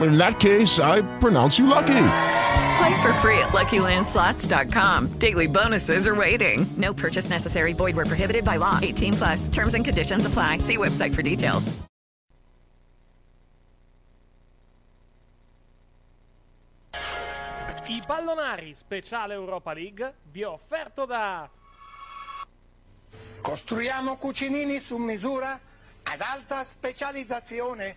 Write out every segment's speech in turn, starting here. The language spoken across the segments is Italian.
In that case, I pronounce you lucky. Play for free at LuckyLandSlots.com. Daily bonuses are waiting. No purchase necessary. Void were prohibited by law. 18 plus. Terms and conditions apply. See website for details. I pallonari speciale Europa League vi ho offerto da Costruiamo cucinini su misura ad alta specializzazione.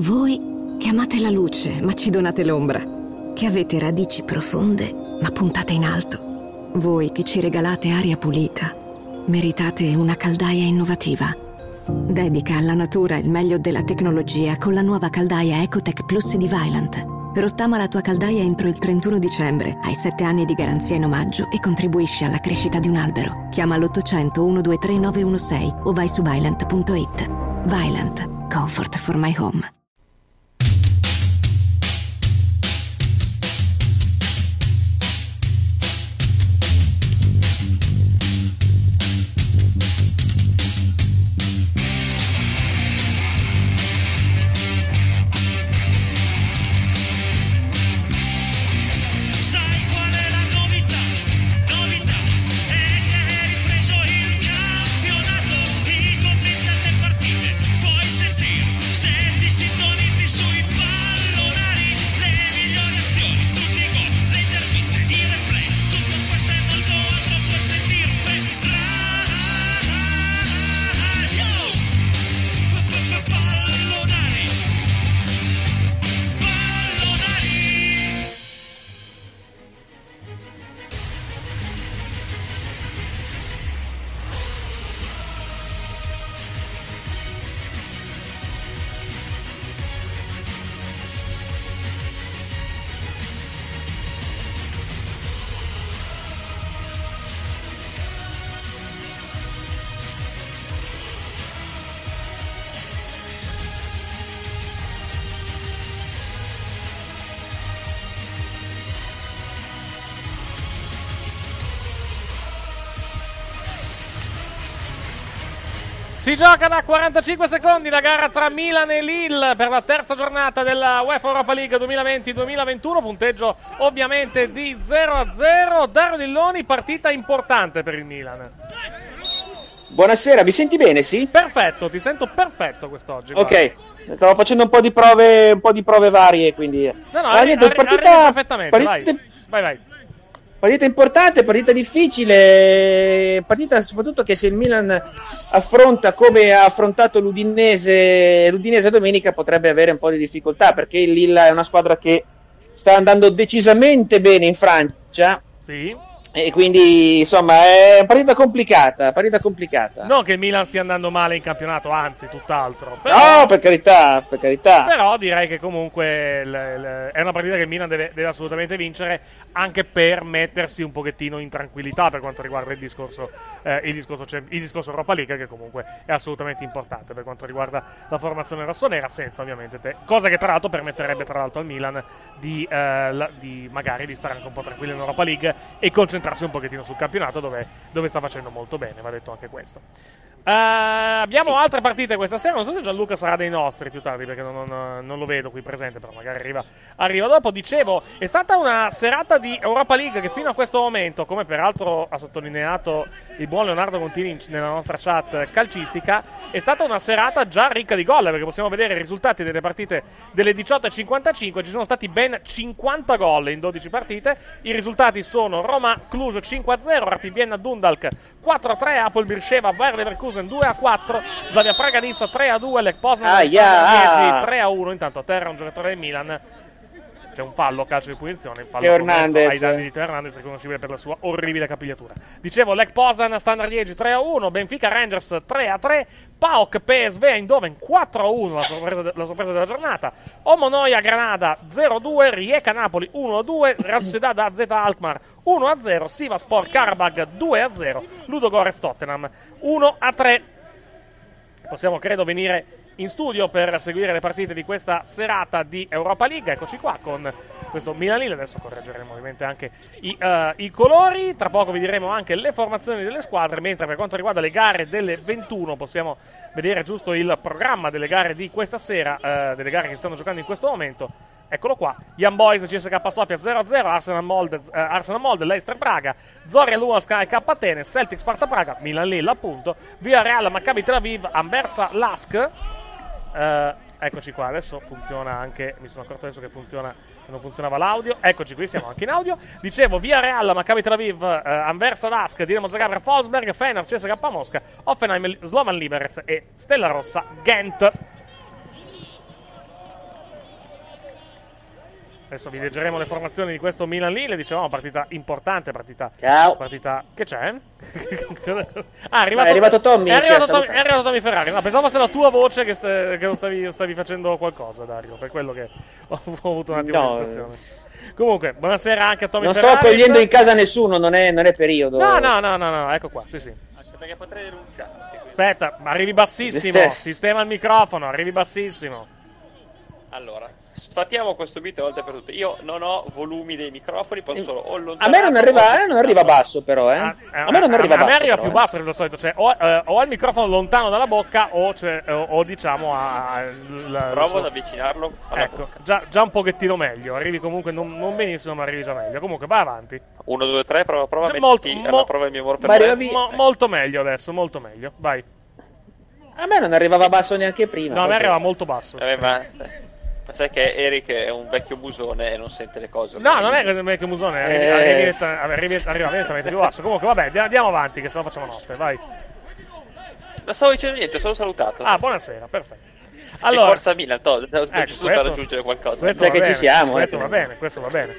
Voi che amate la luce ma ci donate l'ombra, che avete radici profonde ma puntate in alto, voi che ci regalate aria pulita, meritate una caldaia innovativa. Dedica alla natura il meglio della tecnologia con la nuova caldaia Ecotech Plus di Vylant. Rottama la tua caldaia entro il 31 dicembre, hai 7 anni di garanzia in omaggio e contribuisci alla crescita di un albero. Chiama l'800 123 916 o vai su Vylant.it. Vylant. Comfort for my home. Si gioca da 45 secondi la gara tra Milan e Lille per la terza giornata della UEFA Europa League 2020-2021, punteggio ovviamente di 0-0. Dario Lilloni, partita importante per il Milan. Buonasera, mi senti bene, sì? Perfetto, ti sento perfetto quest'oggi. guarda. Ok, stavo facendo un po' di prove, un po' di prove varie, quindi... No, no, Ah, arri- niente, arri- partita- perfettamente, partita- vai. Vai, vai. Partita importante, partita difficile, partita soprattutto che se il Milan affronta come ha affrontato l'Udinese, l'Udinese domenica potrebbe avere un po' di difficoltà perché il Lilla è una squadra che sta andando decisamente bene in Francia Sì. E quindi insomma è una partita complicata, partita complicata. Non che il Milan stia andando male in campionato, anzi, tutt'altro. Però, No, per carità, per carità. però direi che comunque il- il- è una partita che il Milan deve, deve assolutamente vincere, anche per mettersi un pochettino in tranquillità per quanto riguarda il discorso, eh, il discorso, il discorso Europa League, che comunque è assolutamente importante per quanto riguarda la formazione rossonera, senza ovviamente te. Cosa che tra l'altro permetterebbe tra l'altro al Milan di, eh, la- di magari di stare anche un po' tranquillo in Europa League e concentrarsi un pochettino sul campionato dove, dove sta facendo molto bene, va detto anche questo. Eh, abbiamo altre partite questa sera. Non so se Gianluca sarà dei nostri più tardi perché non, non- non lo vedo qui presente, però magari arriva, arriva dopo. Dicevo, è stata una serata di Europa League che fino a questo momento, come peraltro ha sottolineato il buon Leonardo Contini in- nella nostra chat calcistica, è stata una serata già ricca di gol perché possiamo vedere i risultati delle partite delle 18.55. Ci sono stati ben 50 gol in 12 partite. I risultati sono Roma-Cluj 5-0, Rapid Vienna-Dundalk 4-3, Apol Birsheva, Bayer Leverkusen 2-4, Slavia Praga Nizza 3-2, Lech Poznan Aia! 3-1. Intanto a terra un giocatore del Milan. C'è un fallo, calcio di punizione. Fallo Hernandez. ai danni di Teo Hernandez, riconoscibile per la sua orribile capigliatura. Dicevo, Lech Poznan, Standard Liegi 3-1, Benfica Rangers 3-3, PAOK PSV Eindhoven 4-1, la sorpresa, la sorpresa della giornata. Omonoia Granada 0-2, Rijeka Napoli 1-2, Real Sociedad AZ Alkmaar 1-0, Sivaspor Karabag 2-0, Ludogorets Tottenham 1-3 possiamo credo venire in studio per seguire le partite di questa serata di Europa League. Eccoci qua con questo Milan Lille. Adesso correggeremo ovviamente anche i, eh, i colori. Tra poco vi diremo anche le formazioni delle squadre. Mentre per quanto riguarda le gare delle 21 possiamo vedere giusto il programma delle gare di questa sera, eh, delle gare che stanno giocando in questo momento. Eccolo qua, Young Boys CSK Sofia 0-0, Arsenal Molde, eh, Arsenal Molde Leicester Praga, Zoria Luas K Atene, Celtic Sparta Praga, Milan Lille appunto, Via Real Maccabi Tel Aviv, Anversa Lask. Eh, eccoci qua, adesso funziona anche, mi sono accorto adesso che funziona, che non funzionava l'audio. Eccoci qui, siamo anche in audio. Dicevo, Via Real Maccabi Tel Aviv, eh, Anversa Lask, Dinamo Zagreb Wolfsberg, Fener CSK Mosca, Offenheim Slovan Liberec e Stella Rossa Ghent. Adesso vi leggeremo le formazioni di questo Milan Lille. Dicevamo, partita importante, partita. Ciao. Partita. Che c'è? ah, è arrivato, No, è arrivato Tommy È arrivato, che salutato. è arrivato Tommy Ferrari. No, pensavo fosse la tua voce che, st- che lo stavi, stavi facendo qualcosa, Dario. Per quello che ho, ho avuto un attimo No, di situazione. Comunque, buonasera anche a Tommy Non sto Ferrari. togliendo in casa nessuno, non è, non è periodo. No, no, no, no, no, ecco qua. Sì, sì. Anche perché potrei denunciarti. quindi. Aspetta, ma arrivi bassissimo. Sistema il microfono, arrivi bassissimo. Allora, sfatiamo questo mito una volta per tutte. Io non ho volumi dei microfoni, posso solo o A me non arriva, a me non arriva basso, però, eh. Ah, A me non arriva a me basso. arriva però, più eh. basso dello solito, cioè o, eh, o ha il microfono lontano dalla bocca o, c'è- o- o diciamo a, a- il- Provo il- ad avvicinarlo alla Ecco, bocca. già, già un pochettino meglio. Arrivi comunque non, non benissimo, ma arrivi già meglio. Comunque, vai avanti. 1, 2, 3, prova, prova, metti molto- mo- prova il mio amore per me. Mo- molto meglio adesso, molto meglio. Vai. A me non arrivava basso neanche prima. No, a me proprio. arriva molto basso. Vabbè, ma, ma sai che Eric è un vecchio musone e non sente le cose. No, non è che, che musone, Eh. arrivi- arriva direttamente più basso. Comunque, vabbè, andiamo- andiamo avanti, che se no facciamo notte. Vai. Non stavo dicendo niente, ho solo salutato. Ah, buonasera, perfetto. E Allora, forza Milan, to, giusto Ecco, per questo- raggiungere qualcosa. Questo Già che ci bene, siamo, Questo eh. va bene, questo va bene.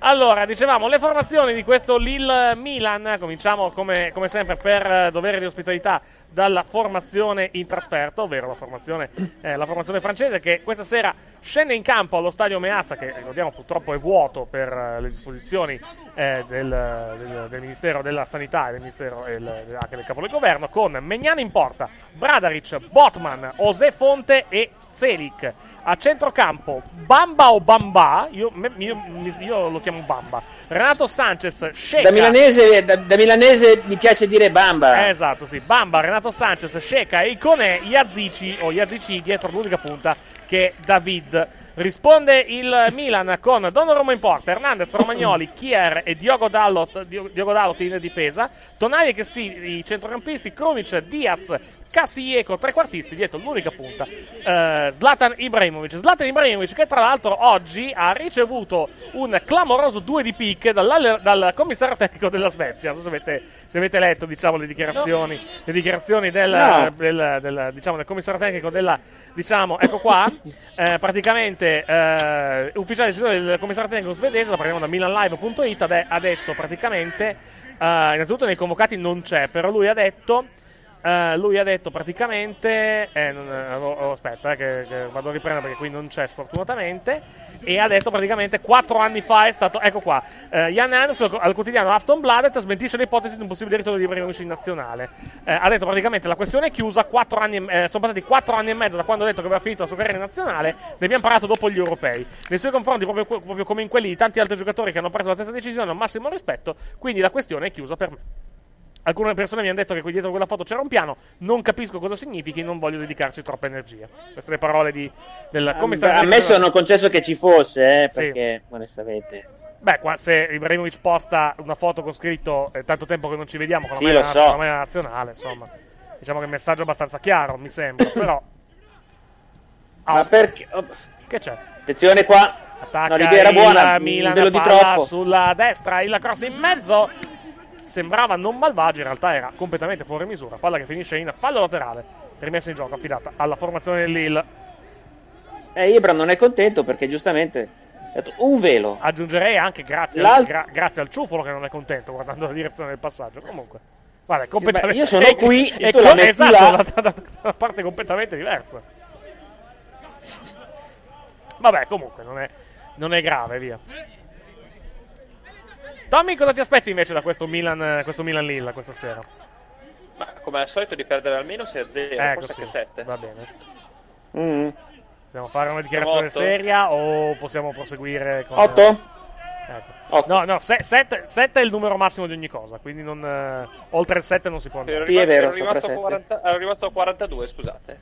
Allora, dicevamo, le formazioni di questo Lille-Milan, cominciamo come, come sempre per eh, dovere di ospitalità dalla formazione in trasferta, ovvero la formazione, eh, la formazione francese che questa sera scende in campo allo stadio Meazza, che ricordiamo purtroppo è vuoto per eh, le disposizioni eh, del, del- del Ministero della Sanità e del Ministero e il- anche del Capo del Governo, con Megnano in porta, Bradaric, Botman, José Fonte e Selic. A centrocampo, Bamba o Bamba, io, io- io lo chiamo Bamba. Renato Sanchez, Sheka. Da milanese, da, da milanese mi piace dire bamba. Eh, esatto, sì. Bamba, Renato Sanchez, Sheka e Iconè, Iazici o Iazici dietro l'unica punta che è David. Risponde il Milan con Donnarumma in porta, Hernandez, Romagnoli, Kier e Diogo Dallot, Dio- Diogo Dallot in difesa. Tonali che sì, i centrocampisti, Krunic, Diaz, Castiglieco, trequartisti, dietro l'unica punta, eh, Zlatan Ibrahimovic. Zlatan Ibrahimovic che tra l'altro oggi ha ricevuto un clamoroso 2 di picche dal, commissario tecnico della Svezia. Non so se avete, se avete letto diciamo, le dichiarazioni, le dichiarazioni del, No. del, del, diciamo, del commissario tecnico della... Diciamo, ecco qua, eh, praticamente eh, ufficiale del commissario tecnico svedese, la prendiamo da milanlive.it, ha detto praticamente, eh, innanzitutto nei convocati non c'è, però lui ha detto... eh, lui ha detto praticamente, eh, non- eh, oh, oh, aspetta, eh, che, che vado a riprendere perché qui non c'è sfortunatamente. E ha detto praticamente 4 anni fa è stato. Ecco qua. Eh, Jan Anderson al quotidiano Aftonbladet smentisce l'ipotesi di un possibile ritorno di Ibrahimovic in nazionale. Ha detto praticamente la questione è chiusa. quattro anni, sono passati 4 anni e mezzo da quando ha detto che aveva finito la sua carriera in nazionale. Ne abbiamo parlato dopo gli europei. Nei suoi confronti, proprio, proprio come in quelli di tanti altri giocatori che hanno preso la stessa decisione, ho massimo rispetto. Quindi la questione è chiusa per me. Alcune persone mi hanno detto che qui dietro quella foto c'era un piano. Non capisco cosa significhi, non voglio dedicarci troppa energia. Queste le parole di, del commissario. A me sono concesso che ci fosse, eh, Sì. perché onestamente. Beh, qua, se Ibrahimovic posta una foto con scritto "È tanto tempo che non ci vediamo con la Sì, lo so. con la maglia nazionale, insomma. Diciamo che il messaggio è abbastanza chiaro, mi sembra, però... Ma perché? oh, Che c'è? Attenzione qua. Attacca No, l'idea era buona, Milan, velo di palla troppo. sulla destra, il cross in mezzo. Sembrava non malvagio, in realtà era completamente fuori misura. Palla che finisce in fallo laterale. Rimessa in gioco, affidata alla formazione del Lille. Eh, Ibra non è contento perché giustamente un velo. Aggiungerei anche grazie, L'al- gra- grazie al ciufolo che non è contento guardando la direzione del passaggio. Comunque, guarda, è Sì, completamente. ma io sono qui e è tu la metti esatto, da- da una parte completamente diversa. Vabbè, comunque, non è, non è grave, via. Tommy, cosa ti aspetti invece da questo Milan, questo Milan Lilla questa sera? Ma come al solito di perdere almeno 6 a 0, Ecco, forse sì, anche 7. Va bene. Mm. Possiamo fare una dichiarazione seria o possiamo proseguire con... Otto? Ecco. No, no, 7 è il numero massimo di ogni cosa, quindi non, eh, oltre il 7 non si può andare. Sì, è vero, ero rimasto, sopra a 40 ero rimasto a 42, scusate.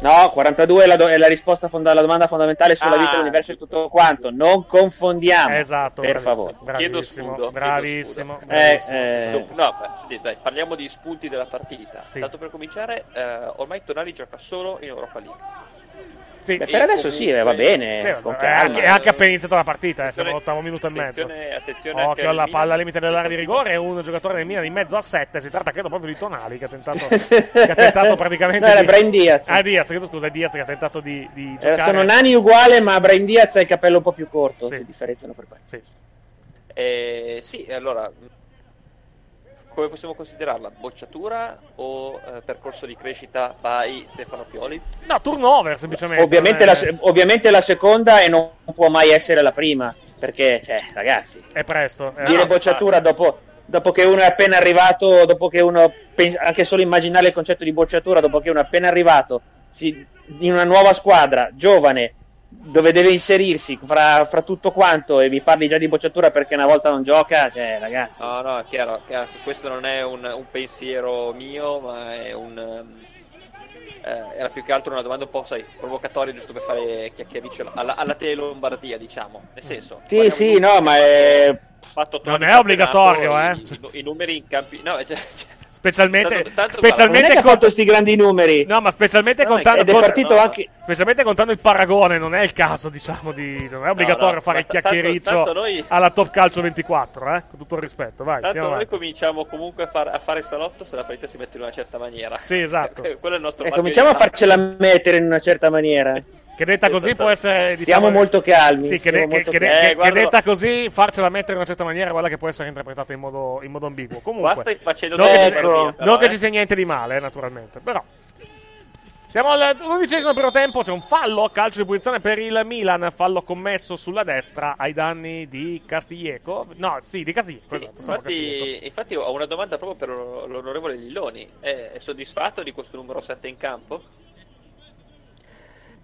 No, 42 è la, do- è la risposta fonda- alla domanda fondamentale sulla Ah, vita dell'universo e tutto quanto. Non confondiamo. Esatto, per favore. Chiedo Bravissimo, scudo. chiedo bravissimo, scudo. bravissimo. Eh, No, beh, dai, parliamo di spunti della partita. Sì. Tanto per cominciare, eh, ormai Tonali gioca solo in Europa League. Sì. Beh, per adesso sì, eh, va bene. Sì, con è, calma. anche, è anche appena iniziata la partita, eh, siamo all'ottavo minuto e mezzo. Attenzione, attenzione Occhio al alla palla al limite dell'area di rigore e un giocatore del Milan in mezzo a 7. Si tratta credo proprio di Tonali che ha tentato, che ha tentato praticamente. No, era di... Brahim Diaz. Ah, Diaz, chiedo scusa, è Diaz che ha tentato di, di Eh, giocare. sono nani uguali, ma Brian Diaz ha il capello un po' più corto. Sì. Si differenziano per quello. Sì. Eh, sì, allora, come possiamo considerarla? Bocciatura o eh, percorso di crescita by Stefano Pioli? No, turnover semplicemente. Ovviamente la, è- se- ovviamente la seconda e non può mai essere la prima. Perché, cioè, ragazzi, È presto. eh. dire no, bocciatura dopo, dopo che uno è appena arrivato, dopo che uno pensa, anche solo immaginare il concetto di bocciatura, dopo che uno è appena arrivato si- in una nuova squadra, giovane, dove deve inserirsi fra, fra tutto quanto e mi parli già di bocciatura perché una volta non gioca, cioè, ragazzi. No, no, è chiaro, chiaro che questo non è un, un pensiero mio, ma è un... eh, era più che altro una domanda un po', sai, provocatoria, giusto per fare chiacchiericcio alla, alla tele Lombardia, diciamo. Nel senso... Sì, sì, no, ma è... fatto Non è obbligatorio, eh. I, i- i numeri in campi... No, cioè, cioè, Specialmente, Tanto- tanto- Non è specialmente che ha con- fatto sti grandi numeri. No, ma specialmente No, contando, Ed è con- partito no, anche... specialmente contando il paragone, non è il caso, diciamo, di. Non è obbligatorio no, fare il chiacchiericcio tanto noi- alla Top Calcio 24, eh? Con tutto il rispetto, vai. Tanto noi avanti. cominciamo comunque a, far- a fare salotto se la partita si mette in una certa maniera. Sì, esatto. Quello è il nostro E cominciamo a farcela mettere in una certa maniera. Che detta così può essere. Diciamo, molto calmi. Sì, che, de- molto che de- calmi. Eh, che- guarda- detta così, farcela mettere in una certa maniera, quella che può essere interpretata in modo, in modo ambiguo. Comunque, Qua stai facendo non, che, Ecco. parodia, non però, che eh. ci sia niente di male, eh, naturalmente. Però. Siamo al undicesimo primo tempo, c'è un fallo, calcio di punizione per il Milan, fallo commesso sulla destra ai danni di Castiglieco. No, sì, di Castiglieco, Sì, esatto. infatti, infatti ho una domanda proprio per l'on- l'onorevole Lilloni. È, è soddisfatto di questo numero 7 in campo?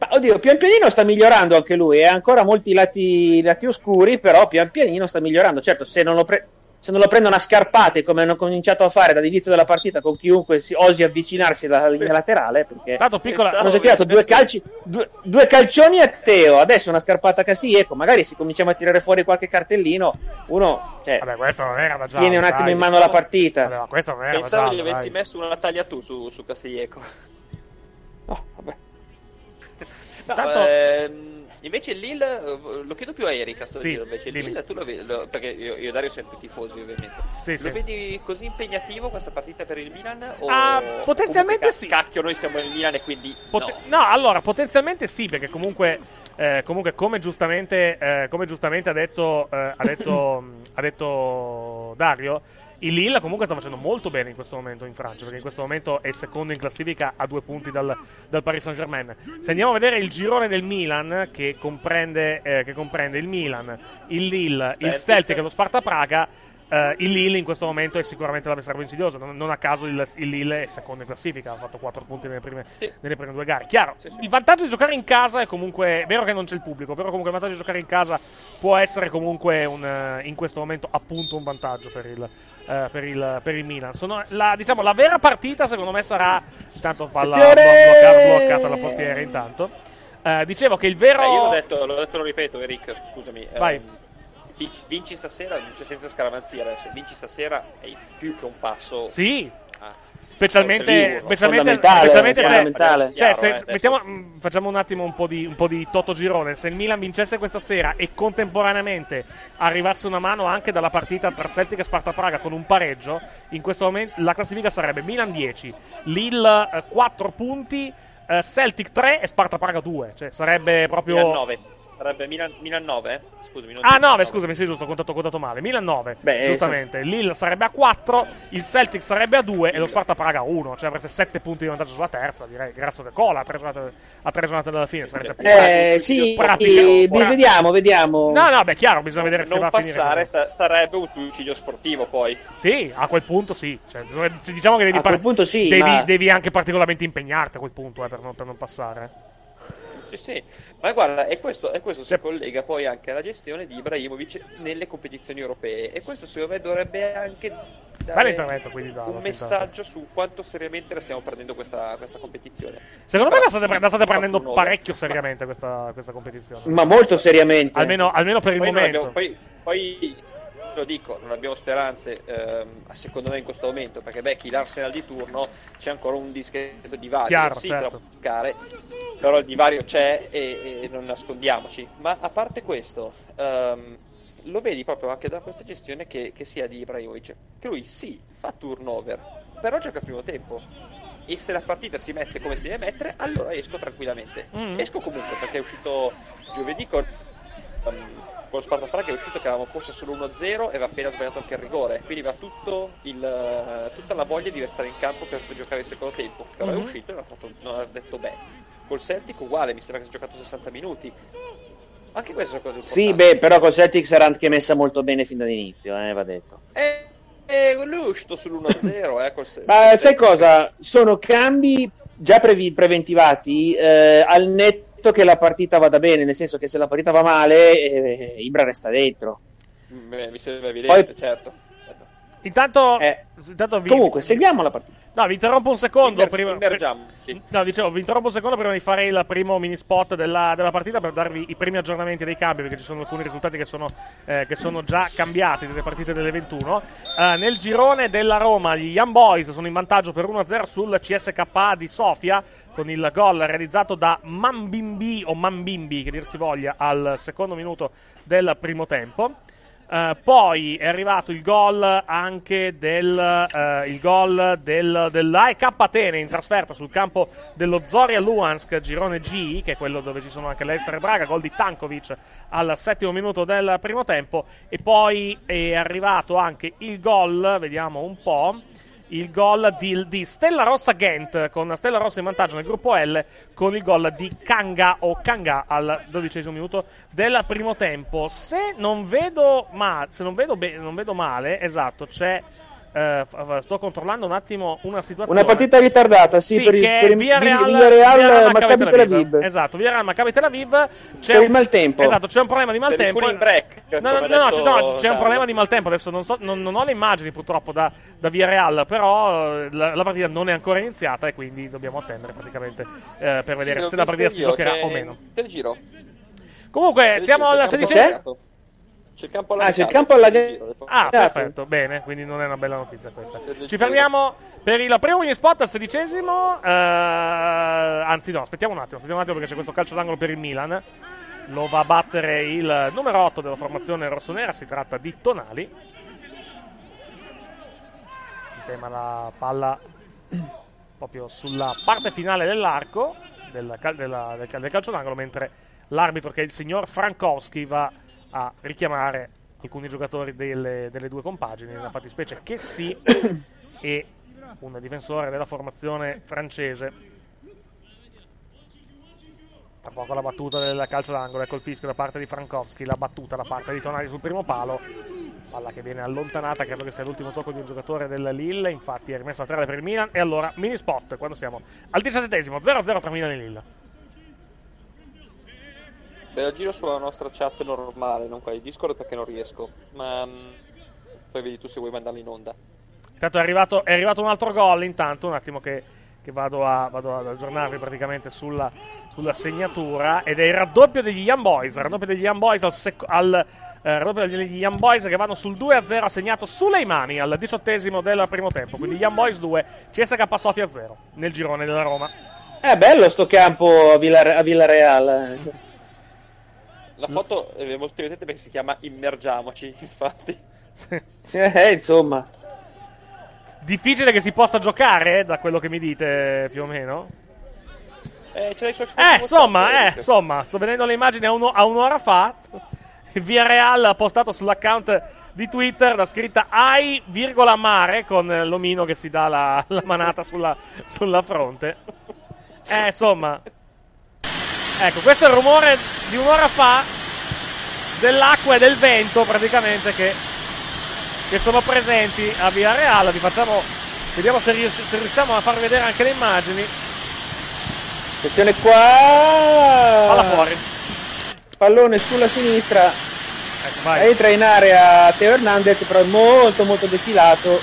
Ma, oddio, pian pianino sta migliorando anche lui. Ha ancora molti lati, lati oscuri, però pian pianino sta migliorando. Certo, se non lo, pre- se non lo prendono a scarpate come hanno cominciato a fare dall'inizio della partita con chiunque si osi avvicinarsi alla linea laterale perché Tanto piccola- hanno già tirato due, calci, due, due calcioni a Teo adesso una scarpata a Castiglieco magari se cominciamo a tirare fuori qualche cartellino uno cioè, Vabbè, questo non era già. tiene un attimo in mano la partita Vabbè, ma questo non era Pensavo giallo, gli avessi dai. messo una taglia tu su, su Castiglieco. Tanto- ehm, invece il Lille, eh, lo chiedo più a Erika, sto Sì, invece dimmi. Lille, tu lo vedi, lo- perché io, io e Dario più tifosi ovviamente, Sì, lo sì. vedi così impegnativo questa partita per il Milan? O Ah, potenzialmente comunque, sì. Cacchio, noi siamo il Milan e quindi Pot- no. no. allora, potenzialmente sì, perché comunque, eh, comunque come, giustamente, eh, come giustamente ha detto, eh, ha, detto, ha detto Dario, il Lille comunque sta facendo molto bene in questo momento in Francia, perché in questo momento è secondo in classifica a due punti dal, dal Paris Saint-Germain. Se andiamo a vedere il girone del Milan, che comprende, eh, che comprende il Milan, il Lille, il Celtic. Celtic e lo Sparta Praga, eh, il Lille in questo momento è sicuramente l'avversario insidioso. Non, non a caso il, il Lille è secondo in classifica, ha fatto 4 punti nelle prime, nelle prime due gare. Chiaro, il vantaggio di giocare in casa è comunque. È vero che non c'è il pubblico, però comunque il vantaggio di giocare in casa può essere comunque un, eh, in questo momento appunto un vantaggio per il. Eh, per, il, per il Milan Sono- la, diciamo, la vera partita secondo me sarà intanto palla bloccata, bloccata la portiere intanto Eh, dicevo che il vero Eh, io l'ho detto, l'ho detto, lo ripeto, Eric, scusami. Vai. ehm, vinci, vinci stasera, non c'è senza scaramanzia adesso, vinci stasera è più che un passo. Sì. Ah. Specialmente, specialmente, Fondamentale, specialmente se, cioè, Chiaro, se- eh, mettiamo- mh, facciamo un attimo un po, di, un po' di Toto Girone. Se il Milan vincesse questa sera e contemporaneamente arrivasse una mano anche dalla partita tra Celtic e Sparta Praga con un pareggio, in questo momento la classifica sarebbe Milan 10, Lille eh, 4 punti, eh, Celtic 3 e Sparta Praga 2. Cioè, sarebbe proprio. Milan 9. Sarebbe Milan, Milan 9, eh? Scusami. Ah, 9, 9, scusami, sì, giusto, ho contato, ho contato male. Milan 9, Beh, giustamente. Lille sarebbe a 4, il Celtic sarebbe a 2 e lo Sparta Praga a 1. Cioè avreste 7 punti di vantaggio sulla terza, direi. Grasso che cola a 3 giornate, a tre giornate dalla fine. Sarebbe eh sì pratica- eh, pra- vediamo vediamo No, no, beh, chiaro, bisogna vedere se Non va a finire. passare così. sa- sarebbe un suicidio sportivo poi. Sì, a quel punto sì. Cioè, diciamo che devi, A quel punto sì, devi, ma- devi anche particolarmente impegnarti a quel punto eh, per, non, per non passare. Sì, sì. Ma guarda, e questo, e questo si collega poi anche alla gestione di Ibrahimovic nelle competizioni europee. E questo secondo me dovrebbe anche dare quindi da un messaggio su quanto seriamente la stiamo prendendo questa, questa competizione. Secondo me la state, la state prendendo parecchio seriamente questa, questa competizione. ma molto seriamente Almeno, almeno per il Poi, non momento. abbiamo- poi, poi lo dico, non abbiamo speranze ehm, secondo me in questo momento, perché beh, chi l'Arsenal di turno c'è ancora un discreto divario, Chiaro, sì, certo. da bloccare, però il divario c'è e, e non nascondiamoci. Ma a parte questo, ehm, lo vedi proprio anche da questa gestione che, che sia di Ibrahimovic, che lui sì, fa turnover, però gioca al primo tempo. E se la partita si mette come si deve mettere, allora esco tranquillamente. Mm. Esco comunque perché è uscito giovedì con, um, con lo Sparta Praga, è uscito che avevamo forse solo 1-0 e aveva appena sbagliato anche il rigore. Quindi va tutto il, eh, tutta la voglia di restare in campo per giocare il secondo tempo. Però Mhm. è uscito e non ha, fatto- non ha detto beh. Col Celtic uguale, mi sembra che si è giocato 60 minuti. Anche queste sono cose importanti. sì beh però con Celtic sarà anche messa molto bene fin dall'inizio eh, va detto E, e lui è uscito sull'1-0, eh, col Ma col sai cosa? Sono cambi già previ- preventivati eh, al netto che la partita vada bene, nel senso che se la partita va male, eh, Ibra resta dentro. Mm, beh, mi sembra evidente, certo. Intanto, Eh, intanto vi, Comunque, seguiamo la partita. No, vi interrompo un secondo. Inver- prima, sì. No, dicevo, vi interrompo un secondo prima di fare il primo mini spot della, della partita per darvi i primi aggiornamenti dei cambi, perché ci sono alcuni risultati che sono, eh, che sono già cambiati nelle partite delle 21. Eh, nel girone della Roma, gli Young Boys sono in vantaggio per 1-0 sul CSKA di Sofia, con il gol realizzato da Mambimbi o Mambimbi, che dir si voglia, al secondo minuto del primo tempo. Eh, poi è arrivato il gol anche del, eh, il gol del, dell'AEK Atene in trasferta sul campo dello Zoria Luhansk, girone G, che è quello dove ci sono anche l'Ester e Braga, gol di Tankovic al settimo minuto del primo tempo. E poi è arrivato anche il gol, vediamo un po'. Il gol di, di Stella Rossa Ghent con Stella Rossa in vantaggio nel gruppo L con il gol di Kanga o Kanga al dodicesimo minuto del primo tempo. Se non vedo, ma, se non vedo, be- non vedo male, esatto, c'è eh, sto controllando un attimo una situazione. Una partita ritardata, sì, per, il- che per il Via Real, Via Real, Via Maccabi Tel Aviv. Esatto, Via Real Maccabi Tel Aviv. C'è Per un- il maltempo. Esatto, c'è un problema di Per il maltempo. break, No, no, no, ha no, detto c'è, no, c'è un problema di maltempo. Adesso non, so, non, non ho le immagini purtroppo da, da Via Real, però eh, la, la partita non è ancora iniziata e quindi dobbiamo attendere praticamente eh, per vedere Sì, se la partita si giocherà o meno. Te il giro. Comunque, siamo alla sedicesima. C'è il campo Ah, c'è il campo giro. Ah, perfetto, bene, quindi non è una bella notizia questa. Ci fermiamo per il primo mini spot al sedicesimo. eh, anzi, no, aspettiamo un attimo, aspettiamo un attimo perché c'è questo calcio d'angolo per il Milan. Lo va a battere il numero 8 della formazione rossonera. Si tratta di Tonali. Sistema la palla proprio sulla parte finale dell'arco del, cal- della- del cal- del calcio d'angolo, mentre l'arbitro, che è il signor Frankowski, va a richiamare alcuni giocatori delle, delle due compagini, nella fattispecie che sì, e un difensore della formazione francese. Tra poco la battuta del calcio d'angolo, ecco il fischio da parte di Frankowski, la battuta da parte di Tonali sul primo palo, palla che viene allontanata, credo che sia l'ultimo tocco di un giocatore del Lille, infatti è rimessa a 3 per il Milan, e allora mini spot quando siamo al diciassettesimo, 0-0 tra Milan e Lille. Ve la giro sulla nostra chat normale, non qua di Discord perché non riesco. Ma mm, poi vedi tu se vuoi mandarla in onda. Intanto è arrivato, è arrivato un altro gol. Intanto, un attimo che, che vado, a, vado ad aggiornarvi praticamente sulla, sulla segnatura. Ed è il raddoppio degli Young Boys. Il raddoppio degli Young Boys al, sec- al eh, raddoppio degli Young Boys che vanno sul 2-0. Ha segnato Suleimani al diciottesimo del primo tempo. Quindi Young Boys 2, CSK Sofia 0 nel girone della Roma. È bello sto campo a, Villa, a Villareal. La foto è molto divertente perché si chiama Immergiamoci, infatti. Eh, insomma. Difficile che si possa giocare, da quello che mi dite più o meno. Eh, ce l'hai su Eh, insomma, eh, insomma, sto vedendo le immagini a, uno- a un'ora fa. Via Real ha postato sull'account di Twitter la scritta ai, virgola mare con l'omino che si dà la, la manata sulla, sulla fronte. Eh, insomma. Ecco, questo è il rumore di un'ora fa dell'acqua e del vento praticamente che, che sono presenti a Via Real. Vi facciamo. Vediamo se, ries- se riusciamo a far vedere anche le immagini. Attenzione qua. Palla fuori. Pallone sulla sinistra. Ecco. Entra in area Teo Hernandez, però è molto molto defilato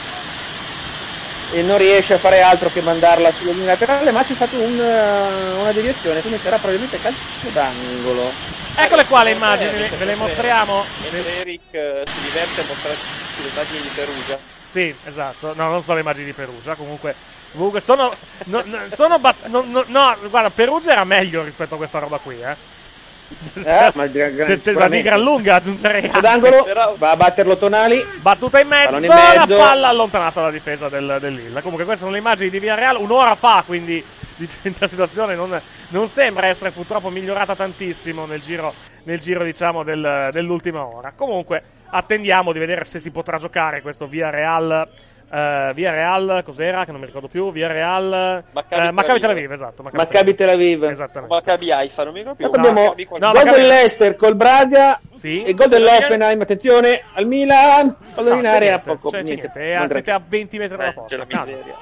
e non riesce a fare altro che mandarla sulla linea laterale, ma c'è stata un, eh, una deviazione, quindi sarà probabilmente calcio d'angolo. Eccole qua le immagini, ve- ve le mostriamo. Mentre Eric eh, si diverte a mostrarci le immagini di Perugia. Sì, esatto. No, non sono le immagini di Perugia. Comunque, comunque sono. no, no, sono bast- no, no, no, guarda, Perugia era meglio rispetto a questa roba qui, eh. Eh, ma di, gran- ma di lunga aggiungerei. D'angolo, va a batterlo Tonali. Battuta in mezzo, in la mezzo. palla allontanata dalla difesa del, del Lille. Comunque, queste sono le immagini di Villarreal un'ora fa, quindi la situazione non, non sembra essere purtroppo migliorata tantissimo nel giro, nel giro diciamo, del- dell'ultima ora. Comunque, attendiamo di vedere se si potrà giocare questo Villarreal. Uh, Via Real, cos'era? Che non mi ricordo più. Via Real, Maccabi eh, Tel Maccabi Tel Aviv. Esatto. Maccabi Tel Aviv. Esattamente. Maccabi Haifa, non mi ricordo più. Abbiamo Maccabi qualche- No, gol Maccabi- dell'Ester col Braga Sì. e gol dell'Offenheim, attenzione, al Milan, pallone No, in area, niente, poco, c'è- c'è niente. niente. E non siete a 20 metri dalla Eh, porta. c'è la miseria.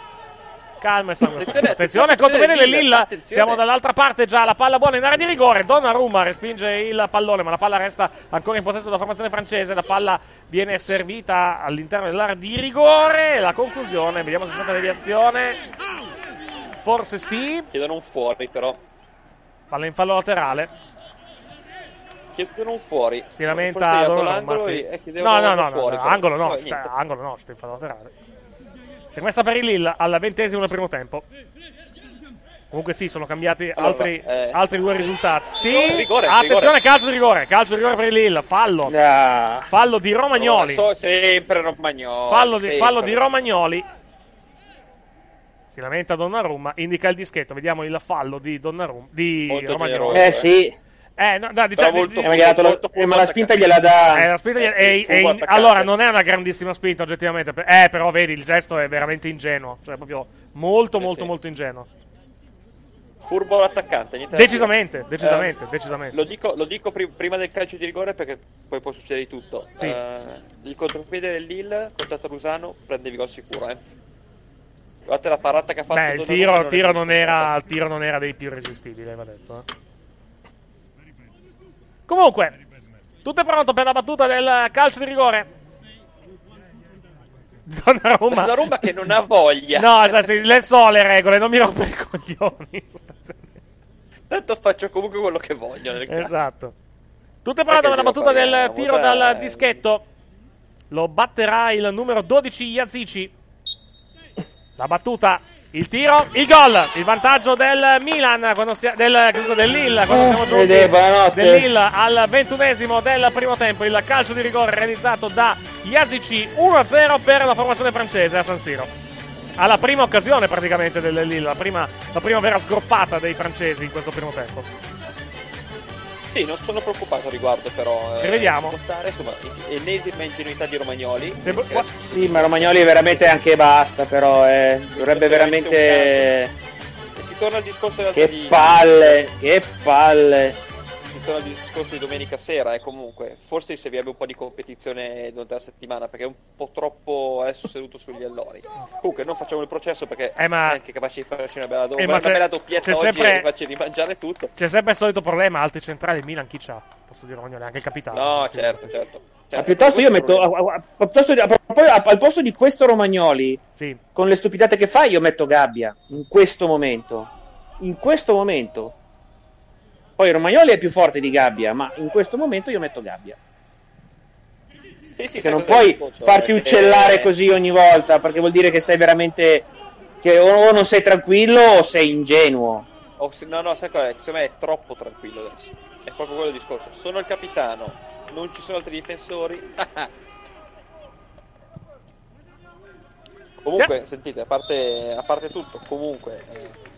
Calma e sangue Attenzione. Attenzione, conto bene Lilla. attenzione. Siamo dall'altra parte già. La palla buona in area di rigore. Donnarumma respinge il pallone, ma la palla resta ancora in possesso della formazione francese. La palla viene servita all'interno dell'area di rigore. La conclusione, vediamo se c'è stata deviazione. Forse sì. Chiedono un fuori, però. Palla in fallo laterale. Chiedono un fuori. Si lamenta Forse è l'angolo sì. e- No, no, no, no, fuori, no, angolo no, Poi sta- angolo no, sta in fallo laterale. Fermessa per il Lille al ventesimo del primo tempo. Comunque sì, sono cambiati Allora, altri, eh, altri due risultati. rigore, Attenzione, rigore. calcio di rigore, calcio di rigore per il Lille, fallo. Ah, Fallo di Romagnoli. So- sempre Romagnoli. Fallo di, sempre. fallo di Romagnoli. Si lamenta Donnarumma, indica il dischetto, vediamo il fallo di Donnarumma di Molto Romagnoli. generoso. eh sì, Eh, no, no, diciamo, molto eh, la, molto eh, ma la spinta gliela Eh, dà. la spinta gli- è- fu è in- allora, non è una grandissima spinta, oggettivamente. Eh, però vedi, il gesto è veramente ingenuo. Cioè, proprio molto, Eh, molto, sì. molto ingenuo. Furbo l'attaccante, Decisamente, decisamente, Eh, decisamente. Lo dico, lo dico pri- prima del calcio di rigore perché poi può succedere di tutto. Sì. Eh, il contropiede del Lille contro Tarusano prendevi gol sicuro, eh. Guardate la parata che ha fatto Beh, il tiro, è tiro non era, il tiro non era dei più irresistibili, va detto. eh. Comunque, tutto è pronto per la battuta del calcio di rigore. Donnarumma. Donnarumma che non ha voglia. No, le so le regole, non mi rompere i coglioni. Tanto faccio comunque quello che voglio nel caso. Esatto. Tutto è pronto per la battuta del tiro dal dischetto. Lo batterà il numero 12 Iazici. La battuta, il tiro, il gol. Il vantaggio del Milan, quando si- del, del Lille, quando Eh, siamo giunti del Lille al ventunesimo del primo tempo. Il calcio di rigore realizzato da Iazici 1-0 per la formazione francese a San Siro. Alla prima occasione praticamente del Lille, la prima, la prima vera sgroppata dei francesi in questo primo tempo. Sì, non sono preoccupato a riguardo, però. eh, Rivediamo. ci può stare, insomma, ennesima ingenuità di Romagnoli. Se- Che- Sì, ma Romagnoli veramente anche basta, però eh. dovrebbe veramente... E si torna al discorso della- Che di, palle, che palle. Si torna al discorso di domenica sera e comunque forse servirebbe un po' di competizione durante la settimana perché è un po' troppo adesso seduto sugli allori. Comunque non facciamo il processo perché Eh, ma- è anche capace di farci una bella, do- Eh, una bella doppietta c'è oggi sempre- e facci di mangiare tutto. C'è sempre il solito problema, altri centrali, il Milan chi c'ha? Posso dire Romagnoli, anche il capitano. No, certo, certo. Ma piuttosto io metto a- a- a- piuttosto al posto di questo Romagnoli, Sì. con le stupidate che fa, io metto Gabbia in questo momento. In questo momento. Poi Romagnoli è più forte di Gabbia, ma in questo momento io metto Gabbia. Sì, sì, sai non puoi farti uccellare così ogni volta, perché vuol dire che sei veramente. che o non sei tranquillo o sei ingenuo. Oh, sì, no, no, sai è? Secondo me è troppo tranquillo adesso. È proprio quello il discorso. Sono il capitano, non ci sono altri difensori. comunque, sentite, a parte, a parte tutto, comunque. eh,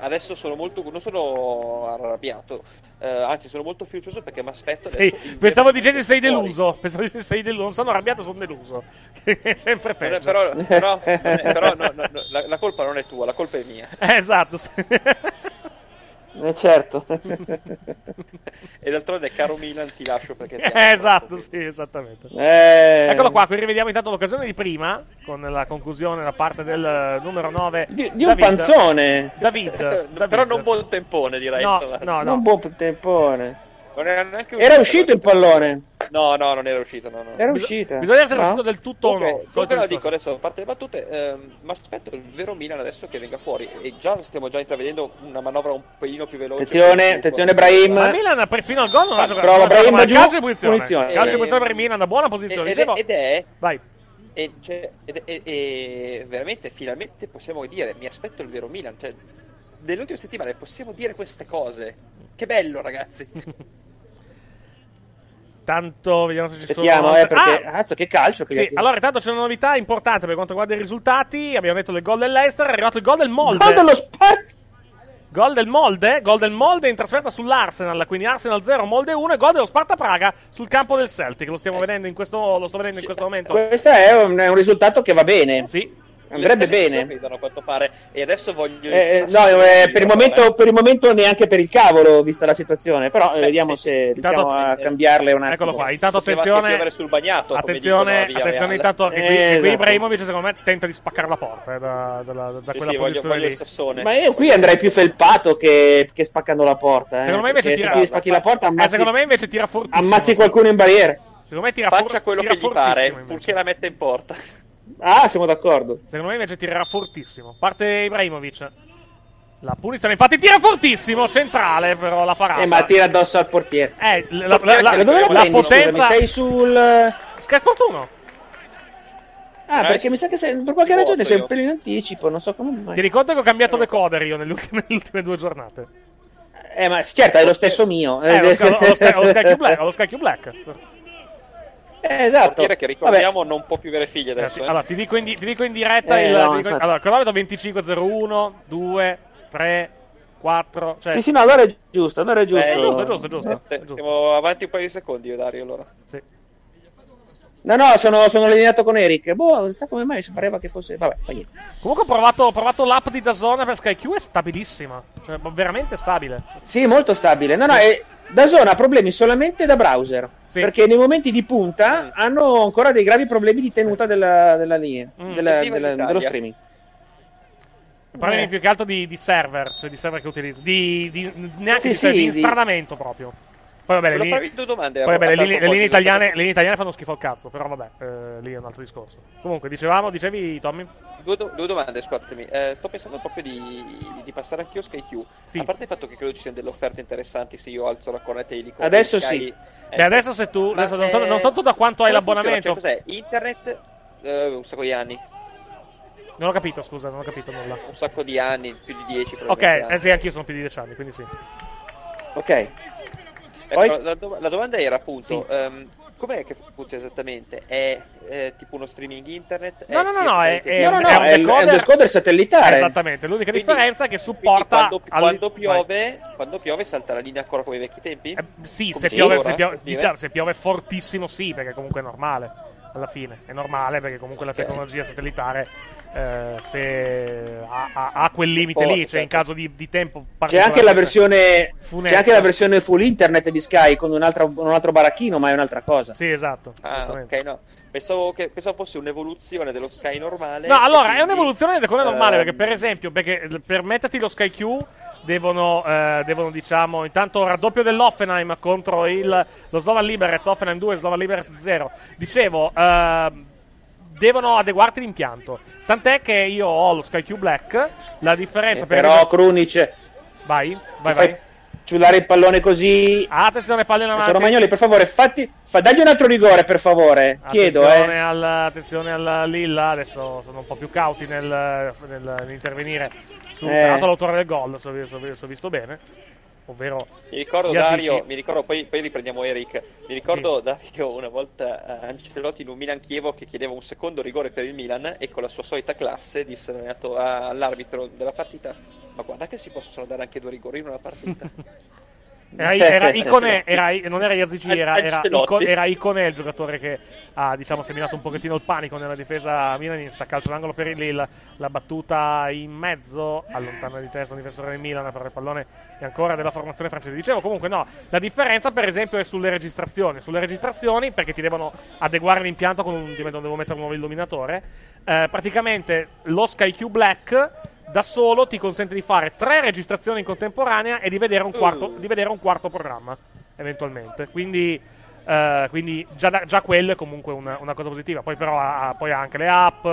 adesso sono molto. non sono arrabbiato. eh, anzi, sono molto fiducioso perché mi aspetto. Sì, pensavo dicessi sei deluso. Pensavo dicessi sei deluso. Non sono arrabbiato, sono deluso. È sempre peggio. però, però, però no, no, no, la, la colpa non è tua, la colpa è mia. Eh, esatto. Eh, certo. E d'altronde, caro Milan, ti lascio perché ti Eh, esatto, sì, esattamente. Eh. Eccolo qua, qui rivediamo intanto l'occasione di prima, con la conclusione da parte del numero 9. Di, di un panzone. David. David. Però non buon tempone, direi. No, no, no. Un buon tempone. Non era Era uscito il pallone. No, no, non era uscito. No, no. Era Bis- uscito. Bisogna essere No? uscito del tutto o no. Comunque, discorso. dico adesso, a parte le battute, ehm, ma aspetto il vero Milan adesso che venga fuori. E già stiamo già intravedendo una manovra un pelino più veloce. Attenzione, attenzione Brahim. Ma Milan per- fino al gol non ha giocato. Prova Brahim giù, Calcio di punizione. punizione. Calcio di Eh, punizione per il Milan, da buona posizione. Ed, Dicevo- ed è, Vai. e, cioè, ed- e- e veramente finalmente possiamo dire, mi aspetto il vero Milan. Cioè, nelle ultime settimane possiamo dire queste cose. Che bello, ragazzi. Tanto vediamo se ci Aspettiamo, sono. eh, perché. Ah! Cazzo, che calcio. Che Sì, allora intanto c'è una novità importante per quanto riguarda i risultati. Abbiamo detto del gol dell'Ester, è arrivato il gol del Molde. Gol dello Sparta. Gol del Molde, gol del Molde in trasferta sull'Arsenal, quindi Arsenal 0, Molde 1 e gol dello Sparta Praga sul campo del Celtic. Lo stiamo vedendo in questo, lo sto vedendo in questo momento. Questo è un, è un risultato che va bene. Sì. Andrebbe Le stelle bene. a quanto pare. E adesso voglio. il Eh, no, eh, per, il momento, eh. per il momento neanche per il cavolo, vista la situazione. Però eh, Beh, vediamo sì. se Intanto- riusciamo a cambiarle un attimo. Eccolo qua, intanto attenzione. sul bagnato, Attenzione, attenzione intanto anche qui, Eh, che qui esatto. Ibrahimovic secondo me tenta di spaccare la porta eh, da, dalla- da Sì, quella sì, posizione voglio. Ma io qui andrei più felpato che, che spaccando la porta. eh, Secondo me invece tira se spacchi la porta Eh, ammazzi, secondo me invece tira fortissimo. ammazzi qualcuno in barriera. Secondo me tira Faccia quello che gli pare, purché la metta in porta. Ah, siamo d'accordo. Secondo me invece tirerà fortissimo. Parte Ibrahimovic. La punizione, infatti tira fortissimo, centrale però la parata. Eh, ma tira addosso al portiere. Eh, la, la, la, Ma dove la, la prendi? potenza Scusami, sei sul. Sky Sport 1. Ah, Eh, perché mi sa che sei, per qualche ragione sei un pelo in anticipo, non so come mai. Ti ricordo che ho cambiato decoder io nelle ultime, nelle ultime due giornate. Eh, ma certo, è lo stesso mio. Eh, lo, lo, lo Sky Q Black. Lo Sky Q Black. Eh, esatto. Portiere che ricordiamo non può più avere figli adesso. eh. Allora, ti dico in, di- ti dico in diretta Eh, il. no, dico- allora, cronometro 2501, 2, 3, 4. Cioè, Sì, sì, no, allora è giusto, allora è giusto. Eh, giusto, giusto, giusto. Eh, Siamo avanti un paio di secondi io Dario allora. Sì. No, no, sono, sono allineato con Eric. Boh, non sa come mai, si pareva che fosse... Vabbè, fa niente. Comunque ho provato, ho provato l'app di Dazon per SkyQ, è stabilissima. Cioè, veramente stabile. Sì, molto stabile. No, no, e Dazon ha problemi solamente da browser. Sì. Perché nei momenti di punta hanno ancora dei gravi problemi di tenuta della, della linea, Mm. della- della- dello streaming. Problemi Eh. più che altro di, di server, cioè di server che utilizzo. Di, di- neanche Sì, di, sì, di di- instradamento proprio. Poi vabbè, le linee, due domande. poi, vabbè, le linee- le linee italiane, le linee italiane fanno schifo al cazzo, però vabbè, eh, lì è un altro discorso. Comunque, dicevamo, dicevi Tommy? Due, do- due domande, scusatemi. Eh, sto pensando proprio di, di passare anch'io a SkyQ. Sì. A parte il fatto che credo ci siano delle offerte interessanti se io alzo la cornetta elico. Adesso Sky- sì. eh, Beh, adesso se tu. adesso non, so, eh, non so tu da quanto hai funziona? l'abbonamento. Cioè, cos'è? Internet? eh, un sacco di anni. Non ho capito, scusa, non ho capito nulla. Un sacco di anni, più di 10 Ok, eh sì, anch'io sono più di 10 anni, quindi sì. Ok. Eh, Poi- la, do- la domanda era appunto, Sì. ehm, com'è che funziona esattamente? È eh, tipo uno streaming internet? No, È no, sia no, è- è- No, no, no, è un è, il- è decoder- un decoder satellitare. Esattamente, l'unica Quindi- differenza è che supporta. quando, al- quando piove, quando piove salta la linea ancora come i vecchi tempi? Eh, sì, se piove, ora, se, piove, diciamo, se piove fortissimo, sì, perché comunque è normale. Alla fine è normale perché comunque la tecnologia satellitare eh, se ha, ha- ha quel limite Forte, lì, cioè in caso di, di tempo C'è anche la versione. Funesta. C'è anche la versione full internet di Sky con un altro, un altro baracchino, ma è un'altra cosa. Sì, esatto. Ah, ok, no. Pensavo, che, pensavo fosse un'evoluzione dello Sky normale. No, allora, è quindi, un'evoluzione del decone normale, ehm, perché per esempio, perché per metterti lo Sky Q devono, eh, devono diciamo, intanto raddoppio dell'Offenheim contro il, lo Slovan Liberec, Offenheim 2, Slovan Liberec 0. Dicevo, ehm, devono adeguarti l'impianto. Tant'è che io ho lo Sky Q Black, la differenza Eh, per però Krunic, Vai, vai, fai vai. ciullare il pallone così. Attenzione, palle in Adesso avanti. Romagnoli, per favore, fatti, fa, dagli un altro rigore, per favore. Chiedo, Attenzione eh. al, attenzione al Lilla, adesso sono un po' più cauti nel, nel- nell'intervenire sul Eh. l'autore del gol, se ho, se ho- se ho visto bene. Ovvero Mi ricordo Dario, mi ricordo, poi, poi riprendiamo Eric. Mi ricordo Dario una volta eh, Ancelotti in un Milan Chievo che chiedeva un secondo rigore per il Milan e con la sua solita classe disse all'arbitro della partita: Ma guarda che si possono dare anche due rigori in una partita. Era, era Icone, era, non era Iazici, era, era, Ancelotti. Ico- era Icone il giocatore che ha diciamo, seminato un pochettino il panico nella difesa milanista. Calcio d'angolo per il Lille, la battuta in mezzo, allontana di testa un difensore del Milan, però il pallone è ancora della formazione francese. Dicevo comunque no, la differenza per esempio è sulle registrazioni. Sulle registrazioni, perché ti devono adeguare l'impianto, con un, devo mettere un nuovo illuminatore, eh, praticamente lo Sky Q Black da solo ti consente di fare tre registrazioni in contemporanea e di vedere un quarto, di vedere un quarto programma, eventualmente. Quindi, eh, quindi già, da- già quello è comunque una, una cosa positiva. Poi però ha- poi ha anche le app,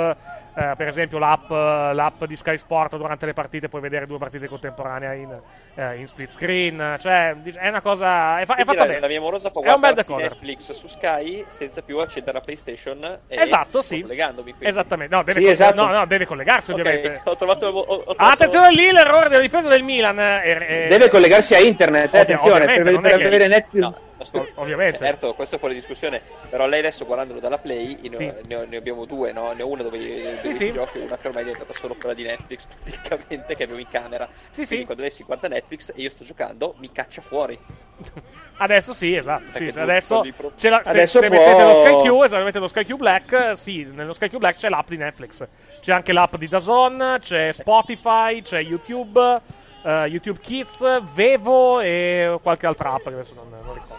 eh, per esempio l'app, l'app di Sky Sport durante le partite puoi vedere due partite contemporanee in, eh, in split screen. Cioè, è una cosa... È, fa- è fatta la, bene. la mia morosa può È un bel decoder. Netflix su Sky senza più accedere alla PlayStation. E Esatto, sto sì. collegandomi quindi. Esattamente. No, deve, Sì, co- esatto. no, no, deve collegarsi Ok, ovviamente. ho trovato, ho, ho trovato- Attenzione lì, l'errore della difesa del Milan. eh, eh, Deve collegarsi a internet, eh, Ovvio- attenzione, ovviamente, per, per che- avere Netflix. No, ascolta, ovviamente. Certo, questo è fuori discussione. Però lei adesso guardandolo dalla Play, ne, Sì. ne ho- ne abbiamo due, no? Ne ho una dove, dove Sì, sì. gioca e una che ormai è diventata solo quella di Netflix, praticamente, che avevo in camera. Sì, Quindi sì. quando lei si guarda Netflix e io sto giocando, mi caccia fuori. Adesso sì, esatto. Sì, adesso pro- la- se, Adesso se può- mettete lo Sky Q, esattamente lo Sky Q Black, sì, nello Sky Q Black c'è l'app di Netflix. C'è anche l'app di Dazon, c'è Spotify, c'è YouTube, eh, YouTube Kids, Vevo e qualche altra app che adesso non, non ricordo.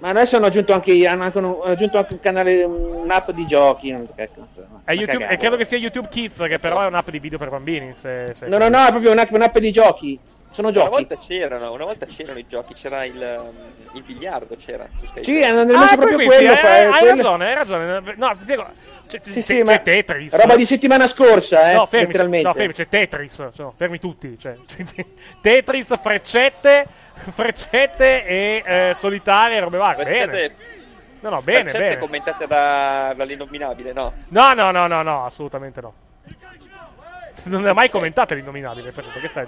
Ma adesso hanno aggiunto anche, hanno aggiunto anche un canale, un'app di giochi. non so che cazzo, no. È YouTube- e credo che sia YouTube Kids, che però è un'app di video per bambini. Se, se- No, no, no, è proprio un'app, un'app di giochi. Sono Una giochi. volta c'erano, una volta c'erano i giochi, c'era il, um, il biliardo, c'era. Sì, hanno Ah, messo poi proprio qui, quello. sì, fa- hai, hai quello- ragione, hai ragione. No, ti spiego. C'è, Sì, sì, c'è ma Tetris. roba di settimana scorsa, eh, no, fermi, letteralmente. no, fermi, c'è Tetris. Cioè, fermi tutti. Cioè, Tetris, freccette, freccette e eh, solitarie e robe varie. Bene. No, no, bene, freccette bene. commentate da, dall'innominabile, no? No, no, no, no, no, assolutamente no. Non le ha mai commentate l'innominabile, che stai a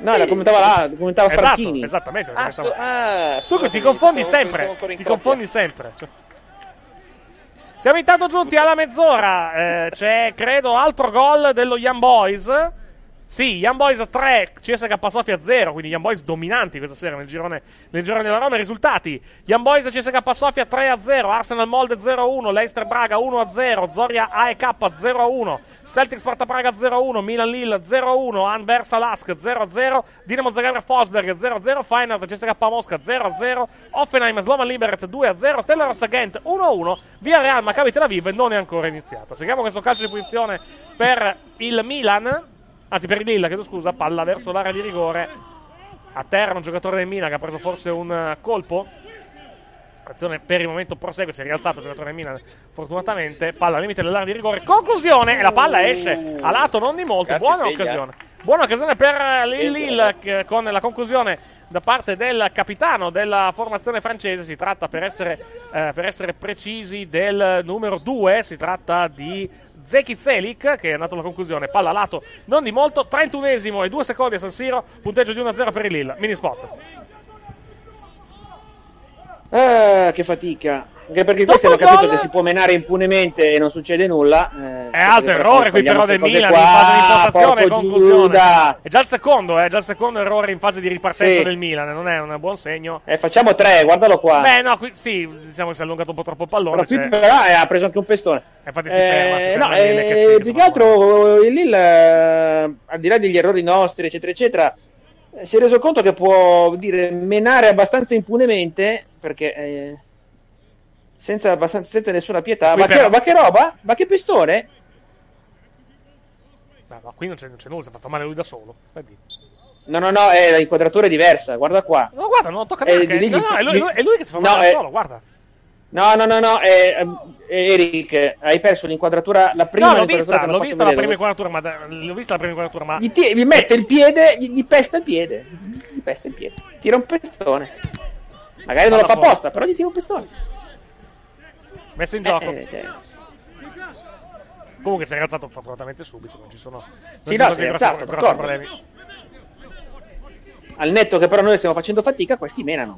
No, la commentava là, la commentava Esatto, Franchini. esattamente. la Ah, so- ah, tu scusami, ti confondi sempre. Ti coppia. confondi sempre. Cioè. Siamo intanto giunti alla mezz'ora. eh, c'è, credo, altro gol dello Young Boys. Sì, Young Boys 3, CSK Sofia 0, quindi Young Boys dominanti questa sera nel girone, nel girone della Roma. I risultati: Young Boys CSK Sofia 3 a 0, Arsenal Molde 0 a 1, Leicester Braga 1 a 0, Zoria AEK 0 a 1, Celtic Sparta Praga 0 a 1, Milan Lille 0 a 1, Anversa Lask 0 a 0, Dinamo Zagreb Forsberg 0 a 0, Final CSK Mosca 0 a 0, Offenheim Slovan Liberec 2 a 0, Stella Rossa Gent 1 a 1, Via Real Maccabi Tel Aviv non è ancora iniziato. Seguiamo questo calcio di punizione per il Milan. Anzi, per il Lilla, chiedo scusa, palla verso l'area di rigore. A terra un giocatore del Milan che ha preso forse un eh, colpo. Azione per il momento prosegue, si è rialzato il giocatore del Milan fortunatamente. Palla al limite dell'area di rigore. Conclusione! E la palla esce a lato, non di molto. Cazzo, Buona sveglia. occasione. Buona occasione per il Lille con la conclusione da parte del capitano della formazione francese. Si tratta, per essere, eh, per essere precisi, del numero 2. Si tratta di Zeki Zelik che è andato alla conclusione. Palla a lato, non di molto. 31esimo e 2 secondi a San Siro. Punteggio di 1-0 per il Lille. Mini spot. Ah, che fatica. Anche perché Dopo questi hanno capito gol- che si può menare impunemente e non succede nulla. Eh, È perché errore qui però del Milan qua. in fase di impostazione e conclusione. Giuda. È già il secondo, è già il secondo errore in fase di ripartenza Sì. del Milan. Non è un buon segno. Eh, facciamo tre, guardalo qua. Beh, no, qui sì, diciamo che si è allungato un po' troppo il pallone. Però c'è- però, eh, ha preso anche un pestone. infatti si ferma, si Eh, ferma no, eh, più che altro il Lille, eh, al di là degli errori nostri, eccetera, eccetera, eh, si è reso conto che può dire menare abbastanza impunemente perché eh, senza, abbastanza- senza nessuna pietà. Ma che, ma che roba? Ma che pestone? No, no, qui non c'è, non c'è nulla, si è fatto male lui da solo. Stai lì. No, no, no, eh, l'inquadratura è diversa. Guarda qua. No, guarda, non tocca Eh, neanche. di- No, no, è lui, di- è lui che si fa no, male da eh, solo, guarda. No, no, no, no, eh, eh, Eric, hai perso l'inquadratura. La prima no, l'ho vista, l'ho vista la prima inquadratura, ma da- l'ho vista la prima inquadratura, ma Gli, ti- gli mette il piede, gli, gli pesta il piede. Gli, pesta il piede. Tira un pestone. Magari non lo fa apposta, però gli tira un pestone. Messo in gioco. Eh, cioè, Comunque si è rialzato fortunatamente subito, non ci sono, non Sì, ci no, sono rialzato, grossi problemi. al netto che però noi stiamo facendo fatica, questi menano.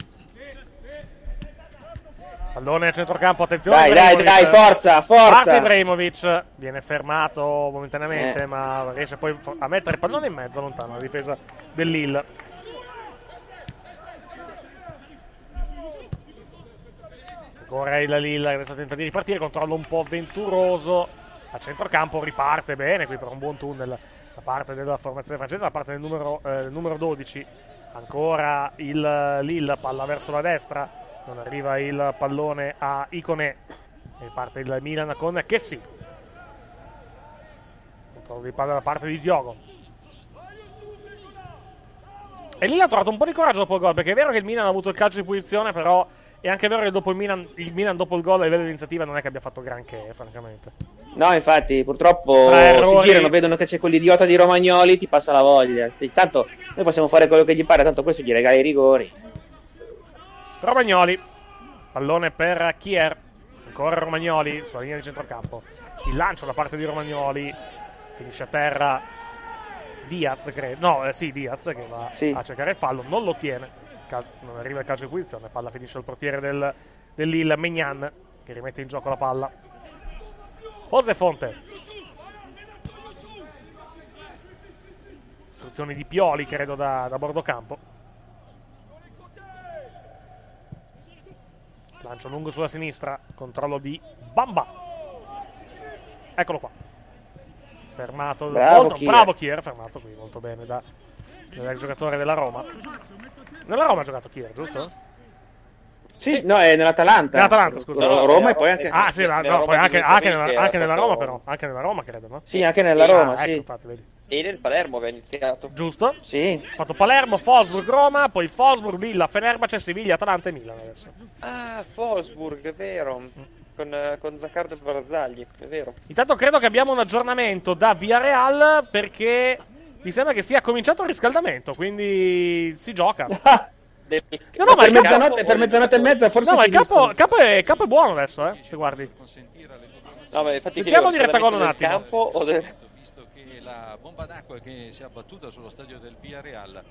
Pallone a centrocampo, attenzione. Dai, dai, dai, forza, forza. Parte Ibrahimovic, viene fermato momentaneamente, Eh. ma riesce poi a mettere il pallone in mezzo, lontano, la difesa del Ancora il Lille che adesso tenta di ripartire, controllo un po' avventuroso. A centrocampo riparte bene, qui per un buon tunnel da parte della formazione francese, da parte del numero, eh, numero 12. Ancora il Lille, palla verso la destra, non arriva il pallone a Icone. E parte il Milan con Chessy. Controllo di palla da parte di Diogo. E lì ha trovato un po' di coraggio dopo il gol, perché è vero che il Milan ha avuto il calcio di punizione, però è anche vero che dopo il Milan, il Milan dopo il gol a livello di iniziativa non è che abbia fatto granché, francamente. No, infatti, purtroppo Tra si errori- girano, vedono che c'è quell'idiota di Romagnoli, ti passa la voglia. Tanto noi possiamo fare quello che gli pare, tanto questo gli regala i rigori. Romagnoli, pallone per Kier, ancora Romagnoli sulla linea di centrocampo. Il lancio da parte di Romagnoli, finisce a terra Diaz, credo. No, eh, sì, Diaz che va Sì. a cercare il fallo, non lo tiene. Cal- non arriva il calcio di punizione, palla finisce al portiere del, del Lille, Megnan, che rimette in gioco la palla. Jose Fonte. Istruzioni di Pioli, credo, da, da bordo campo. Lancio lungo sulla sinistra, controllo di Bamba. Eccolo qua. Fermato. Bravo molto, Kier. bravo Kier, fermato qui molto bene da, dall'ex giocatore della Roma. Nella Roma ha giocato Kier, giusto? Sì, no, è nell'Atalanta. Nell'Atalanta, scusa. Ro- Roma e poi anche... Ah, sì, la- nella no, poi Roma anche, anche nella, anche nella Roma, però. Anche nella Roma, credo, no? Sì, anche nella Roma, Ah, sì. ecco, infatti, vedi. E nel Palermo aveva iniziato. Giusto? Sì. Ha fatto Palermo, Fosburg, Roma, poi Fosburg, Villa, Fenerbahce, Siviglia, Atalanta e Milan adesso. Ah, Wolfsburg, è vero. Con, con Zaccardo e Barzagli, è vero. Intanto credo che abbiamo un aggiornamento da Villarreal perché mi sembra che sia cominciato il riscaldamento, quindi si gioca. No, no, ma per, il capo- mezzanotte, per mezzanotte e mezza forse No, ma il capo, capo è, capo è buono adesso, eh, se guardi. No, ma infatti Sentiamo diretta gol un attimo. campo o del... visto che la bomba d'acqua che si è abbattuta sullo stadio del Villarreal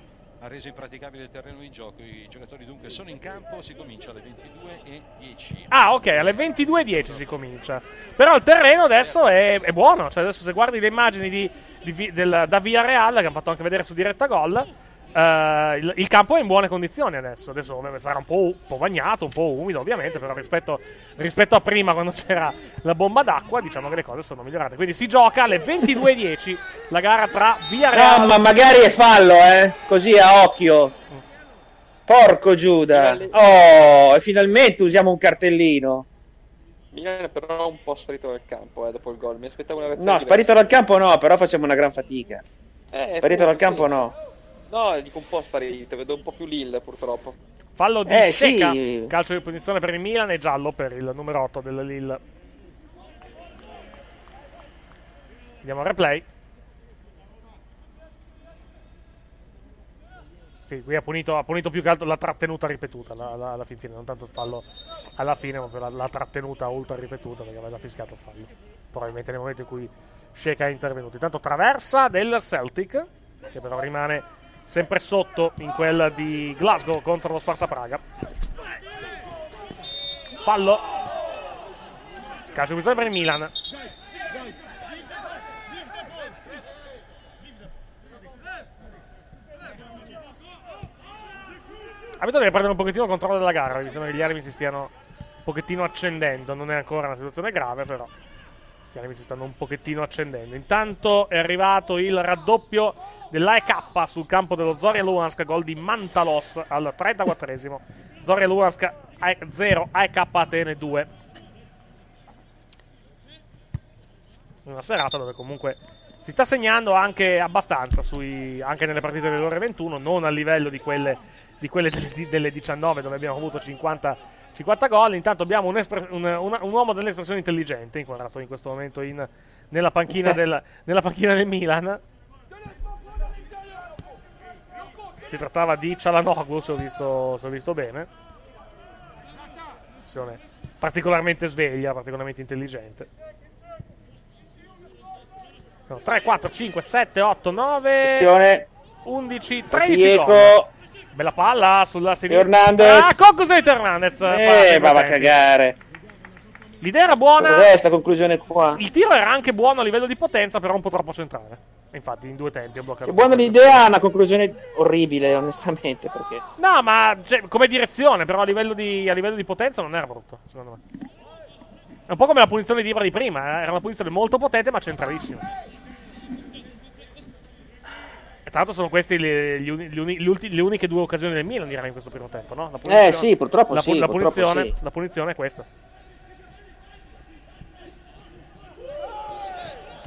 ha reso impraticabile il terreno di gioco. I giocatori dunque sono in campo, si comincia alle 22.10. Ah, ok, alle 22.10 si comincia. Però il terreno adesso è, è buono. Cioè, adesso se guardi le immagini di, di del- da Via Real, che hanno fatto anche vedere su diretta gol, eh, il, il campo è in buone condizioni adesso. Adesso sarà un po', un po' bagnato, un po' umido, ovviamente. Però rispetto, rispetto a prima, quando c'era la bomba d'acqua, diciamo che le cose sono migliorate. Quindi si gioca alle 22.10 la gara tra Via Real No, ma magari è fallo, eh. Così a occhio. Porco Giuda. Oh, e finalmente usiamo un cartellino. Milan è però un po' sparito dal campo eh, dopo il gol. Mi aspettavo una reazione No, sparito dal campo no, però facciamo una gran fatica. Eh, Sparito dal campo sì. no. No, dico un po' sparito, vedo un po' più Lille purtroppo. Fallo di Eh, Sheka. sì. Calcio di punizione per il Milan e giallo per il numero 8 del Lille. Vediamo il replay. Sì, qui ha punito, ha punito più che altro la trattenuta ripetuta la- la- alla fin fine, non tanto il fallo alla fine, ma per la, la trattenuta ultra ripetuta perché aveva fischiato il fallo. Probabilmente nel momento in cui Sheka è intervenuto. Intanto traversa del Celtic, che però rimane sempre sotto in quella di Glasgow contro lo Sparta Praga. Fallo. Calcio di per il Milan. Abito deve prendere un pochettino il controllo della gara. Mi sembra che gli animi si stiano un pochettino accendendo. Non è ancora una situazione grave, però. Gli animi si stanno un pochettino accendendo. Intanto è arrivato il raddoppio dell'AEK sul campo dello Zoria Luhansk. Gol di Mantalos al 34esimo. Zoria Luhansk 0, AEK Atene 2. Una serata dove comunque si sta segnando anche abbastanza sui- anche nelle partite delle ore 21, non a livello di quelle, di quelle delle, delle 19 dove abbiamo avuto 50, 50 gol. Intanto abbiamo un, espre- un- un- un uomo dell'espressione intelligente inquadrato in questo momento in- nella, panchina del, nella panchina del Milan. Si trattava di Cialanoglu, se ho visto, se ho visto bene. Posizione particolarmente sveglia, particolarmente intelligente. No, 3, 4, 5, 7, 8, 9, Attenzione. 11, 13 Diego. gol. Bella palla sulla sinistra. Hernandez. Ah, Cocos di Hernandez. Eh, va a cagare. L'idea era buona. Cos'è sta conclusione qua? Il tiro era anche buono a livello di potenza, però un po' troppo centrale. Infatti, in due tempi ha bloccato. Che buona l'idea, una conclusione orribile, onestamente, perché... No, ma cioè, come direzione, però a livello, di, a livello di potenza non era brutto, secondo me. È un po' come la punizione di Ibra di prima, eh, era una punizione molto potente ma centralissima. E tra l'altro sono queste le, gli gli uni- le ulti- le uniche due occasioni del Milan, direi, in questo primo tempo, no? Eh, sì, purtroppo la, sì, la purtroppo punizione, sì. la punizione è questa.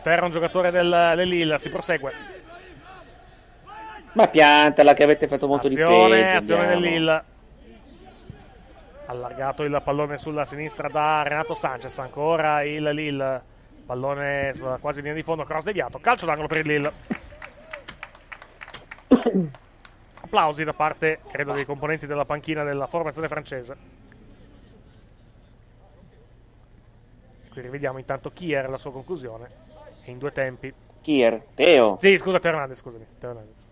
Terra un giocatore del, del Lille, si prosegue. Ma piantala che avete fatto molto Azione, di peggio. azione del andiamo. Lille. Allargato il pallone sulla sinistra da Renato Sanchez. Ancora il Lille. Pallone quasi linea di fondo. Cross deviato. Calcio d'angolo per il Lille. Applausi da parte, credo, dei componenti della panchina della formazione francese. Qui rivediamo intanto chi era la sua conclusione. E in due tempi. Kier, Teo. Sì, scusa, Teo Hernandez, scusami. Teo Hernandez.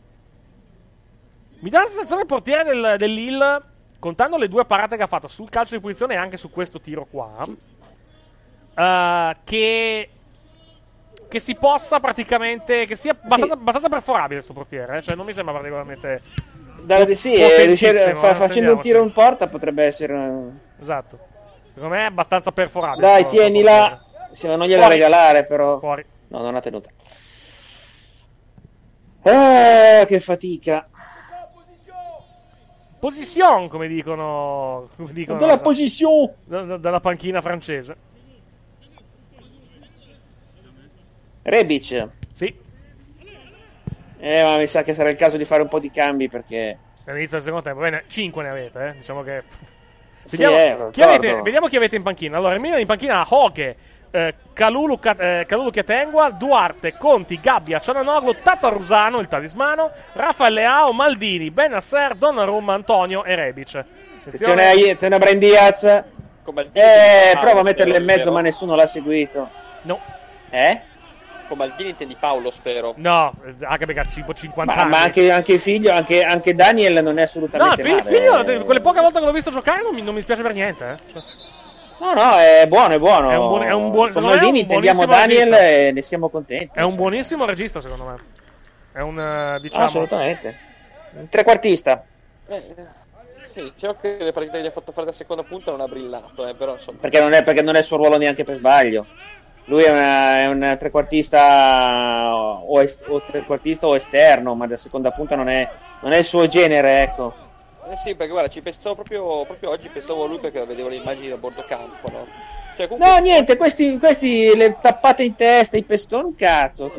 Mi dà la sensazione il portiere del, del Lille, contando le due parate che ha fatto sul calcio di punizione e anche su questo tiro qua, eh, che, che si possa praticamente, che sia abbastanza, abbastanza perforabile questo portiere, eh, cioè non mi sembra particolarmente... Da, sì, eh, riuscire- fa- eh, facendo un tiro in porta potrebbe essere... una- Esatto. Secondo me è abbastanza perforabile. Dai, tienila. Se no, non gliela Fuori. regalare, però. Fuori. No, non ha tenuta. Ah, che fatica. Position, come dicono, come dicono Della position. da- da- dalla panchina francese. Rebic. Sì. Eh, ma mi sa che sarà il caso di fare un po' di cambi perché... All'inizio del secondo tempo. Bene, 5 ne avete, eh. Diciamo che. Sì, Vediamo, eh, chi avete, vediamo chi avete in panchina. Allora, il Milan in panchina ha Hoche, eh, Calulu, Ca- eh, Calulu Chiatengua, Duarte, Conti, Gabbia, Ciananoglu, Tatarusano, il talismano, Rafael Leao, Maldini, Benasser, Donnarumma, Antonio e Rebic. Attenzione, a- attenzione a Brian Diaz. Eh, prova a metterla in mezzo, ma nessuno l'ha seguito. No. Eh? con Maldini intendi Paolo, spero. No, anche perché ha tipo 50 Ma, anni. ma anche, anche il figlio, anche, anche Daniel non è No, assolutamente il figlio, male. quelle poche volte che l'ho visto giocare non mi, non mi spiace per niente. eh. No, no, è buono, è buono. È un buon- è un buon- Con Maldini intendiamo Daniel regista. e ne siamo contenti. È un buonissimo regista, secondo me. È un, eh, No, diciamo... assolutamente. Un trequartista. Eh, sì, diciamo che le partite che gli ha fatto fare da seconda punta non ha brillato, eh, però insomma. Perché non, è, perché non è il suo ruolo neanche per sbaglio. Lui è, una- è un trequartista o, est- o trequartista o esterno, ma da seconda punta non è, non è il suo genere, ecco. Eh sì, perché guarda, ci pensavo proprio, proprio oggi, pensavo a lui perché vedevo le immagini da bordo campo, no? Cioè, comunque, No, niente, questi, questi le tappate in testa, i pestoni, un cazzo.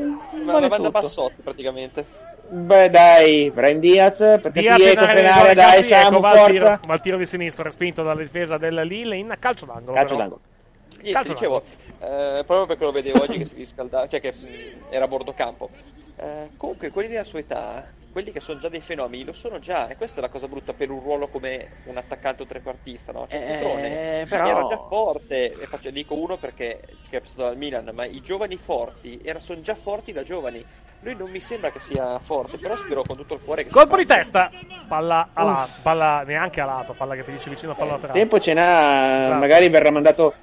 ma Vale la banda. Bassotti praticamente. Beh, dai, Brian Diaz, per Diaz frenare, rigore, dai, Samu, va al tiro, forza. va al tiro di sinistro, respinto dalla difesa del Lille in calcio d'angolo. Calcio però. d'angolo. Niente, Calcio dicevo, eh, proprio perché lo vedevo oggi che si riscaldava, cioè che mh, era a bordo campo. Eh, comunque, quelli della sua età, quelli che sono già dei fenomeni, lo sono già, e questa è la cosa brutta per un ruolo come un attaccante o trequartista, no? Cioè, Eh, Cutrone però- era già forte, e faccio, dico uno perché che è passato dal Milan, ma i giovani forti era, sono già forti da giovani. Lui non mi sembra che sia forte, però spero con tutto il cuore che Colpo di testa, palla, a lato, palla neanche a lato, palla che finisce vicino al fallo laterale. Tempo ce n'ha, Esatto. magari verrà mandato.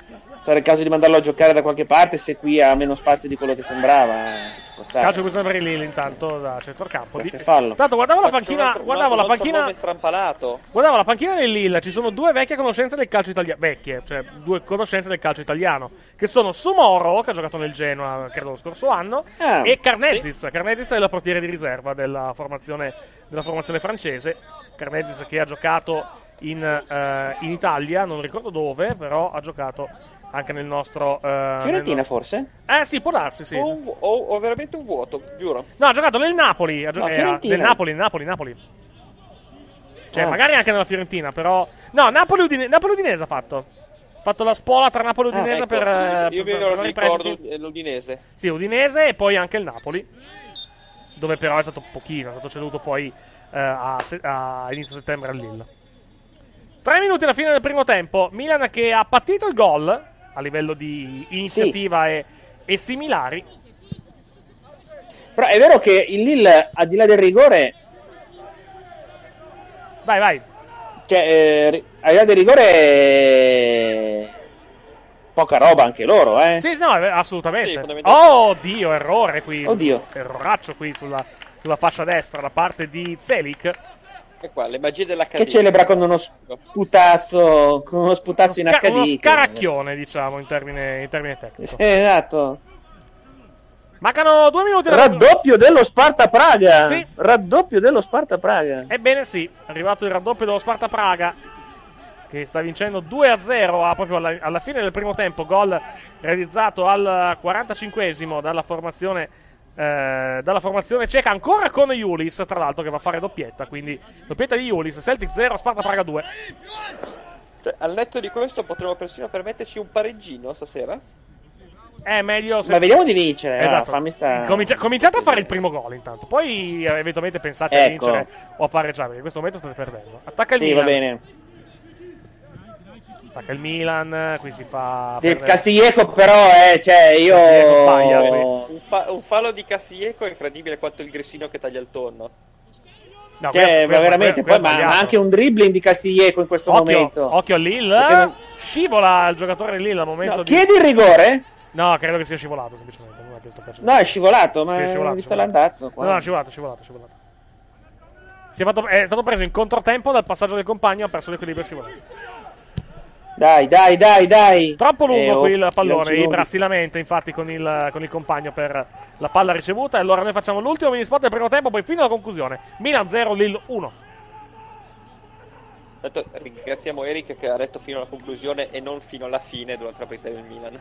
Sarà il caso di mandarlo a giocare da qualche parte se qui ha meno spazio di quello che sembrava. eh. Calcio questo per il Lille intanto da centrocampo. Di- fallo. Tanto guardavo la Faccio panchina, altro- guardavo la panchina, strampalato. guardavo la panchina del Lille, ci sono due vecchie conoscenze del calcio italiano, vecchie, cioè due conoscenze del calcio italiano, che sono Sumoro, che ha giocato nel Genoa, credo lo scorso anno, Ah, e Carnezis. Carnezis è la portiere di riserva della formazione, della formazione francese. Carnezis che ha giocato in, eh, in Italia, non ricordo dove, però ha giocato anche nel nostro... eh, Fiorentina, nel- forse? Eh sì, può darsi, sì. O, un vu- o- o veramente un vuoto, giuro. No, ha giocato nel Napoli. Ha gio- No, eh, Fiorentina. nel Napoli, Napoli, Napoli. Cioè, Ah. magari anche nella Fiorentina, però. No, Napoli Udine- Napoli Udinese ha fatto. Ha fatto la spola tra Napoli e Udinese Ecco, per. eh, io per- mi per vari ricordo prestiti. eh, l'Udinese. Sì, Udinese e poi anche il Napoli. Dove però è stato pochino, è stato ceduto poi eh, a, se- a inizio settembre al Lille. Tre minuti alla fine del primo tempo. Milan che ha patito il gol a livello di iniziativa e, e similari. Però è vero che il Lille, al di là del rigore, Vai, vai. cioè, eh, al di là del rigore, poca roba anche loro, eh. Sì, sì, no, assolutamente. Sì, fondamentalmente. oh, Dio, errore qui. Oddio. Erroraccio qui sulla, sulla fascia destra da parte di Zelik. E qua, le magie Che dell'Accademia. celebra con uno sputazzo, con uno sputazzo in Sca- uno HD. scaracchione, diciamo, in termine, in termine tecnico. Esatto. Mancano due minuti. Raddoppio dello Sparta Praga. Sì. Raddoppio dello Sparta Praga. Ebbene sì, è arrivato il raddoppio dello Sparta Praga che sta vincendo 2-0 a- proprio alla, alla fine del primo tempo, gol realizzato al 45esimo dalla formazione eh, dalla formazione ceca ancora con Julis, tra l'altro che va a fare doppietta, quindi doppietta di Julis, Celtic 0, Sparta Praga 2. Cioè, al netto di questo potremmo persino permetterci un pareggino stasera. È meglio se Ma vediamo di vincere. Esatto. ah, fammi sta- Comincia- cominciate a fare il primo gol intanto, poi eh, eventualmente pensate a Ecco. vincere o a pareggiare, perché in questo momento state perdendo. Attacca il Sì, Milan. va bene. Attacca il Milan, qui si fa Del Castiglieco però, eh, cioè, io... Sbaglia. Un, fa- un fallo di Castiglieco è incredibile quanto il grissino che taglia il tonno. No, Cioè, questo- ma veramente, questo poi, è ma, ma anche un dribbling di Castiglieco in questo occhio, momento. occhio al Lille. Perché non- Scivola il giocatore Lille al momento No, di... chiedi il rigore? No, credo che sia scivolato semplicemente. Non è che sto. No, è scivolato, ma Sì, è ho scivolato, visto scivolato. l'andazzo. qua. No, no, è scivolato, è scivolato, è scivolato. Si è, fatto- è stato preso in controtempo dal passaggio del compagno, ha perso l'equilibrio e è scivolato. Dai, dai, dai, dai. Troppo lungo Eh, oh, qui il pallone. Ibra si lamenta infatti con il, con il compagno per la palla ricevuta. E allora noi facciamo l'ultimo mini spot del primo tempo, poi fino alla conclusione. Milan 0, Lille 1. Tanto ringraziamo Eric che ha detto fino alla conclusione e non fino alla fine durante la partita del Milan.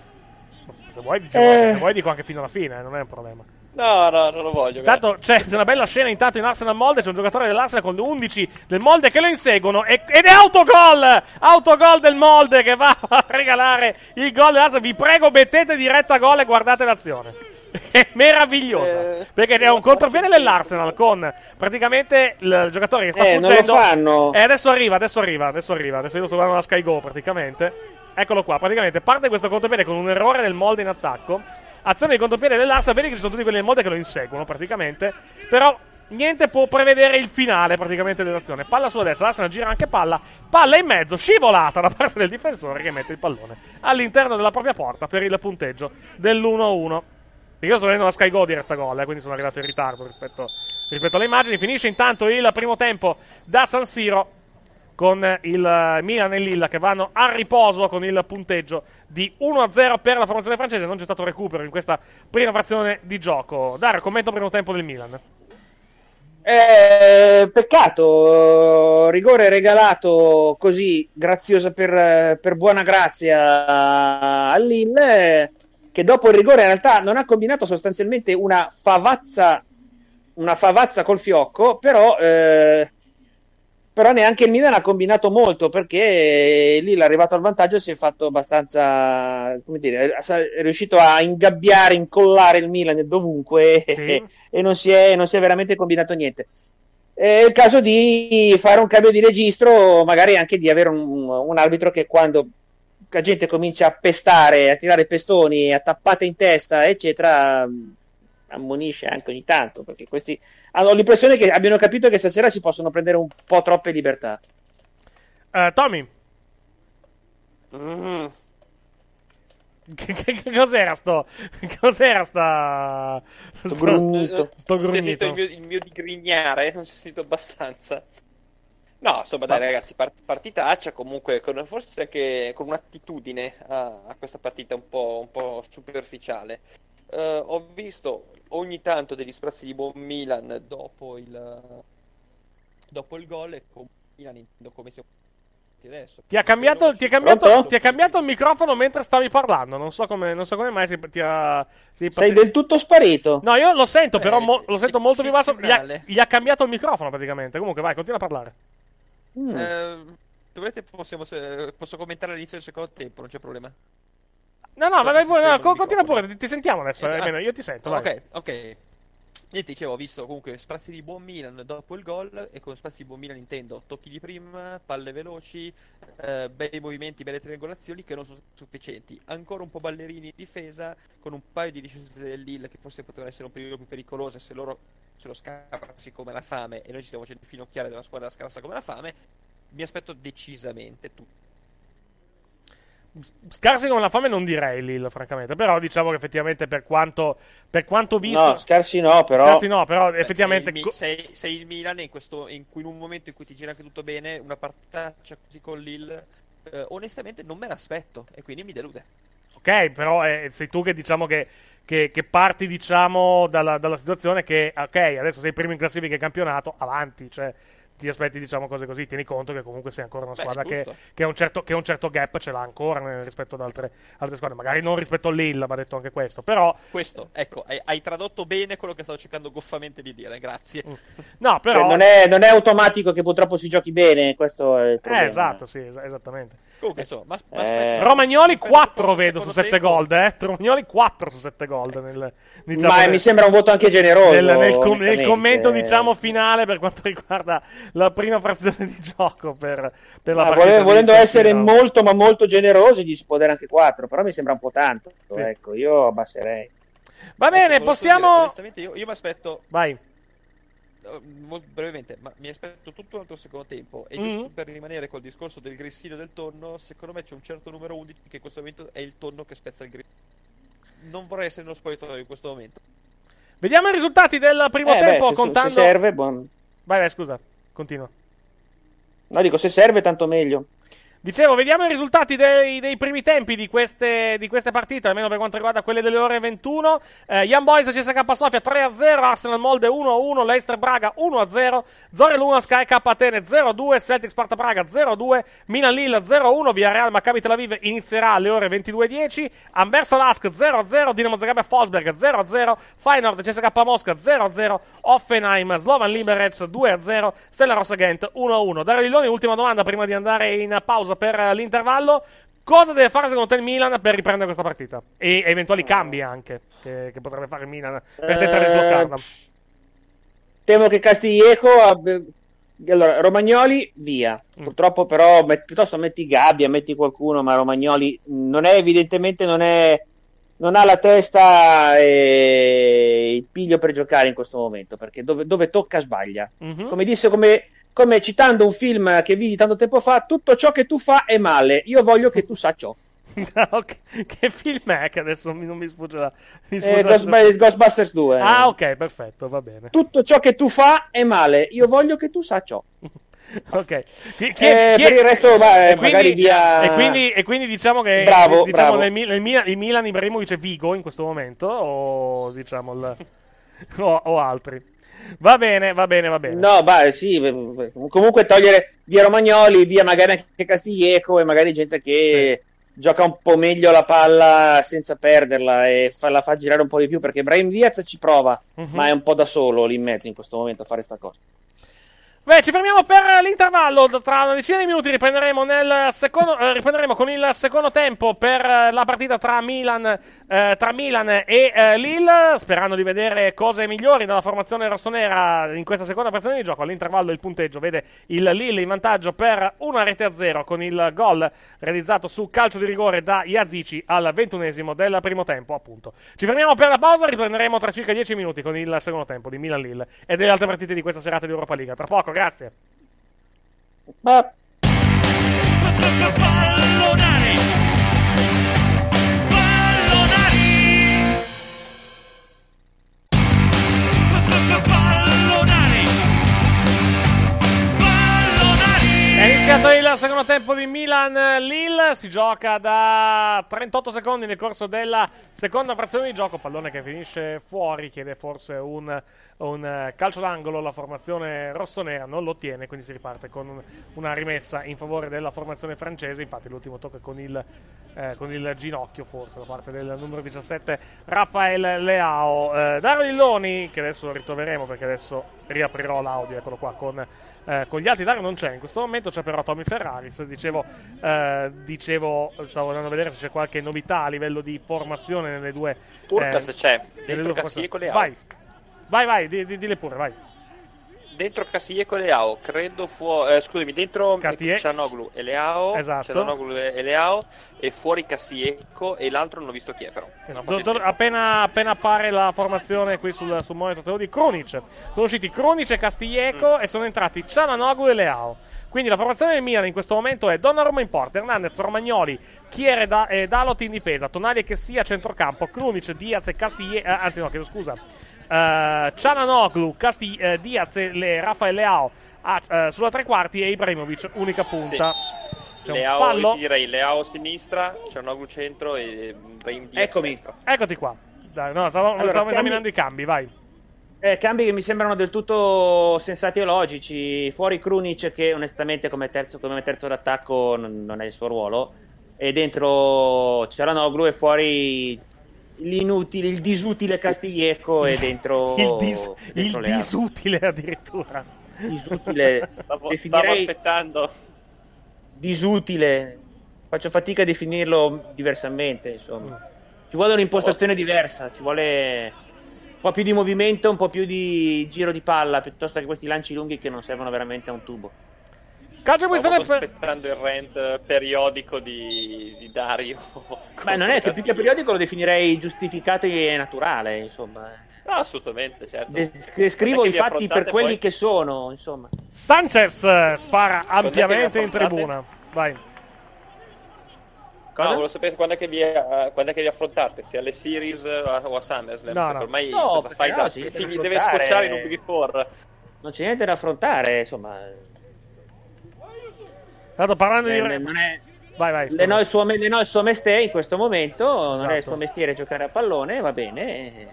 Se vuoi, dicevo, Eh. se vuoi dico anche fino alla fine, eh, non è un problema. No, no, non lo voglio. Intanto c'è una bella scena intanto in Arsenal Molde, c'è un giocatore dell'Arsenal con le 11 del Molde che lo inseguono e- ed è autogol! Autogol del Molde che va a regalare il gol dell'Arsenal. Vi prego mettete diretta gol e guardate l'azione. È meravigliosa Eh, perché è un contropiede dell'Arsenal con praticamente il giocatore che sta Eh, non lo fuggendo fanno. e adesso arriva, adesso arriva, adesso arriva. Adesso io sto guardando la Sky Go praticamente. Eccolo qua, praticamente parte questo contropiede con un errore del Molde in attacco. Azione di contropiede dell'Arsenal. Vedi che ci sono tutti quelli del Molde che lo inseguono praticamente. Però niente può prevedere il finale praticamente dell'azione. Palla sulla destra, l'Arsenal gira anche palla. Palla in mezzo, scivolata da parte del difensore che mette il pallone all'interno della propria porta per il punteggio dell'1-1. Io sto vedendo la Sky Go diretta gol, eh, quindi sono arrivato in ritardo rispetto, rispetto alle immagini. Finisce intanto il primo tempo da San Siro con il eh, Milan e Lilla che vanno a riposo con il punteggio di 1-0 per la formazione francese. Non c'è stato recupero in questa prima frazione di gioco. Dario, commento primo tempo del Milan. Eh, peccato, rigore regalato così grazioso per, per buona grazia al Lille, che dopo il rigore in realtà non ha combinato sostanzialmente una favazza, una favazza col fiocco, però, eh, però neanche il Milan ha combinato molto perché Lille arrivato al vantaggio si è fatto abbastanza, come dire, è riuscito a ingabbiare, incollare il Milan dovunque Sì. e, e non, si è, non si è veramente combinato niente. È il caso di fare un cambio di registro, magari anche di avere un, un arbitro che quando la gente comincia a pestare, a tirare pestoni, a tappate in testa, eccetera, ammonisce anche ogni tanto, perché questi hanno l'impressione che abbiano capito che stasera si possono prendere un po' troppe libertà. Eh, Tommy, Mm. che, che- che cos'era sto. Cos'era sta. Sto, grugnito. Sto Non si è sentito grugnito. il mio, il mio digrignare, non si è sentito abbastanza. No, insomma, dai ragazzi, part- partitaccia comunque, con, forse anche con un'attitudine a, a questa partita un po', un po' superficiale. Eh, ho visto ogni tanto degli sprazzi di buon Milan dopo il, dopo il gol e con Milan intendo come siamo adesso. Ti ha, cambiato, ti, ha cambiato, ti ha cambiato il microfono mentre stavi parlando. Non so come, non so come mai si, ti ha. si- Sei del tutto sparito. No, io lo sento, però Eh, mo- lo sento molto più basso. Gli ha, gli ha cambiato il microfono praticamente. Comunque, vai, continua a parlare. Mm. Eh, dovete, possiamo, posso commentare all'inizio del secondo tempo, non c'è problema. No, no, ma vai, sistema no, continua pure. Ti, ti sentiamo adesso. Ah, almeno io ti sento. vai. Ok, ok. Niente, dicevo, ho visto comunque sprazzi di buon Milan dopo il gol e con sprazzi di buon Milan intendo tocchi di prima, palle veloci, eh, bei movimenti, belle triangolazioni che non sono sufficienti. Ancora un po' ballerini in difesa con un paio di discese del Lille che forse potevano essere un pelino più pericolose se loro se lo scarsi come la fame e noi ci stiamo facendo finocchiare della squadra scarsa come la fame. Mi aspetto decisamente tutto. Scarsi come la fame non direi Lille, francamente. Però diciamo che effettivamente per quanto, per quanto visto... No, scarsi no, però. Scarsi no, però Beh, effettivamente... sei il, sei, sei il Milan e in, questo, in, cui in un momento in cui ti gira anche tutto bene, una partitaccia così con Lille, eh, onestamente non me l'aspetto e quindi mi delude. Ok, però eh, sei tu che diciamo che, che- che parti diciamo dalla, dalla situazione che ok, adesso sei primo in classifica in campionato, avanti, cioè ti aspetti diciamo cose così, tieni conto che comunque sei ancora una Beh, squadra che, giusto. che, ha un certo, che un certo gap, ce l'ha ancora rispetto ad altre, altre squadre, magari non rispetto a Lille, va detto anche questo, però Questo, ecco, hai, hai tradotto bene quello che stavo cercando goffamente di dire, grazie. no, però... Cioè, non, è, non è automatico che purtroppo si giochi bene, questo è il problema. eh, esatto, sì, es- esattamente. Comunque, insomma, ma, ma Eh. Romagnoli aspetta 4 un po' vedo su secondo 7 tempo. gold, eh? Romagnoli 4 su 7 gold nel, diciamo, Ma nel- mi sembra un voto anche generoso. nel, nel com- nel commento diciamo finale per quanto riguarda la prima frazione di gioco per, per la Ah, partita vole- di volendo San essere molto ma molto generosi gli si può dare anche 4 però mi sembra un po' tanto Sì. ecco io abbasserei va bene Ecco, dire, possiamo onestamente, io, io mi aspetto, vai molto brevemente, ma mi aspetto tutto un altro secondo tempo. E Mhm. giusto per rimanere col discorso del grissino del tonno, secondo me c'è un certo numero 11 che in questo momento è il tonno che spezza il grissino. Non vorrei essere uno spogliatoio in questo momento. vediamo i risultati del primo Eh, beh, tempo se- contando se serve buon... vai vai scusa continua no dico se serve tanto meglio Dicevo, vediamo i risultati dei, dei primi tempi di queste, di queste partite, almeno per quanto riguarda quelle delle ore 21. Eh, Young Boys CSK Sofia 3-0, Arsenal Molde 1-1, Leicester Braga 1-0, Zorel 1, Sky K Atene 0-2, Celtic Sparta Praga 0-2, Milan Lille 0-1, Villarreal Maccabi Tel Aviv inizierà alle ore 22.10, Anversa Lask 0-0, Dinamo Zagreb Fosberg 0-0, Feyenoord CSK Mosca 0-0, Offenheim Slovan Liberec 2-0, Stella Rossa Ghent 1-1. Dario Lilloni, ultima domanda prima di andare in pausa per eh, l'intervallo. Cosa deve fare secondo te il Milan per riprendere questa partita? E eventuali cambi anche che, che potrebbe fare il Milan per tentare di Eh, sbloccarla. temo che Castiglieco abbia- allora Romagnoli via Mm. purtroppo però met- piuttosto metti Gabbia metti qualcuno ma Romagnoli non è evidentemente non è non ha la testa e il piglio per giocare in questo momento, perché dove, dove tocca sbaglia. Mhm. Come disse, come, come citando un film che vidi tanto tempo fa, tutto ciò che tu fa è male, io voglio che tu sa ciò. Ok, Che film è che adesso mi- non mi sfugge la... mi Eh, sfugge la- Ghostbusters, Ghostbusters 2. Ah, ok, perfetto, va bene. Tutto ciò che tu fa è male, io voglio che tu sa ciò. Ok. Chi- chi Eh, è- chi per è- il resto, beh, e quindi- magari via- E quindi, e quindi diciamo che Bravo, diciamo bravo. nel, nel Milan, il Milan Ibrahimovic è Vigo in questo momento o diciamo il- o, o altri. Va bene, va bene, va bene. No, beh, sì, comunque togliere via Romagnoli, via magari anche Castiglieco e magari gente che gioca un po' meglio la palla senza perderla e fa- la fa girare un po' di più perché Brahim Diaz ci prova, Mhm. ma è un po' da solo lì in mezzo in questo momento a fare sta cosa. Beh, ci fermiamo per l'intervallo. Tra una decina di minuti riprenderemo, secondo, eh, riprenderemo con il secondo tempo per eh, la partita tra Milan, eh, tra Milan e eh, Lille. Sperando di vedere cose migliori dalla formazione rossonera in questa seconda frazione di gioco. All'intervallo il punteggio vede il Lille in vantaggio per una rete a zero con il gol realizzato su calcio di rigore da Iazici al ventunesimo del primo tempo. Appunto. Ci fermiamo per la pausa. Riprenderemo tra circa 10 minuti con il secondo tempo di Milan-Lille e delle altre partite di questa serata di Europa League. Tra poco, grazie. Ma Iniziato il secondo tempo di Milan-Lille, si gioca da 38 secondi nel corso della seconda frazione di gioco, pallone che finisce fuori, chiede forse un, un, calcio d'angolo, la formazione rossonera non lo ottiene, quindi si riparte con un- una rimessa in favore della formazione francese, infatti l'ultimo tocco è con il, eh, con il ginocchio forse da parte del numero 17 Raffaele Leao. Eh, Dario Lilloni, che adesso ritroveremo perché adesso riaprirò l'audio, eccolo qua, con eh, con gli altri Dario non c'è in questo momento, c'è però Tommy Ferraris. Dicevo, eh, dicevo, stavo andando a vedere se c'è qualche novità a livello di formazione nelle due. Urcas eh, c'è, nelle due Vai, vai, vai, di, di- dille pure, vai. Dentro Cassier con Leao, credo fuori. Eh, scusami, dentro. Cianoglu e Leao. Esatto. Cianoglu e Leao. E fuori Cassiecco. E l'altro non ho visto chi è, però. Ho Do- appena, appena appare la formazione qui sul, sul monitor te lo di Krunic. Sono usciti Krunic e Castiglieco e sono entrati Cialanoglu e Leao. Quindi la formazione del Milan in questo momento è Donnarumma in porta, Hernandez, Romagnoli, Chiere da, e Dalot in difesa, Tonali che sia a centrocampo, Krunic, Diaz e Castiglieco, anzi no, chiedo scusa, uh, Cialanoglu, Casti- eh, Diaz e le, Rafael Leao a- eh, sulla tre quarti e Ibrahimovic, unica punta. C'è un Leao, fallo. direi Leao a sinistra, Cianoglu centro e Brahim Diaz Eccomi. a destra. Eccoti qua. Dai, no, stavo, Allora, stavo cambi- esaminando i cambi, vai. Eh, cambi che mi sembrano del tutto sensati e logici. Fuori Krunic, che onestamente come terzo, come terzo d'attacco non, non è il suo ruolo. E dentro Cialanoglu e fuori l'inutile, il disutile Castiglieco e dentro. il dis- dentro il disutile addirittura. Disutile. Stavo, stavo aspettando. disutile. Faccio fatica a definirlo diversamente, insomma. Ci vuole un'impostazione diversa, ci vuole un po' più di movimento, un po' più di giro di palla, piuttosto che questi lanci lunghi che non servono veramente a un tubo. Calcio per... aspettando il rant periodico di, di Dario. Beh, non è che più che periodico lo definirei giustificato e naturale, insomma. No, assolutamente, certo. De- descrivo i fatti per quelli poi- che sono, insomma. Sanchez eh, spara ampiamente in tribuna. Vai. No, volevo sapere quando è che vi, eh, quando è che vi affrontate, se alle Series eh, o a SummerSlam. No, perché no. ormai No, cosa fai no, da... si deve scocciare in un Big Four. Non c'è niente da affrontare, insomma. Tanto parlando di... Eh, non è- Vai, vai. Le no, il suo, le no il suo mestiere in questo momento, non è il Esatto. suo mestiere giocare a pallone, va bene.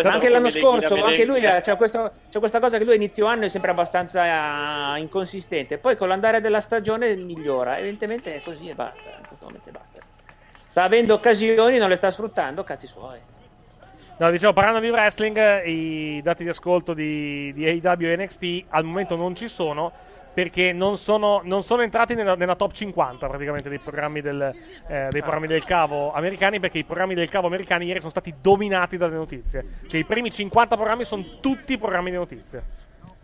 Ma anche che l'anno scorso, anche lui c'è, questo- c'è questa cosa che lui a inizio anno è sempre abbastanza inconsistente, poi con l'andare della stagione migliora, evidentemente è così e basta, basta. Sta avendo occasioni, non le sta sfruttando, cazzi suoi. No, dicevo, parlando di wrestling, i dati di ascolto di, di AEW e NXT al momento non ci sono perché non sono, non sono entrati nella, nella top 50 praticamente dei programmi del, eh, dei programmi del cavo americani perché i programmi del cavo americani ieri sono stati dominati dalle notizie. Cioè i primi 50 programmi sono tutti programmi di notizie.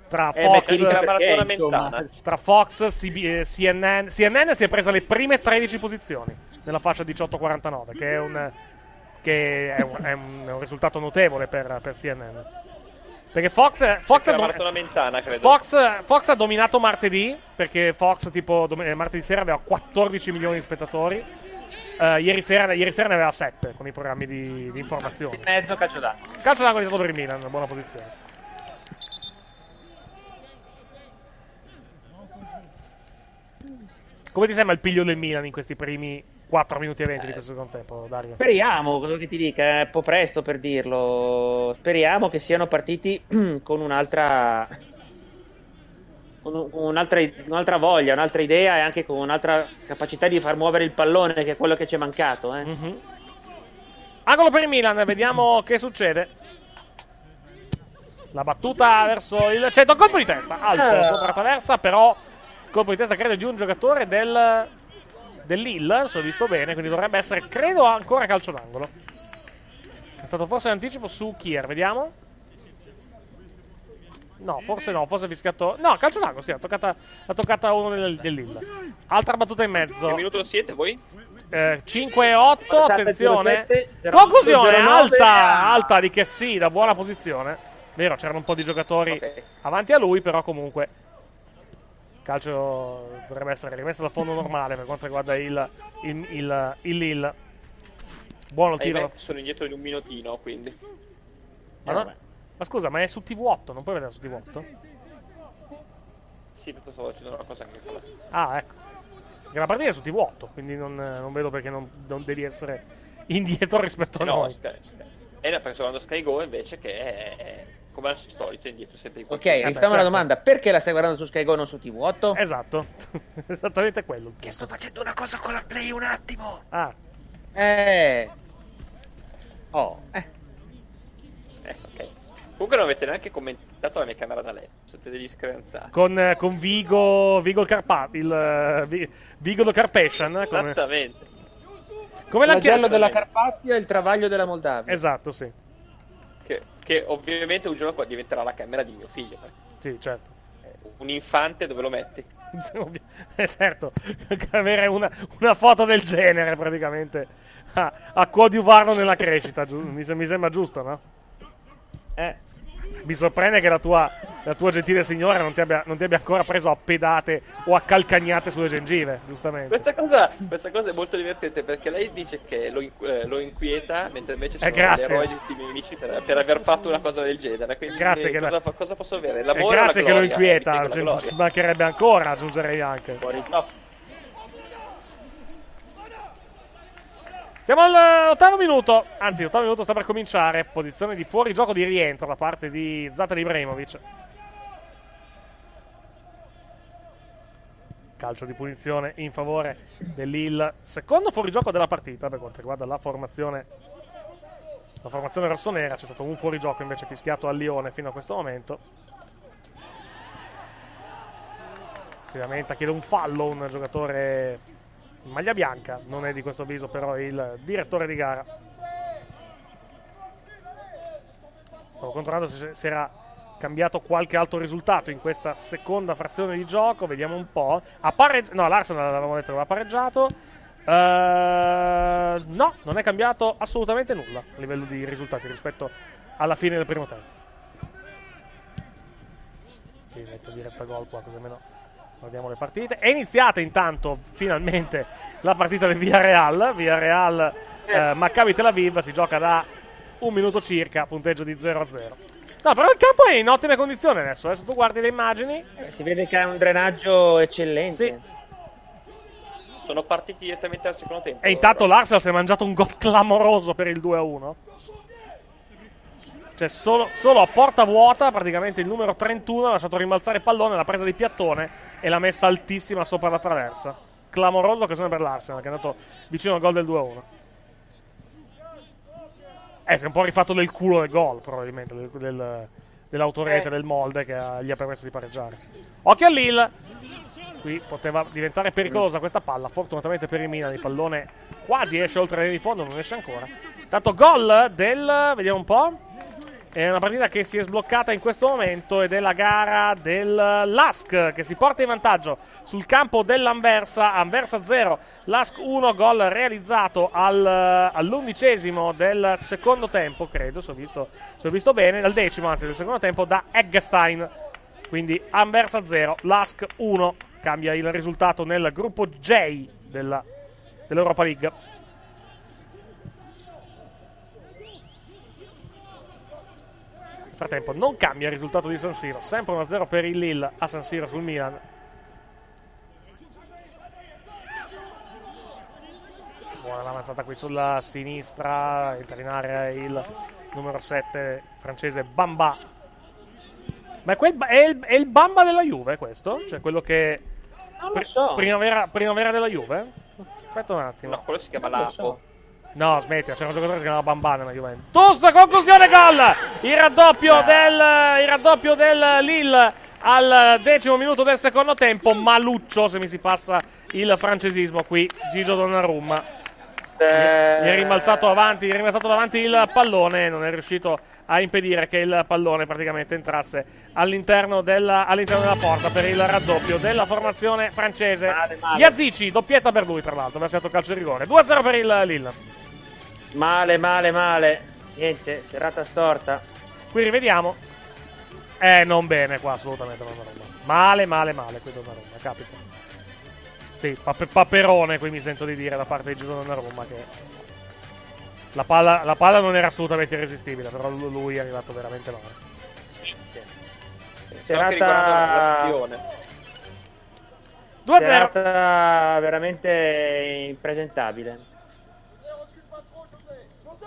Tra Eh, Fox, beh, maratona perché, tra Fox, CB, eh, CNN, CNN si è presa le prime 13 posizioni nella fascia 18-49, che è un, che è un, è un- è un risultato notevole per, per CNN. Perché Fox, Fox, ha credo. Fox, Fox ha dominato martedì, perché Fox tipo dom- eh, martedì sera aveva 14 milioni di spettatori. Eh, ieri, sera, ieri sera ne aveva 7 con i programmi di, di informazione. Mezzo calcio d'angolo. Calcio d'angolo tirato per il Milan, buona posizione. Come ti sembra il piglio del Milan in questi primi 4 minuti e 20 di questo secondo tempo, Dario? Speriamo, quello che ti dica, è un po' presto per dirlo. Speriamo che siano partiti con un'altra. con un- con un'altra, un'altra voglia, un'altra idea e anche con un'altra capacità di far muovere il pallone, che è quello che ci è mancato. Eh. Angolo per il Milan, vediamo che succede. La battuta verso il centro, colpo di testa, alto Ah. sopra traversa, però colpo di testa credo di un giocatore del, del Lille, se ho visto bene, quindi dovrebbe essere, credo, ancora calcio d'angolo. È stato forse in anticipo su Kier, vediamo. No, forse no, forse ha fischiato... No, calcio d'angolo, sì, ha toccata, ha toccata uno del, del Lille. Altra battuta in mezzo. Che minuto siete voi? Eh, 5-8, 47, attenzione. 07, Conclusione 09, alta, ah. alta di che sì, da buona posizione. Vero, c'erano un po' di giocatori avanti a lui, però comunque calcio dovrebbe essere rimesso da fondo normale per quanto riguarda il, il, il, il Lille. Buono il Ahimè, tiro. sono indietro di un minutino, quindi. Ma, non- ma scusa, ma è su TV8, non puoi vedere su TV8? Sì, tanto stavo facendo una cosa anche quella. Ah, ecco. Perché la partita è su TV8, quindi non, non vedo perché non, non devi essere indietro rispetto a no, noi. Sky, Sky. Eh, no, perché sto guardando Sky Go invece che è come al solito indietro sempre di Ok, qualche- rifacciamo la domanda: perché la stai guardando su Sky Go non su TV8? Esatto, esattamente quello. Che sto facendo una cosa con la Play un attimo. Ah, Eh. Oh, eh. Eh, ok. Comunque non avete neanche commentato la mia camera da letto. Siete degli screnzati. con, eh, con Vigo, Vigo il Carpa, il eh, Vi- Vigo lo Carpathian. Come, Esattamente. come l'ha L'agello chiamato? della Carpazia e il travaglio della Moldavia. Esatto, sì. Che, che ovviamente un giorno qua diventerà la camera di mio figlio. Sì, certo. Un infante dove lo metti? Eh, certo, avere una, una foto del genere praticamente a, a coadiuvarlo nella crescita, mi, mi sembra giusto, no? Eh. Mi sorprende che la tua, la tua gentile signora non ti, abbia, non ti abbia ancora preso a pedate o a calcagnate sulle gengive, giustamente. Questa cosa, questa cosa è molto divertente perché lei dice che lo, eh, lo inquieta, mentre invece sono Eh, gli eroi di tutti i miei amici per, per aver fatto una cosa del genere. Quindi Grazie eh, cosa, la- cosa posso avere? Eh, L'amore la grazie che lo inquieta, Eh, cioè, ci mancherebbe ancora, aggiungerei anche. Siamo all'ottavo minuto, anzi l'ottavo minuto sta per cominciare, posizione di fuorigioco di rientro da parte di Zlatan Ibrahimovic. Calcio di punizione in favore dell'Ill, secondo fuorigioco della partita per quanto riguarda la formazione la formazione rossonera, c'è stato un fuorigioco invece fischiato al Lione fino a questo momento. Si lamenta, chiede un fallo un giocatore maglia bianca, non è di questo avviso però il direttore di gara. Stavo controllando se, se era cambiato qualche altro risultato in questa seconda frazione di gioco, vediamo un po'. Ha no, l'Arsenal avevamo detto che aveva pareggiato. Eh, no, non è cambiato assolutamente nulla a livello di risultati rispetto alla fine del primo tempo. Sì, metto diretta gol qua così almeno guardiamo le partite. È iniziata intanto finalmente la partita del Villarreal. Villarreal eh, Maccabi Tel Aviv si gioca da un minuto circa, punteggio di 0 a 0. No, però il campo è in ottime condizioni adesso. Adesso tu guardi le immagini. Eh, Si vede che ha un drenaggio eccellente. Sì. Sono partiti direttamente al secondo tempo. E intanto l'Arsenal si è mangiato un gol clamoroso per il 2 a 1. Cioè, solo, solo a porta vuota, praticamente il numero 31 ha lasciato rimbalzare il pallone, l'ha presa di piattone e l'ha messa altissima sopra la traversa. Clamorosa occasione per l'Arsenal, che è andato vicino al gol del 2 a 1. Eh, si è un po' rifatto del culo del gol, probabilmente, del, del- dell'autorete Eh. del molde che ha- gli ha permesso di pareggiare. Occhio a Lille! Qui poteva diventare pericolosa questa palla. Fortunatamente per il Milan il pallone quasi esce oltre la linea di fondo, non esce ancora. Tanto gol del. Vediamo un po'. È una partita che si è sbloccata in questo momento ed è la gara del Lask che si porta in vantaggio sul campo dell'Anversa. Anversa 0, Lask 1, gol realizzato al, all'undicesimo del secondo tempo, credo, se ho, visto, se ho visto bene, al decimo anzi del secondo tempo da Eggestein. Quindi Anversa 0, Lask 1. Cambia il risultato nel gruppo J della, dell'Europa League. Frattempo non cambia il risultato di San Siro, sempre 1-0 per il Lille a San Siro sul Milan. Buona l'avanzata qui sulla sinistra, entra in area il numero 7 francese Bamba. Ma è, quel, è, il, è il Bamba della Juve questo? Cioè quello che... So. Primavera, primavera della Juve? Aspetta un attimo. No, quello si chiama Lapo. No, smettila, c'era un giocatore che si chiamava Bamba nella Juventus. Conclusione gol! Il raddoppio del, il raddoppio del Lille al decimo minuto del secondo tempo. Maluccio, se mi si passa il francesismo qui, Gigio Donnarumma. Gli è rimbalzato avanti, gli è rimbalzato davanti il pallone, non è riuscito a impedire che il pallone praticamente entrasse all'interno della, all'interno della porta per il raddoppio della formazione francese. Male, male. Iazici, doppietta per lui tra l'altro, versato calcio di rigore. 2-0 per il Lille. Male, male, male. Niente, serata storta. Qui rivediamo. Eh, non bene qua, assolutamente Donnarumma. Male, male, male qui Donnarumma, capita. Sì, pape- paperone qui mi sento di dire da parte di Gino Donnarumma che la palla, la palla non era assolutamente irresistibile, però lu- lui è arrivato veramente male. Serata, situazione. 2-0. serata veramente impresentabile.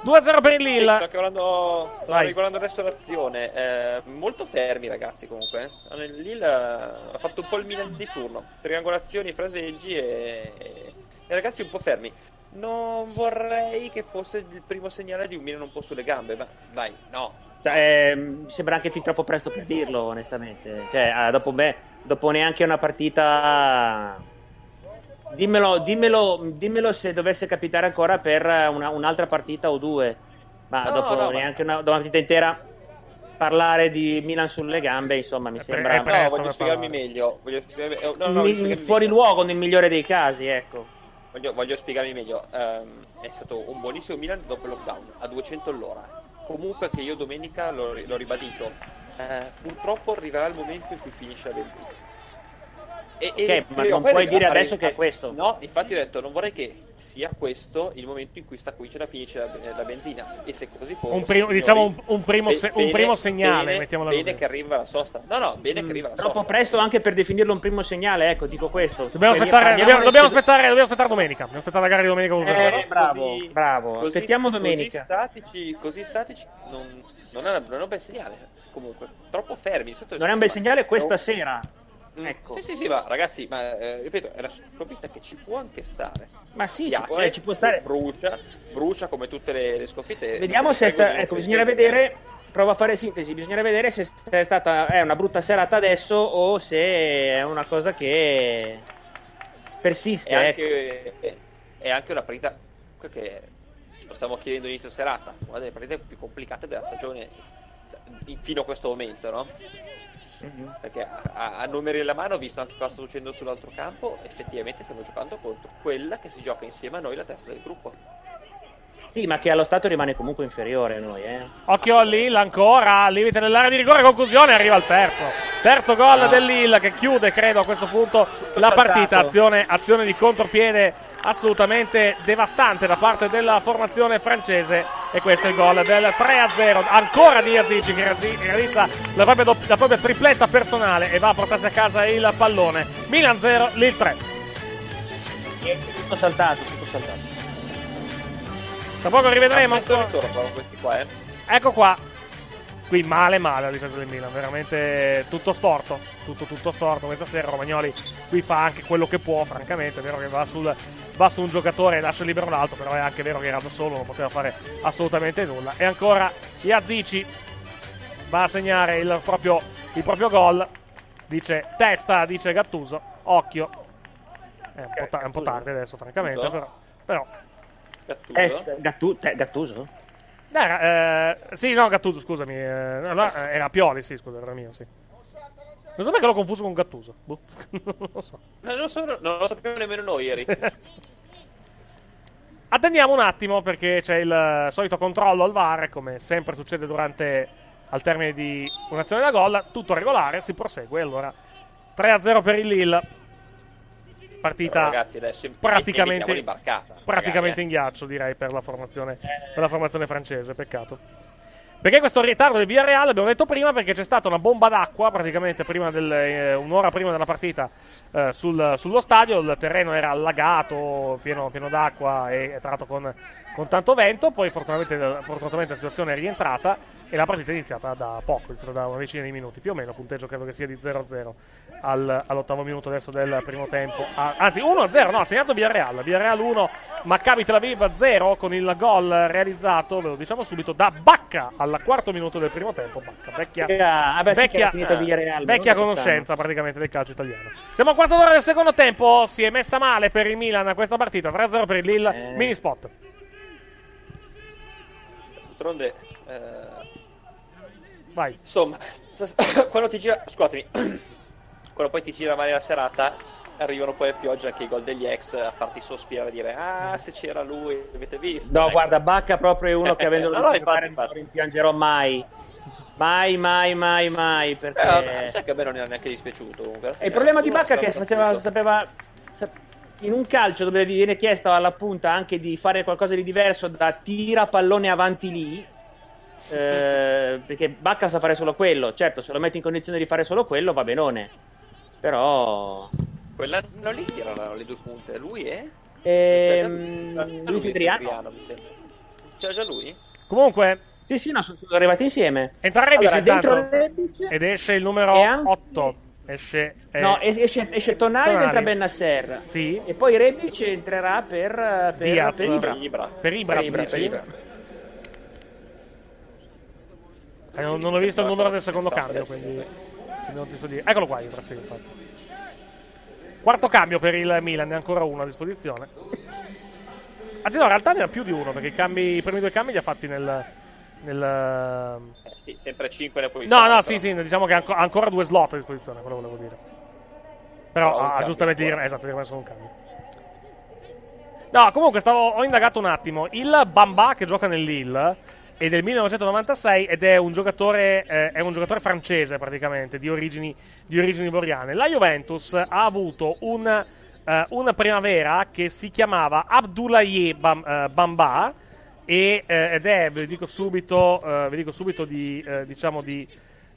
2-0 per il Sì, Lille. sto guardando, sto riguardando adesso l'azione. Eh, molto fermi, ragazzi. Comunque, eh. il Lille ha fatto un po' il Milan di turno. Triangolazioni, fraseggi e, e ragazzi un po' fermi. Non vorrei che fosse il primo segnale di un Milan un po' sulle gambe, ma dai, no. Cioè, ehm, mi sembra anche fin troppo presto per dirlo, onestamente. Cioè, ah, dopo, me- dopo neanche una partita. Dimmelo, dimmelo, dimmelo se dovesse capitare ancora per una- un'altra partita o due. Ma No, dopo no, ma- neanche una, dopo una partita intera parlare di Milan sulle gambe, insomma, mi pre- sembra presto no, voglio spiegarmi parlare. meglio. Voglio spiegarmi, eh, no, no, mi- voglio spiegarmi fuori meglio. luogo nel migliore dei casi, ecco. Voglio, voglio spiegarmi meglio. Ehm, è stato un buonissimo Milan dopo il lockdown, a 200 all'ora. Comunque che io domenica l'ho, l'ho ribadito. eh, purtroppo arriverà il momento in cui finisce la benzina. E, Ok, e ma non puoi dire adesso che è questo. No, infatti ho detto, non vorrei che sia questo il momento in cui sta cominciando a finisce la, la benzina. E se così fosse... Un primo- signori, diciamo un- un primo be- se- un primo segnale, bene, mettiamola bene così. che arriva la sosta. No, no, bene che Mm, arriva la Troppo sosta. presto anche per definirlo un primo segnale, ecco, dico questo. Dobbiamo aspettare, dobbiamo, dobbiamo aspettare, dobbiamo aspettare domenica. Dobbiamo aspettare la gara di domenica con Eh, Usain. bravo, Così- bravo. così- Aspettiamo domenica. Così statici, così statici non, non, è, non è un bel segnale. Comunque, troppo fermi. Sotto- Non è un bel segnale questa sera. Mm, Ecco. Sì, sì, sì, ma ragazzi, ma eh, ripeto, è una sconfitta che ci può anche stare. Ma sì, ci, Piace, cioè, ci può stare. Brucia, brucia come tutte le, le sconfitte. Vediamo se è sta- ecco, bisognerà vedere. Prova a fare sintesi. Bisognerà vedere se è stata è una brutta serata adesso o se è una cosa che persiste. È ecco. anche, è anche una partita che lo stiamo chiedendo inizio serata, una delle partite più complicate della stagione fino a questo momento, no? Perché a, a numeri alla mano, visto anche cosa sta succedendo sull'altro campo, effettivamente stiamo giocando contro quella che si gioca insieme a noi la testa del gruppo. Sì, ma che allo stato rimane comunque inferiore a noi. Eh. Occhio al Lille ancora, limite dell'area di rigore, conclusione, arriva il terzo. Terzo gol del Lille che chiude, credo, a questo punto la saltato. partita. Azione, azione di contropiede assolutamente devastante da parte della formazione francese. E questo è il gol del 3-0. Ancora di Azici che realizza la propria, dopp- la propria tripletta personale e va a portarsi a casa il pallone. Milan 0, Lille 3. Niente, tutto saltato, tutto saltato. Tra poco rivedremo il ancora. qua, eh. Ecco qua. Qui male male la difesa del Milan, veramente tutto storto, tutto tutto storto questa sera Romagnoli qui fa anche quello che può, francamente, è vero che va, sul, va su un giocatore e lascia libero l'altro, però è anche vero che era da solo, non poteva fare assolutamente nulla. E ancora Iazici va a segnare il proprio, il proprio gol, dice testa, dice Gattuso, occhio. È un po', ta- è un po' tardi adesso, francamente, però, però Gattuso. Eh, Gattu- te- Gattuso? Era, eh, sì, no, Gattuso, scusami. eh, allora, eh, era Pioli, sì, scusa, era mio, sì. Non so perché l'ho confuso con Gattuso. Boh, non lo so. Non lo, so- non lo sappiamo nemmeno noi ieri. Attendiamo un attimo perché c'è il solito controllo al VAR, come sempre succede durante al termine di un'azione da gol, tutto regolare, si prosegue. Allora 3-0 per il Lille. Partita ragazzi, adesso praticamente, praticamente magari, in ghiaccio, direi, per la formazione, per la formazione francese. Peccato. Perché questo ritardo del Villarreal, abbiamo detto prima, perché c'è stata una bomba d'acqua praticamente prima del, eh, un'ora prima della partita eh, sul- sullo stadio, il terreno era allagato, pieno, pieno d'acqua e tra l'altro con, con tanto vento, poi fortunatamente, fortunatamente la situazione è rientrata e la partita è iniziata da poco, da una decina di minuti, più o meno, punteggio credo che sia di 0-0 al- all'ottavo minuto adesso del primo tempo, Ah, anzi 1-0, no, ha segnato Villarreal, Villarreal 1, Maccabi Tel Aviv 0 con il gol realizzato, ve lo diciamo subito, da Bacca al quarto minuto del primo tempo, Bacca, vecchia, Ah, beh, sì che vecchia, Villarreal, vecchia conoscenza praticamente del calcio italiano. Siamo a quarto d'ora del secondo tempo, si è messa male per il Milan questa partita, 3-0 per il Lille, Eh. mini spot. D'altronde, eh, Vai. insomma, quando ti gira, scusatemi, quando poi ti gira male la serata, arrivano poi a pioggia anche i gol degli ex a farti sospirare e dire ah se c'era lui, avete visto? No, Ecco. guarda, Bacca proprio è uno che avendolo No, no, giocare non lo rimpiangerò mai. Mai, mai, mai, mai. Perché... Eh, vabbè, sai che a me non era neanche dispiaciuto comunque. E il problema di Bacca che faceva, sapeva, sa- in un calcio dove vi viene chiesto alla punta anche di fare qualcosa di diverso da tira pallone avanti lì. eh, perché Bacca sa fare solo quello. Certo, se lo metti in condizione di fare solo quello va benone. Però. Quell'anno lì erano le due punte, lui è? Ehm, Luis lui, sembra. C'era già lui? Comunque, Sì, sì, no, sono arrivati insieme. entra Rebic Allora, dentro intanto, Rebic- ed esce il numero E anche- 8. Esce, eh, No, es- esce, esce Tonali Tonali. entra Bennasser. Sì. E poi Rebic entrerà per, per, per Ibra. Per Ibra, Per Ibra, per Ibra. Eh, non, non ho visto il numero del secondo cambio, quindi quindi non ti so dire. Eccolo qua, Ibra, sì, infatti. Quarto cambio per il Milan, ne ha ancora uno a disposizione. Anzi, no, in realtà ne ha più di uno, perché i, cambi- i primi due cambi li ha fatti nel... nel... Eh, sì, sempre 5 ne puoi No, no, sì, sì, diciamo che ha anco- ha ancora due slot a disposizione, quello volevo dire. Però ha cambio giustamente dire, esatto, dire solo un cambio. No, comunque stavo, ho indagato un attimo. Il Bamba che gioca nel Lille è del 1996 ed è un giocatore, eh, è un giocatore francese praticamente, di origini, di origini ivoriane. La Juventus ha avuto un, eh, una primavera che si chiamava Abdoulaye eh, Bamba e, eh, ed è, ve lo dico subito, eh, dico subito di, eh, diciamo di,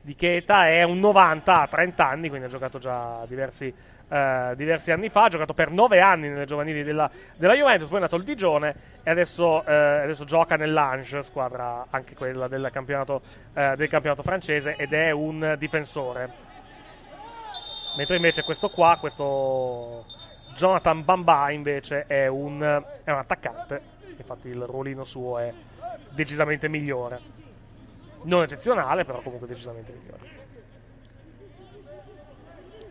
di che età è, un 90 a 30 anni, quindi ha giocato già diversi, eh, diversi anni fa, ha giocato per 9 anni nelle giovanili della, della Juventus, poi è andato al Digione e adesso, eh, adesso gioca nell'Ange, squadra anche quella del campionato, del campionato francese, ed è un difensore. Mentre invece questo qua, questo Jonathan Bamba invece è un, è un attaccante, infatti il ruolino suo è decisamente migliore. Non eccezionale, però comunque decisamente migliore.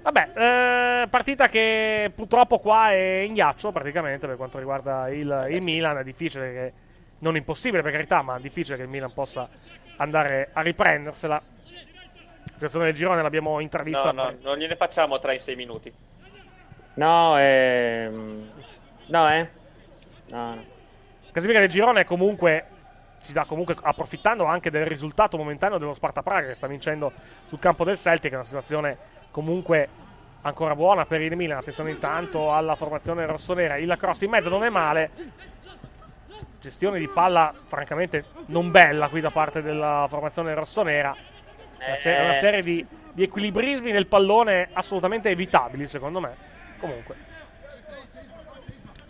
Vabbè, eh, partita che purtroppo qua è in ghiaccio praticamente per quanto riguarda il, il Milan. È difficile che, non impossibile per carità, ma è difficile che il Milan possa andare a riprendersela. La situazione del girone l'abbiamo intravista. No, no, non gliene facciamo 3 in 6 minuti. No, ehm... No, eh? No, no. Classifica del girone comunque ci dà comunque approfittando anche del risultato momentaneo dello Sparta Praga che sta vincendo sul campo del Celtic, è una situazione comunque ancora buona per il Milan. Attenzione intanto alla formazione rossonera, il cross in mezzo non è male. Gestione di palla francamente non bella qui da parte della formazione rossonera. Una, se- una serie di, di equilibrismi nel pallone assolutamente evitabili secondo me. Comunque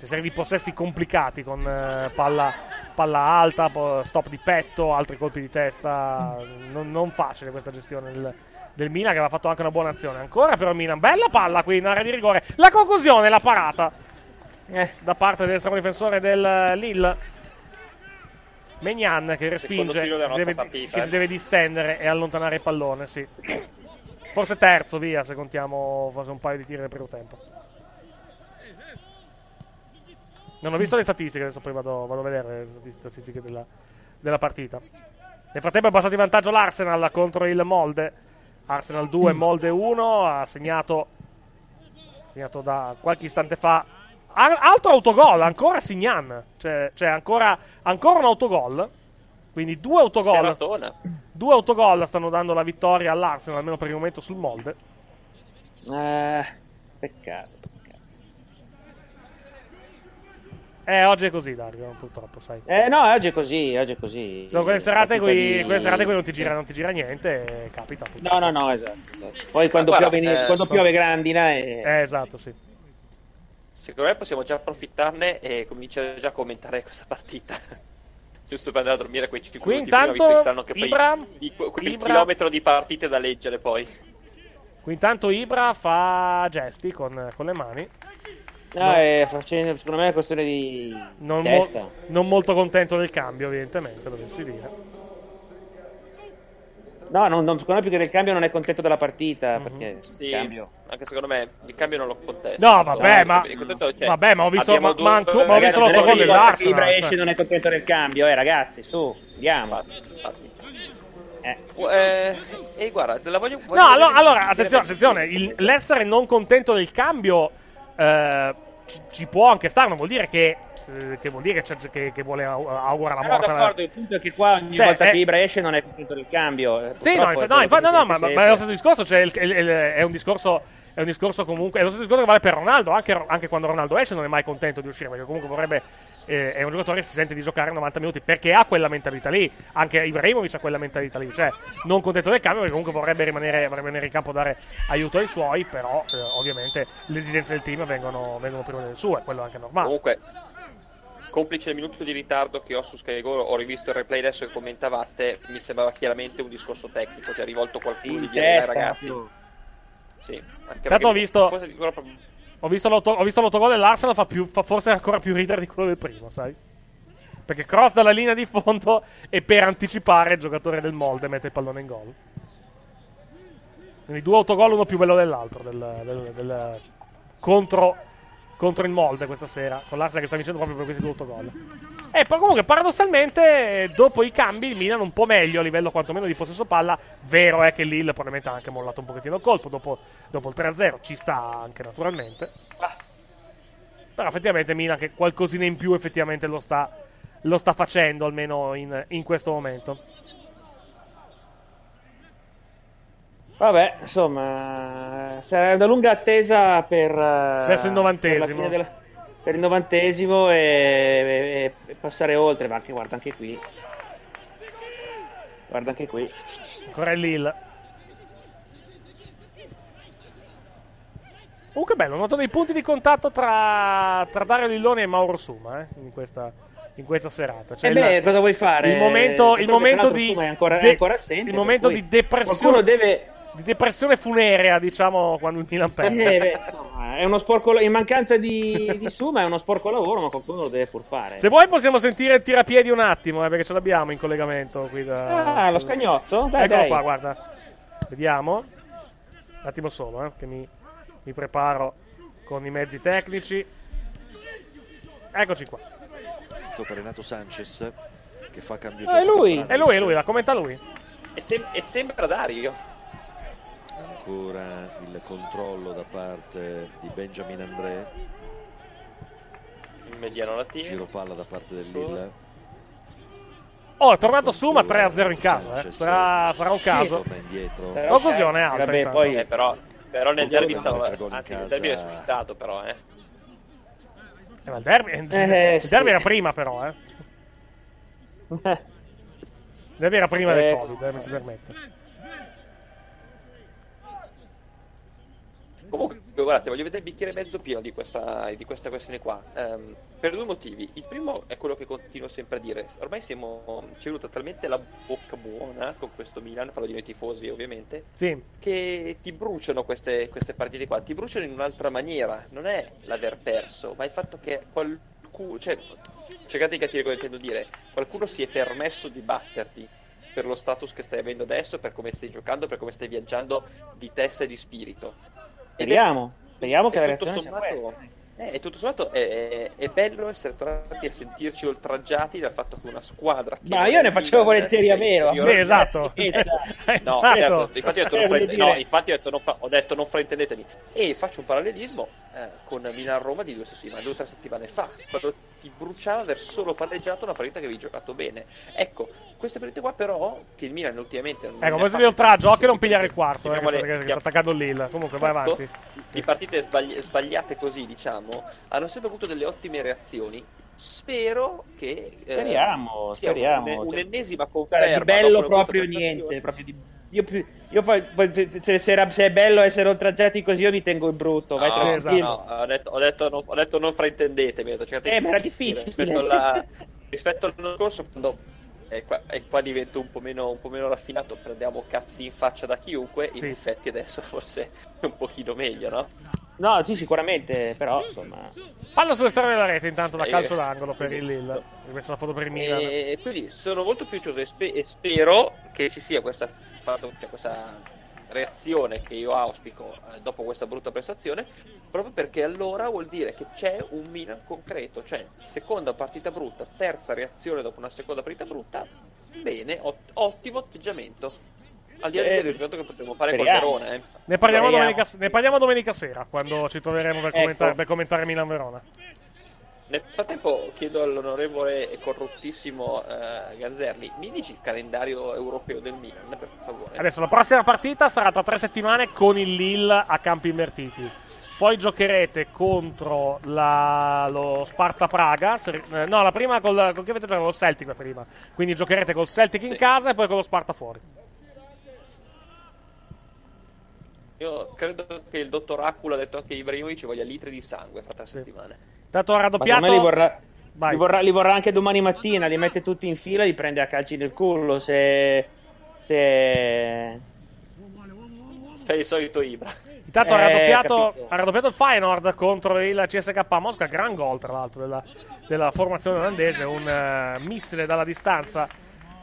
una serie di possessi complicati con eh, palla, palla alta, stop di petto, altri colpi di testa. Non, non facile questa gestione del, del Milan che aveva fatto anche una buona azione. Ancora però il Milan, bella palla qui in area di rigore. La conclusione, la parata Eh, da parte dell'estremo difensore del eh, Lille. Megnan che respinge, che si, deve, partita, che si eh. deve distendere e allontanare il pallone, sì. Forse terzo, via, se contiamo forse un paio di tiri nel primo tempo. Non ho visto le statistiche, adesso poi vado, vado a vedere le statistiche della, della partita. Nel frattempo è passato in vantaggio l'Arsenal contro il Molde. Arsenal 2, Molde 1. Ha segnato, segnato da qualche istante fa. Altro autogol, ancora Signan. Cioè, cioè ancora, ancora un autogol. Quindi due autogol. Due autogol stanno dando la vittoria all'Arsenal, almeno per il momento sul Molde. Eh, peccato. Eh, oggi è così, Dario, purtroppo, sai. Eh no, oggi è così, oggi è così. Sono quelle serate, qui, quelle serate qui non ti gira, non ti gira niente, e capita. No, no, no, esatto. Poi quando, guarda, piove, eh, quando so- piove grandina e... Eh, esatto, sì. Secondo me possiamo già approfittarne e cominciare già a commentare questa partita. Giusto per andare a dormire quei 5 Qui minuti prima, intanto visto che saranno che poi Ibra- di- quel Ibra- chilometro di partite da leggere poi. Qui intanto Ibra fa gesti con, con le mani. No, è facendo, secondo me è una questione di Non, mo- testa. non molto contento del cambio, evidentemente, dovessi dire. No, non, non- secondo me più che del cambio non è contento della partita, perché Sì, cambio... anche secondo me il cambio non lo contesta. No, vabbè, ma, È contento, cioè, vabbè, ma ho visto, ma, due- ma anco- ma ho visto non è l'autogol dell'Arsenal. Ibra cioè. esce non è contento del cambio, eh ragazzi, su, andiamo. Eh. Eh, e guarda, te la voglio, voglio No, allora, attenzione, attenzione, il- l'essere non contento del cambio eh, ci, ci può anche stare, non vuol dire che, eh, che vuol dire che, che- che vuole au- augura la No, morte. alla- d'accordo, il punto è che qua ogni Cioè, volta è- che Ibra esce non è contento del cambio. eh, Sì, no, infa- no, infa- no, no, ma, ma è lo stesso discorso, cioè il- il- il- è un discorso è un discorso comunque è lo stesso discorso che vale per Ronaldo anche, anche quando Ronaldo esce non è mai contento di uscire perché comunque vorrebbe eh, è un giocatore che si sente di giocare 90 minuti perché ha quella mentalità lì. Anche Ibrahimovic ha quella mentalità lì. Cioè non contento del cambio perché comunque vorrebbe rimanere, vorrebbe rimanere in campo a dare aiuto ai suoi però eh, ovviamente le esigenze del team vengono, vengono prima delle sue quello è anche normale. Comunque, complice il minuto di ritardo che ho su Sky Go, ho rivisto il replay adesso che commentavate, mi sembrava chiaramente un discorso tecnico, cioè rivolto qualcuno di dire "Dai, testa, ragazzi. Sì, anche perché ho visto- forse Ho visto, l'auto- ho visto l'autogol dell'Arsenal, fa, più- fa forse ancora più ridere di quello del primo, sai? Perché cross dalla linea di fondo e per anticipare il giocatore del molde mette il pallone in gol. Quindi due autogol, uno più bello dell'altro, del, del- del- contro, contro il molde questa sera, con l'Arsenal che sta vincendo proprio per questi due autogol. E poi comunque paradossalmente dopo i cambi il Milan un po' meglio a livello quantomeno di possesso palla. Vero è che Lille probabilmente ha anche mollato un pochettino il colpo dopo, dopo il 3-0, ci sta anche naturalmente. Però effettivamente Milan che qualcosina in più effettivamente lo sta, lo sta facendo almeno in, in questo momento. Vabbè, insomma, sarà una lunga attesa per... eh, Verso il novantesimo. Per, la fine della- per il novantesimo e, e- e passare oltre, ma anche, guarda anche qui. Guarda anche qui. Ancora il Lille. Uh, che bello, noto dei punti di contatto tra, tra Dario Lilloni e Mauro Suma eh, in, questa, in questa serata. Cioè Eh beh, il- cosa vuoi fare? Il momento, il momento di. Ancora- de- ancora assente, il momento di depressione. qualcuno deve- Di depressione funerea, diciamo, quando il Milan perde. Eh, beh, insomma, è uno sporco, in mancanza di, di Suma è uno sporco lavoro, ma qualcuno lo deve pur fare. Se vuoi possiamo sentire il tirapiedi un attimo, eh, perché ce l'abbiamo in collegamento qui da... Ah, lo scagnozzo? Dai, Eccolo dai. qua, guarda. Vediamo. Un attimo solo, eh, che mi, mi preparo con i mezzi tecnici. Eccoci qua. Per Renato Sanchez che fa cambio Ah, è lui. È lui, è lui, la commenta lui. E, sem- e sembra Dario. Ancora il controllo da parte di Benjamin André In mediano latino. giro palla da parte del Lille Oh, è tornato Suma 3-0 in casa, eh. Sarà, sarà un caso. indietro Conclusione alta. Vabbè, poi- Eh, però, però nel derby stava. Anzi, nel casa. derby è suscitato, però, eh. Eh, ma il derby, il Eh, derby sì. era prima, però, eh. Il derby era prima del Eh. Covid, eh, mi si permette. Comunque, guardate, voglio vedere il bicchiere mezzo pieno di questa, di questa questione qua. Ehm, per due motivi. Il primo è quello che continuo sempre a dire. Ormai siamo. Ci è venuta talmente la bocca buona con questo Milan, parlo di noi tifosi ovviamente, Sì. che ti bruciano queste, queste partite qua. Ti bruciano in un'altra maniera. Non è l'aver perso, ma il fatto che qualcuno. Cioè, cercate di capire cosa intendo dire. Qualcuno si è permesso di batterti per lo status che stai avendo adesso, per come stai giocando, per come stai viaggiando di testa e di spirito. Speriamo. Speriamo che la reazione sia sommato, questa. Eh, e tutto sommato è, è- è bello essere tornati a sentirci oltraggiati dal fatto che una squadra. Ma io ne facevo volentieri a sia meno. Sì, esatto. No, Esatto. certo, infatti ho detto, non, Eh, no, infatti ho detto, non ho detto non fraintendetemi. E faccio un parallelismo eh, con Milan-Roma di due settimane, due o tre settimane fa, quando ti bruciava aver solo palleggiato una partita che avevi giocato bene. Ecco, queste partite qua però, che il Milan ultimamente... non Ecco, questo di fatte oltraggio, occhio non pigliare il quarto, eh, che, Chiamiamole- sta, che sta attaccando il Lille. Comunque, vai Ecco, avanti. di partite sbagli- sbagliate così, diciamo, hanno sempre avuto delle ottime reazioni. Spero che eh, Speriamo, speriamo. un- un'ennesima Guarda, conferma. di bello proprio niente. proprio di- Io, io poi, poi se, se è bello essere oltraggiati così, io mi tengo in brutto. Vai No, tranquillo. no, ho, detto, ho, detto, non, ho detto non fraintendetemi. ho detto, cercate Eh, ma era difficile. Rispetto, alla- rispetto all'anno scorso, quando e qua, e qua divento un po, meno, un po' meno raffinato, prendiamo cazzi in faccia da chiunque. In Sì. effetti, adesso forse è un pochino meglio, no? No, sì, sicuramente, però insomma. Palla sull'esterno della rete, intanto da Eh, calcio d'angolo per il Lille. Ho messo la foto per il Milan. E quindi sono molto fiducioso e, spe- e spero che ci sia questa, fatto- cioè questa reazione che io auspico eh, dopo questa brutta prestazione, proprio perché allora vuol dire che c'è un Milan concreto, cioè seconda partita brutta, terza reazione dopo una seconda partita brutta, bene, ot- ottimo atteggiamento. Al di là Eh, del risultato che potremo fare col speriamo. Verona, eh. Ne parliamo, domenica, ne parliamo domenica sera, quando ci troveremo per Ecco. commentare, per commentare Milan-Verona. Nel frattempo chiedo all'onorevole e corruttissimo eh, Ganzerli, mi dici il calendario europeo del Milan, per favore? Adesso la prossima partita sarà tra tre settimane con il Lille a campi invertiti. Poi giocherete contro la- lo Sparta Praga. se- eh, no, la prima col, con chi avete giocato? Con il Celtic la prima. Quindi giocherete col Celtic in Sì. casa e poi con lo Sparta fuori. Io credo che il dottor Acula ha detto anche Ibrahimovic ci voglia litri di sangue fra tre settimane. Tanto ha raddoppiato. li vorrà, Vai. li, vorrà, li vorrà anche domani mattina, li mette tutti in fila e li prende a calci nel culo se... se... Sei il solito Ibra. Intanto ha, Eh, raddoppiato, capito. ha raddoppiato il Feyenoord contro il CSK Mosca. Gran gol, tra l'altro, della, della formazione olandese. Un eh, missile dalla distanza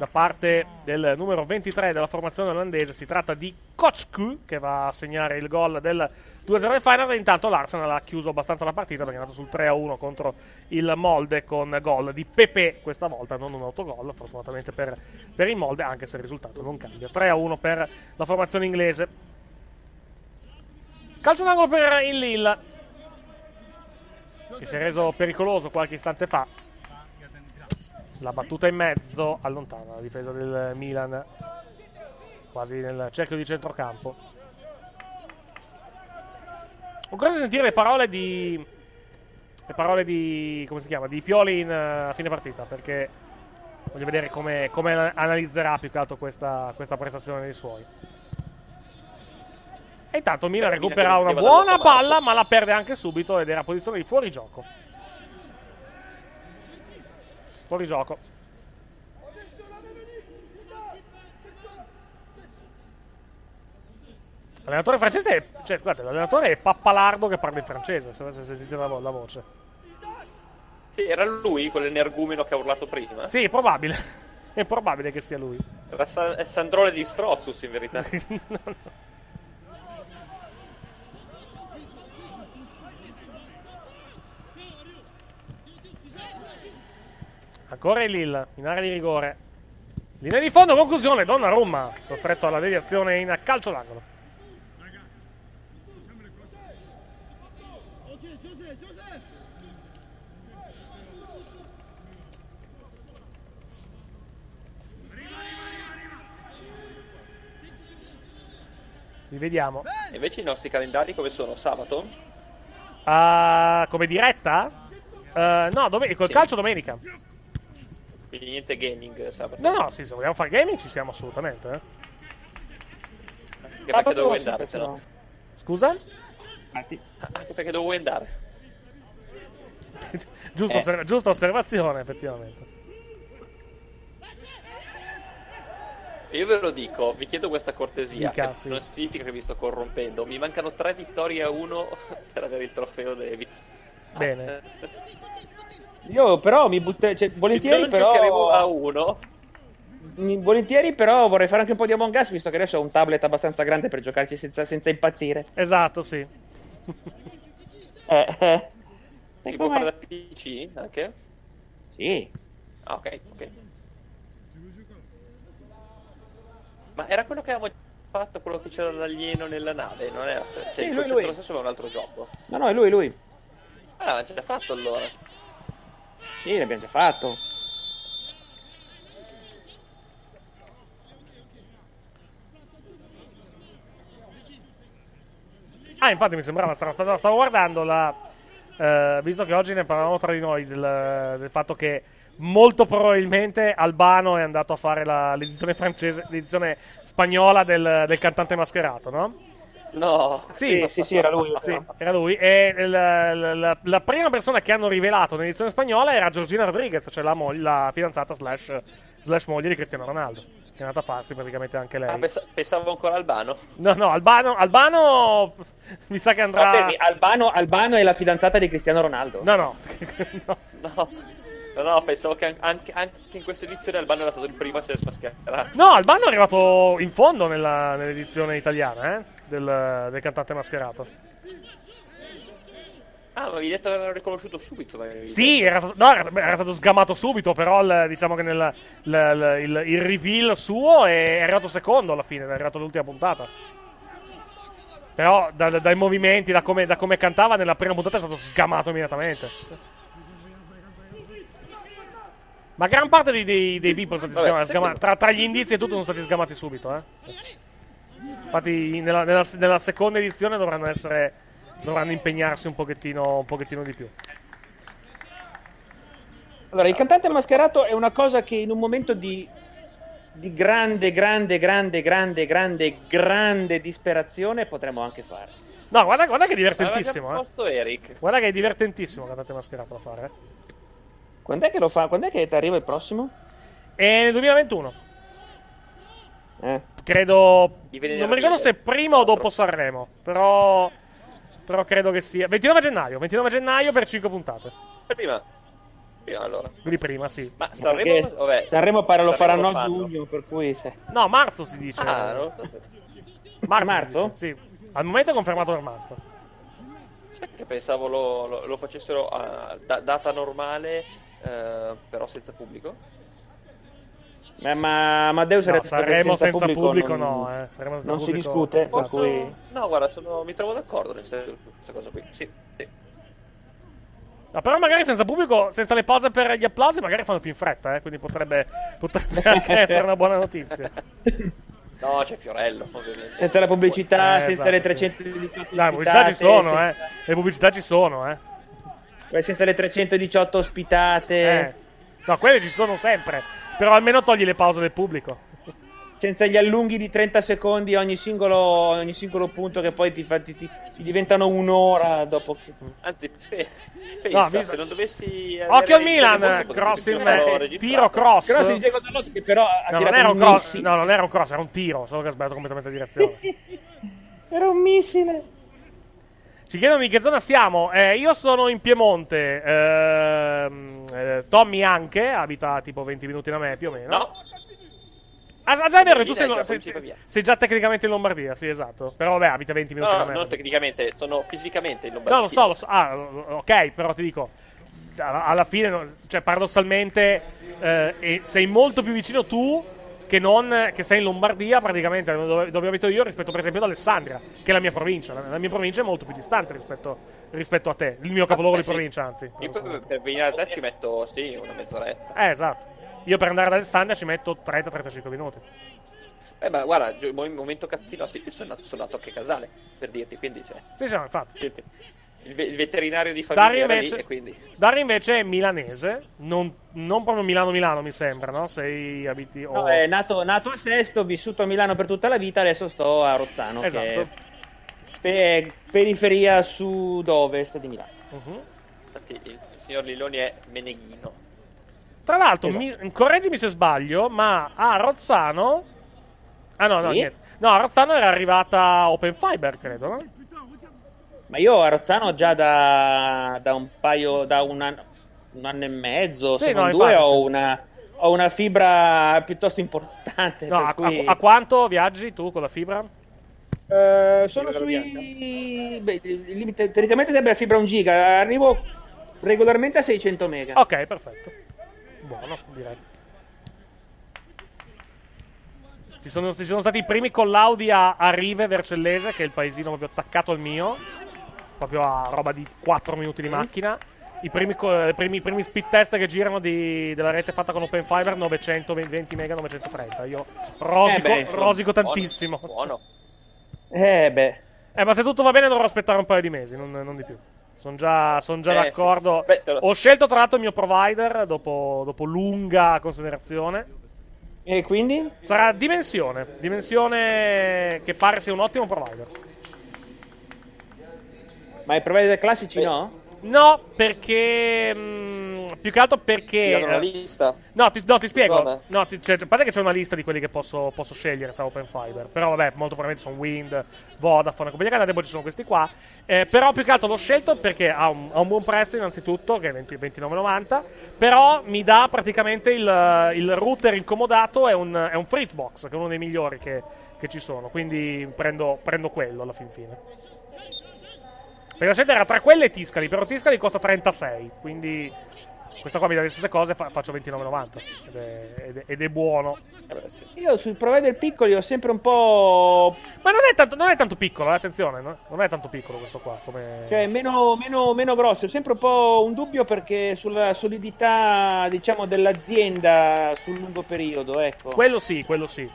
da parte del numero 23 della formazione olandese. Si tratta di Kochku che va a segnare il gol del 2-0 del Feyenoord. Intanto l'Arsenal ha chiuso abbastanza la partita perché è andato sul 3-1 contro il Molde con gol di Pepe questa volta, non un autogol, fortunatamente per, per il Molde, anche se il risultato non cambia. 3-1 per la formazione inglese. Calcio d'angolo per il Lille. Che si è reso pericoloso qualche istante fa. La battuta in mezzo allontana la difesa del Milan. Quasi nel cerchio di centrocampo. Ho di sentire le parole di. Le parole di. come si chiama? Di Pioli in, eh, a fine partita. Perché voglio vedere come, come analizzerà più che altro questa, questa prestazione dei suoi. E intanto il Milan recupera una buona palla, ma la perde anche subito ed era a posizione di fuorigioco. Fuorigioco. L'allenatore francese è, cioè, scusate, l'allenatore è Pappalardo che parla in francese, se avete sentito la, vo- la voce. Sì, era lui quell'energumeno che ha urlato prima. Sì, è probabile. È probabile che sia lui. Era Sa- è Sandrone di Strozzus in verità. Ancora il Lille, in area di rigore. Linea di fondo, conclusione, Donnarumma, costretto alla deviazione in calcio d'angolo. Rivediamo. E invece i nostri calendari come sono? Sabato? Ah, come diretta? Eh, no, dove- col Sì. calcio domenica. Quindi niente gaming sabato. No, no, sì, se vogliamo fare gaming ci siamo assolutamente. eh. Anche perché dove vuoi andare, se no? Scusa? Anche perché dove vuoi andare? Giusta, Eh. osserva- giusta osservazione, effettivamente. Io ve lo dico, vi chiedo questa cortesia. Dica, che sì. Non significa che vi sto corrompendo. Mi mancano tre vittorie a uno per avere il trofeo vittorie. Bene. Io però mi butterei, cioè, volentieri però... a uno. Volentieri però vorrei fare anche un po' di Among Us, visto che adesso ho un tablet abbastanza grande per giocarci senza, senza impazzire. Esatto, sì. Eh, eh. Si può fare da PC anche? Sì. Ah, ok, ok. Ma era quello che avevamo fatto, quello che c'era l'alieno nella nave, non era cioè, Sì, lui, lui. è lo stesso ma è un altro gioco. No, no, è lui, lui. Ah, l'aveva già fatto allora. Sì, l'abbiamo già fatto. Ah, infatti mi sembrava, stavo, stavo- stavo guardando la... eh, visto che oggi ne parlavamo tra di noi del, del fatto che molto probabilmente Albano è andato a fare la- l'edizione francese, l'edizione spagnola del, del cantante mascherato, no? No. Sì, sì, sì, era lui. Sì, era lui. E la, la- la- prima persona che hanno rivelato nell'edizione spagnola era Giorgina Rodriguez, cioè la, moglie- la fidanzata slash, slash moglie di Cristiano Ronaldo. Che è andata a farsi praticamente anche lei. Ah, pensa- pensavo ancora Albano. No, no, Albano, Albano mi sa che andrà... No, fermi, Albano, Albano è la fidanzata di Cristiano Ronaldo. No, no. No. No, no, pensavo che an- anche, anche in questa edizione Albano era stato il primo a essere smascherato. No, Albano è arrivato in fondo nella- nell'edizione italiana eh, del, del cantante mascherato. Ah, ma avevi detto che l'avevano riconosciuto subito. Sì, era stato, no, era, era stato sgamato subito, però il- diciamo che nel, il, il- il reveal suo è, arrivato secondo alla fine, è arrivato l'ultima puntata. Però da- da- dai movimenti, da come, da come cantava nella prima puntata è stato sgamato immediatamente. Ma gran parte dei, dei, dei people sono stati Vabbè, sgama- sgama- tra, tra gli indizi e tutto sono stati sgamati subito. Eh. Infatti nella, nella- nella seconda edizione dovranno essere dovranno impegnarsi un pochettino, un pochettino di più. Allora, il cantante mascherato è una cosa che in un momento di, di grande, grande, grande, grande, grande, grande disperazione potremmo anche fare. No, guarda, guarda che è divertentissimo. Eh. proposto Eric. Guarda che è divertentissimo il cantante mascherato da fare. Eh. Quando è che lo fa? Quando è che ti arriva il prossimo? E nel 2021. Eh. Credo. Non mi ricordo se prima o dopo Sanremo. Però. Però credo che sia. 29 gennaio. 29 gennaio per 5 puntate. Prima. Prima allora. Quindi prima, sì. Ma Sanremo, vabbè, Sanremo pare lo faranno a giugno, per cui se... No, marzo si dice. Ah, so. marzo? marzo? dice, Sì. Al momento è confermato per marzo. Sai che pensavo lo, lo- lo facessero a da- data normale, eh, però senza pubblico? Eh, ma Amadeus No, che Sanremo senza pubblico, non, no, eh. Sanremo senza non si pubblico- discute, per Posso- cui... No, guarda, sono- mi trovo d'accordo nel senso- questa cosa qui. Sì, sì. No, però magari senza pubblico, senza le pause per gli applausi, magari fanno più in fretta, eh. Quindi potrebbe, potrebbe anche essere una buona notizia. No, c'è Fiorello, ovviamente. Senza la pubblicità, Eh, senza esatto, le sì. 318 Dai, le pubblicità ci sono, ospitate, eh. Le pubblicità ci sono, eh. sen- Senza le 318 ospitate, Eh. No, quelle ci sono sempre. Però almeno togli le pause del pubblico. senza gli allunghi di 30 secondi ogni singolo, ogni singolo punto che poi ti, fa- ti- ti- ti diventano un'ora dopo che... Anzi, pe- pensa, No, mi- se non dovessi... Occhio al Milan, cross in me, tiro cross. Cross di Diego Dalot che però ha No, non tirato era un cross, no, non era un cross, era un tiro, solo che ha sbagliato completamente direzione. Era un missile. Ci chiedono di che zona siamo. Eh, io sono in Piemonte. ehm, eh, Tommy anche, abita tipo 20 minuti da me più o meno. No, Ah, già è vero tu sei, già, sei- sei già tecnicamente in Lombardia, sì, esatto. Però vabbè, abita 20 minuti no, da no, me. non tecnicamente, sono fisicamente in Lombardia. No, lo so, lo so. Ah, ok, però ti dico. Alla fine, no, cioè, paradossalmente, eh, sei molto più vicino tu che non che sei in Lombardia, praticamente, dove, dove abito io, rispetto, per esempio, ad Alessandria, che è la mia provincia. La, la mia provincia è molto più distante rispetto, rispetto a te. Il mio capoluogo eh, di sì. provincia, anzi. Io per, per venire da te ci metto, sì, una mezz'oretta. Eh, esatto. Io per andare ad Alessandria ci metto 30-35 minuti. Eh, ma guarda, mo- momento cazzino, io sono nato, sono nato anche Casale, per dirti, quindi c'è. Sì, sì, infatti. Il, il ve- il veterinario di famiglia lì invece, e quindi... Dario invece è milanese, non, non proprio Milano-Milano, mi sembra, no? Sei abiti... o- No, è nato, nato a Sesto, vissuto a Milano per tutta la vita, adesso sto a Rozzano, Esatto. che è pe- periferia sud-ovest di Milano. Mhm. Infatti il, il signor Lilloni è meneghino. Tra l'altro, Esatto. mi- correggimi se sbaglio, ma a Rozzano. Ah, no, no, Sì? niente. No, a Rozzano era arrivata Open Fiber, credo, no? Ma io a Rozzano già da, da un paio, da un anno, un anno e mezzo, Sì, se no, non due, infatti, ho, sì. una, ho una fibra piuttosto importante. No, per a, cui- a- a quanto viaggi tu con la fibra? Eh, sono Fibra sui... Beh, teoricamente deve fibra 1 giga, arrivo Regolarmente a 600 mega. Ok, perfetto. Buono, direi. Ci sono, ci sono stati i primi collaudi a, a Rive Vercellese, che è il paesino proprio attaccato al mio, proprio a roba di 4 minuti di macchina. I primi, co- i primi, i primi speed test che girano di- della rete fatta con Open Fiber 920 mega 930. Io rosico, Eh beh, rosico buono, tantissimo. Buono. Eh beh. Eh, ma se tutto va bene dovrò aspettare un paio di mesi, non, non di più. Sono già, son già Eh, d'accordo. sì. Beh, lo- Ho scelto tra l'altro il mio provider dopo, dopo lunga considerazione. E quindi? Sarà Dimensione. Dimensione che pare sia un ottimo provider. Ma i provider classici no? No, perché. mm, più che altro perché. Ti una lista. No, ti, no, ti spiego. Come? No, ti, cioè, a parte che c'è una lista di quelli che posso, posso scegliere tra Open Fiber. Però, vabbè, molto probabilmente sono Wind, Vodafone, compagnia cantante, poi ci sono questi qua. Eh, però, più che altro l'ho scelto perché ha un, ha un buon prezzo, innanzitutto, che è 20 29,90. Però mi dà praticamente il, il router incomodato. È un, è un Fritzbox, che è uno dei migliori che, che ci sono. Quindi prendo, prendo quello alla fin fine. Perché la scelta era tra quelle e Tiscali, però Tiscali costa 36, quindi questa qua mi dà le stesse cose, fa- faccio 29,90 ed è, ed, è, ed è buono. Io sui provider piccoli ho sempre un po'. Ma non è tanto, non è tanto piccolo, eh, attenzione, no? non è tanto piccolo questo qua. Come... Cioè, meno, meno, meno grossi. Ho sempre un po' un dubbio perché sulla solidità, diciamo, dell'azienda sul lungo periodo, ecco. Quello sì, quello sì.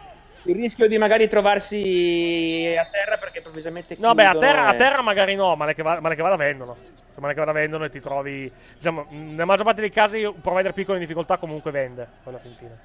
Il rischio di magari trovarsi a terra perché improvvisamente No, beh, a terra, a e- terra magari no, ma le che, va, ma le che vada vendono. Cioè, Ma le che vada vendono e ti trovi. Diciamo, nella maggior parte dei casi un provider piccolo in difficoltà comunque vende, alla fin fine.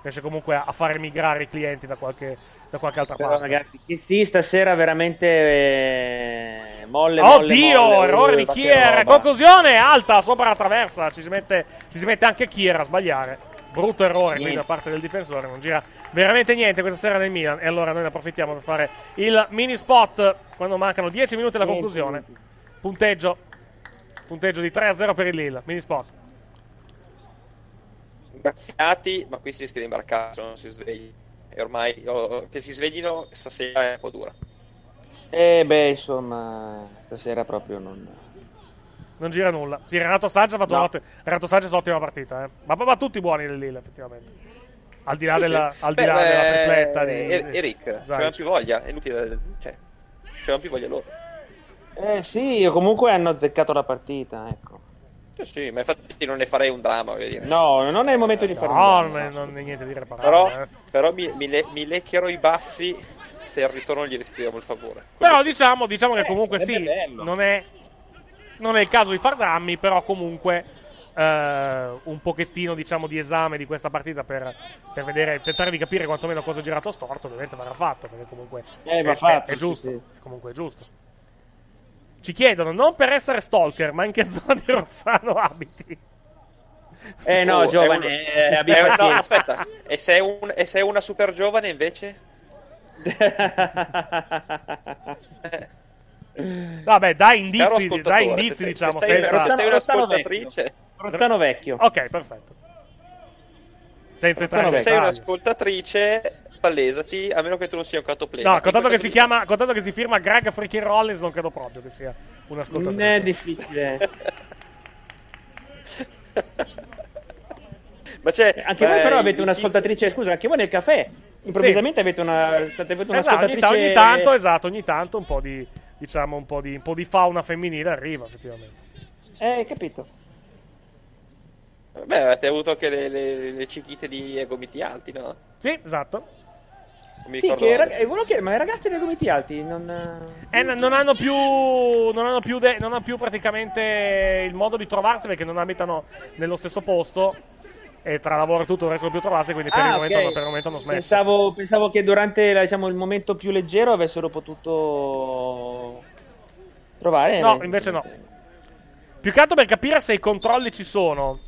Riesce comunque a, a fare migrare i clienti da qualche, da qualche altra Però, parte. ragazzi, sì, sì, stasera veramente eh, molle, molle, Oddio, molle, errore uh, di Kier. Conclusione alta sopra la traversa. Ci si mette, ci si mette anche Kier a sbagliare. Brutto errore quindi da parte del difensore. Non gira veramente niente questa sera nel Milan. E allora noi ne approfittiamo per fare il mini spot quando mancano 10 minuti alla Niente, conclusione. Punteggio. Punteggio di 3-0 per il Lille. Mini spot. Imbarcati, ma qui si rischia di imbarcare se non si svegli. E ormai oh, che si sveglino stasera è un po' dura. Eh beh, insomma, stasera proprio non... Non gira nulla. Sì, Renato Sanchez ha fatto No. un'otti- Renato Sanchez è un'ottima partita. Eh. Ma, ma tutti buoni del Lille, effettivamente. Al di là, Sì, della, sì. al di Beh, là della eh, tripletta di. Er- di- Eric, Zaic. c'avevano più voglia, è inutile. Cioè, c'avevano più voglia loro. Eh sì, comunque hanno azzeccato la partita, ecco. Sì, sì, ma infatti non ne farei un dramma, voglio dire. No, non è il momento di fare No, un non gol. è, non è niente di irreparabile. Però, eh. però mi, mi, le- mi leccherò i baffi se al ritorno gli restituiamo il favore. Però diciamo, diciamo che Eh, comunque sì, bello. non è, non è il caso di far drammi, però comunque eh, un pochettino diciamo di esame di questa partita per, per vedere, tentare di capire quantomeno cosa è girato storto, ovviamente va fatto, perché comunque Eh, è, fatto, è- è giusto, sì. comunque è giusto. Ci chiedono, non per essere stalker, ma in che zona di Rozzano abiti? Eh no, Oh, è giovane, eh, abbi Eh, no, aspetta, e se, è un- e se è una super giovane invece? Vabbè, dai indizi, dai indizi se- diciamo, se sei, senza... se sei un'ascoltatrice, Rozzano vecchio. Ok, perfetto. Senza entrare se sei un'ascoltatrice, palesati, a meno che tu non sia un canto play. No, contanto che si chiama, contanto che si firma Greg Freaking Rollins, non credo proprio che sia un Non ascoltatore. è difficile. Ma c'è, Anche voi eh, però avete un'ascoltatrice, scusa, anche voi nel caffè. Improvvisamente avete una avete Esatto, ogni, ta- ogni tanto, esatto, ogni tanto un po' di diciamo un po' di, un po' di fauna femminile arriva effettivamente. Eh, capito. Beh, avete avuto anche le, le, le cichite di gomiti alti, no? Sì, esatto. Non mi Sì, che rag- eh, volevo chiedere, ma i ragazzi dei gomiti alti non E n- non hanno più non hanno più, de- non hanno più praticamente il modo di trovarsi perché non abitano nello stesso posto e tra lavoro e tutto non riescono più a trovarsi, quindi per, il, Ah, momento, ok. per il momento hanno smesso. Pensavo, pensavo che durante diciamo, il momento più leggero avessero potuto trovare. No, invece no. Più che altro per capire se i controlli ci sono.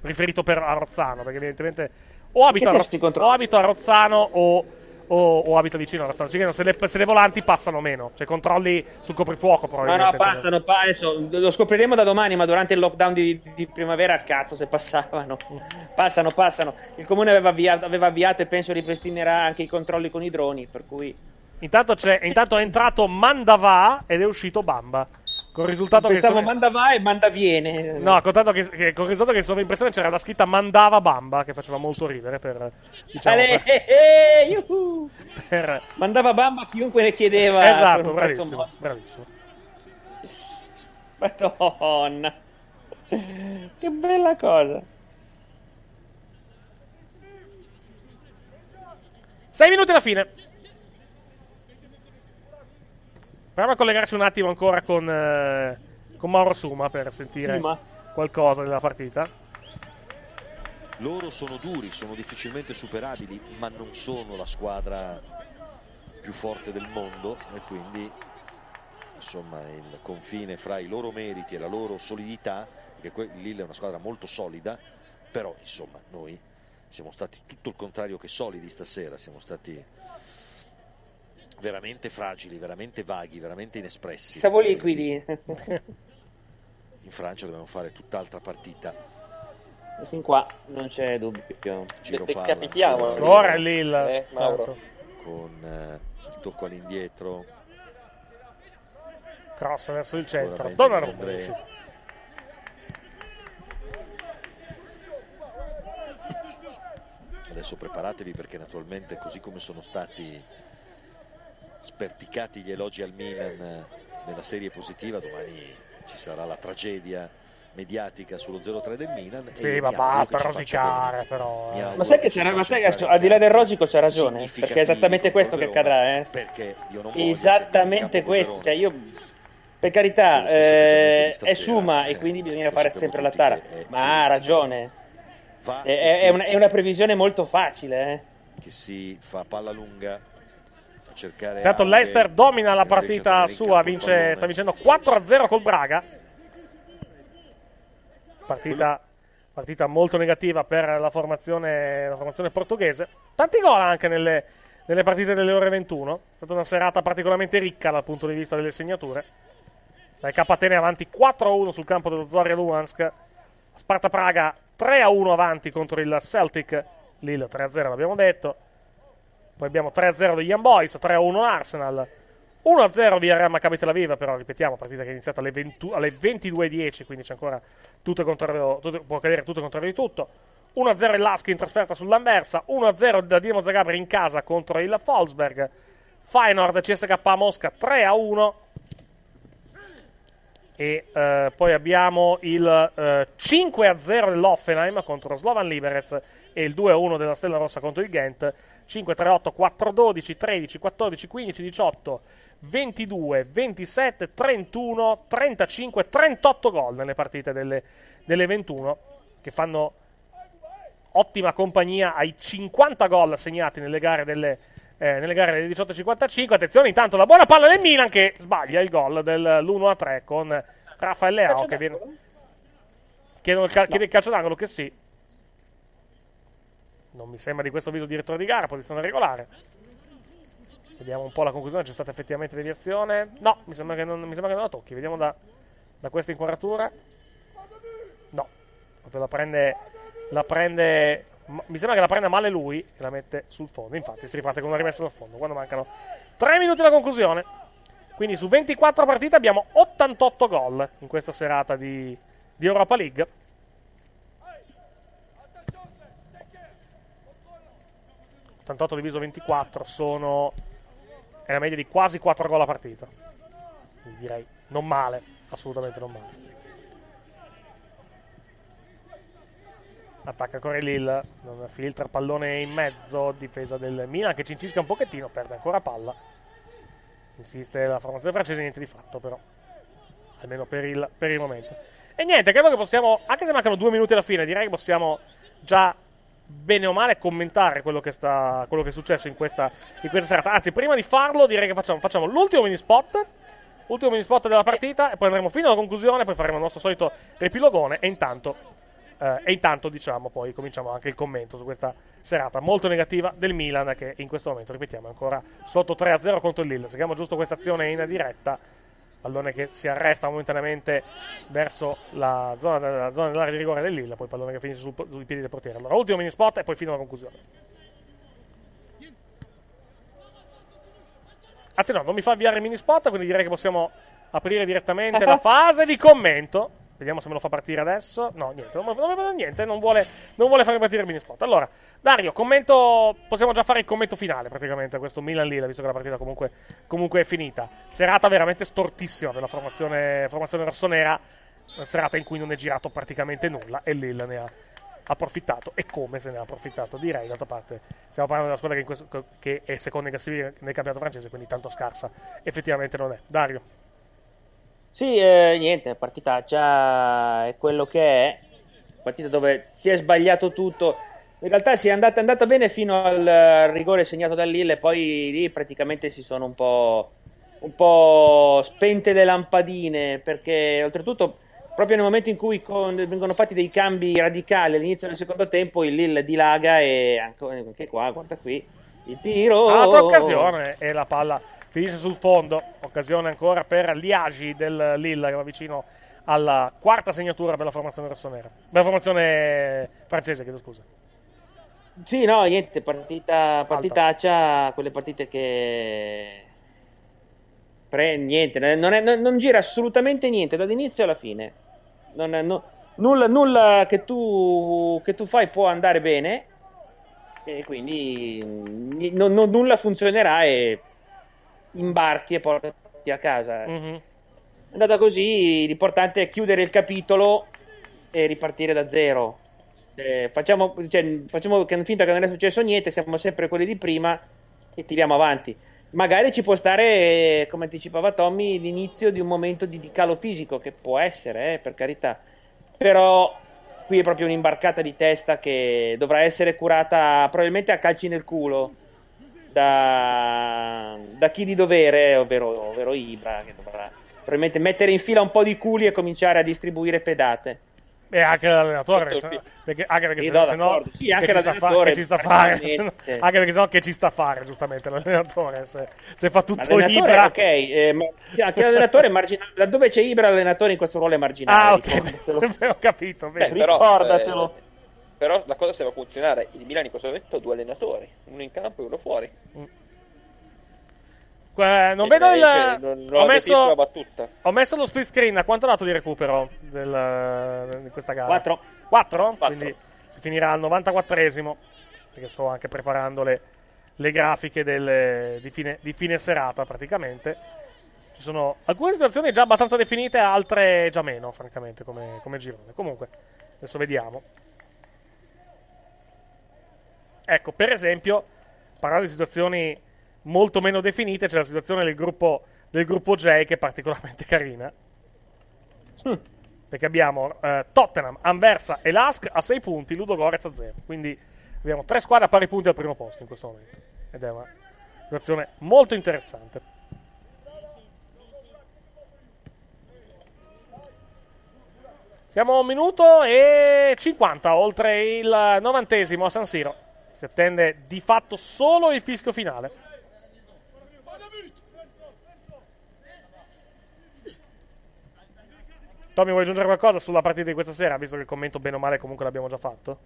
Riferito per a Rozzano, perché evidentemente o abito, a, Roz- o abito a Rozzano o, o, o abito vicino a Rozzano. Ci chiedono se le, se le volanti passano meno. Cioè controlli sul coprifuoco No, probabilmente. no, passano, pa- adesso lo scopriremo da domani, ma durante il lockdown di, di primavera a cazzo se passavano. Passano, passano. Il comune aveva avviato, aveva avviato e penso ripristinerà anche i controlli con i droni, per cui... Intanto, c'è, intanto è entrato Mandavà ed è uscito Bamba. Con il risultato Pensavo che... sov- manda va e manda viene. No, contato che, che con il risultato che in sovraimpressione c'era la scritta mandava Bamba, che faceva molto ridere per... Diciamo, Ale, per- eh, eh, per- Mandava bamba a chiunque ne chiedeva. Esatto, bravissimo, mo- bravissimo. Madonna. Che bella cosa. Sei minuti alla fine. Proviamo a collegarci un attimo ancora con, eh, con Mauro Suma per sentire Suma. qualcosa della partita. Loro sono duri, sono difficilmente superabili, ma non sono la squadra più forte del mondo e quindi insomma il confine fra i loro meriti e la loro solidità, perché que- Lille è una squadra molto solida, però insomma noi siamo stati tutto il contrario che solidi stasera, siamo stati veramente fragili, veramente vaghi, veramente inespressi. Siamo liquidi. In Francia dobbiamo fare tutt'altra partita. Sin qua non c'è dubbio. Giro Te- palla, capitiamo, ancora Ora è Lille. Eh, Mauro. Con eh, il tocco all'indietro Cross verso il centro. Donnarumma. Adesso preparatevi perché naturalmente così come sono stati sperticati gli elogi al Milan eh, nella serie positiva domani ci sarà la tragedia mediatica sullo 0-3 del Milan Sì, e ma basta rosicare, però. Auguro Ma sai che c'era, ma sai che al di là del rosico c'ha ragione, perché è esattamente questo che accadrà, eh. perché Dio non Esattamente questo, cioè io per carità eh, è Suma eh, e quindi bisogna fare sempre la tara, ma ha ragione. Va È, è- una, è una previsione molto facile, eh. che si fa palla lunga Intanto anche- Leicester domina la partita sua, vince, sta vincendo 4-0 col Braga. Partita, partita molto negativa per la formazione, la formazione portoghese. Tanti gol anche nelle, nelle partite delle ore 21. È stata una serata particolarmente ricca dal punto di vista delle segnature. La K Atene avanti 4-1 sul campo dello Zorya Luhansk. Sparta Praga 3-1 avanti contro il Celtic. Lille 3-0 l'abbiamo detto. Poi abbiamo 3-0 degli Young Boys, 3-1 Arsenal. 1-0 via Real Maccabi Tel Aviv, però ripetiamo, partita che è iniziata alle, 20 alle 22.10, quindi c'è ancora tutto contrario, tutto- può cadere tutto il contrario di tutto. 1-0 il Lask in trasferta sull'Anversa, 1-0 da Dinamo Zagabria in casa contro il Wolfsberg. Feyenoord CSK Mosca 3-1. E eh, poi abbiamo il eh, 5-0 dell'Offenheim contro Slovan Liberec e il 2-1 della Stella Rossa contro il Ghent. 5-3-8, 4-12, 13, 14, 15, 18, 22, 27, 31, 35, 38 gol nelle partite delle, delle 21 che fanno ottima compagnia ai 50 gol segnati nelle gare delle, eh, nelle gare delle 18.55. Attenzione, intanto la buona palla del Milan che sbaglia il gol dell'1-3 con Rafael Leao che viene. Chiedono il, cal- chiede il calcio d'angolo che sì. Non mi sembra di questo viso direttore di gara, posizione regolare. Vediamo un po' la conclusione, c'è stata effettivamente deviazione. No, mi sembra che non, sembra che non la tocchi. Vediamo da, da questa inquadratura. No, la prende, la prende. Mi sembra che la prenda male lui e la mette sul fondo. Infatti, si riparte con una rimessa dal fondo. Quando mancano 3 minuti alla conclusione. Quindi su 24 partite abbiamo 88 gol in questa serata di, di Europa League. 88 diviso 24 sono. È la media di quasi 4 gol a partita. Quindi direi non male, assolutamente non male. Attacca ancora il Lille, non filtra pallone in mezzo, difesa del Milan che cincisca un pochettino, perde ancora palla. Insiste la formazione francese, niente di fatto però, almeno per il, per il momento. E niente, credo che possiamo, anche se mancano due minuti alla fine, direi che possiamo già bene o male commentare quello che, sta, quello che è successo in questa, in questa serata. Anzi, prima di farlo direi che facciamo, facciamo l'ultimo mini spot. Ultimo mini spot della partita e poi andremo fino alla conclusione, poi faremo il nostro solito ripilogone e intanto, eh, e intanto diciamo poi cominciamo anche il commento su questa serata molto negativa del Milan che in questo momento, ripetiamo, è ancora sotto 3-0 contro il Lille. Seguiamo giusto questa azione in diretta, pallone che si arresta momentaneamente verso la zona, la zona dell'area di rigore del Lille, poi pallone che finisce sul- sui piedi del portiere. Allora, ultimo mini spot e poi fino alla conclusione. Anzi no, non mi fa avviare il mini spot, quindi direi che possiamo aprire direttamente la fase di commento. Vediamo se me lo fa partire adesso. No, niente, non, non, niente, non vuole, non vuole fare partire il mini spot. Allora, Dario, commento. Possiamo già fare il commento finale praticamente a questo Milan Lille, visto che la partita comunque, comunque è finita. Serata veramente stortissima per la formazione, formazione rossonera. Serata in cui non è girato praticamente nulla e Lille ne ha approfittato. E come se ne ha approfittato? Direi, d'altra parte, stiamo parlando di una squadra che, questo- che è seconda in classifica nel campionato francese, quindi tanto scarsa effettivamente non è. Dario. Sì, eh, niente, partitaccia è quello che è. Partita dove si è sbagliato tutto. In realtà si è andata, è andata bene fino al rigore segnato da Lille, poi lì praticamente si sono un po', un po' spente le lampadine, perché oltretutto proprio nel momento in cui con- vengono fatti dei cambi radicali all'inizio del secondo tempo, il Lille dilaga e anche, anche qua, guarda qui, il tiro... Altra occasione e la palla finisce sul fondo. Occasione ancora per Liagi del Lille che va vicino alla quarta segnatura per la formazione rossonera. Per la formazione francese, chiedo scusa. Sì, no, niente, partita, partitaccia, quelle partite che... Pre, niente, non, è- non- non gira assolutamente niente dall'inizio alla fine. Non è- no- nulla nulla che, tu, che tu fai può andare bene e quindi mm, non- non- nulla funzionerà e imbarchi e porti a casa. Mhm. È andata così, l'importante è chiudere il capitolo e ripartire da zero. Eh, facciamo, cioè, facciamo finta che non è successo niente, siamo sempre quelli di prima e tiriamo avanti. Magari ci può stare, come anticipava Tommy, l'inizio di un momento di, di calo fisico, che può essere, eh, per carità. Però qui è proprio un'imbarcata di testa che dovrà essere curata probabilmente a calci nel culo da, da chi di dovere, ovvero, ovvero Ibra, che dovrà probabilmente mettere in fila un po' di culi e cominciare a distribuire pedate. E anche l'allenatore, Tutto se- perché, anche perché Sì, se, no, se no. Sì, anche l'allenatore, che ci sta a fare, se no- anche perché sennò che ci sta a fare, giustamente, l'allenatore, se, se fa tutto Ibra. ok, eh, ma anche l'allenatore è marginale. Laddove c'è Ibra, l'allenatore in questo ruolo è marginale. Ah, ok, ho capito, Beh, però, Ricordatelo. eh, però la cosa sembra funzionare. Il Milan in questo momento ha due allenatori, uno in campo e uno fuori. Eh, non Eh, vedo il. cioè, non- non ho, messo, battuta. ho messo lo split screen. A quanto ha dato di recupero del- di questa gara? Quattro. 4? Quindi si finirà al 94esimo. Perché sto anche preparando le, le grafiche del- di, fine, di fine serata praticamente. Ci sono alcune situazioni già abbastanza definite, altre già meno, francamente, come, come girone. Comunque, adesso vediamo. Ecco, per esempio, parlando di situazioni molto meno definite, c'è la situazione del gruppo, del gruppo J che è particolarmente carina. Perché abbiamo eh, Tottenham, Anversa e Lask a 6 punti, Ludo Gorez a 0. Quindi abbiamo tre squadre a pari punti al primo posto in questo momento. Ed è una situazione molto interessante. Siamo a un minuto e 50 oltre il novantesimo a San Siro. Si attende di fatto solo il fischio finale. Tommy, vuoi aggiungere qualcosa sulla partita di questa sera, visto che il commento bene o male comunque l'abbiamo già fatto?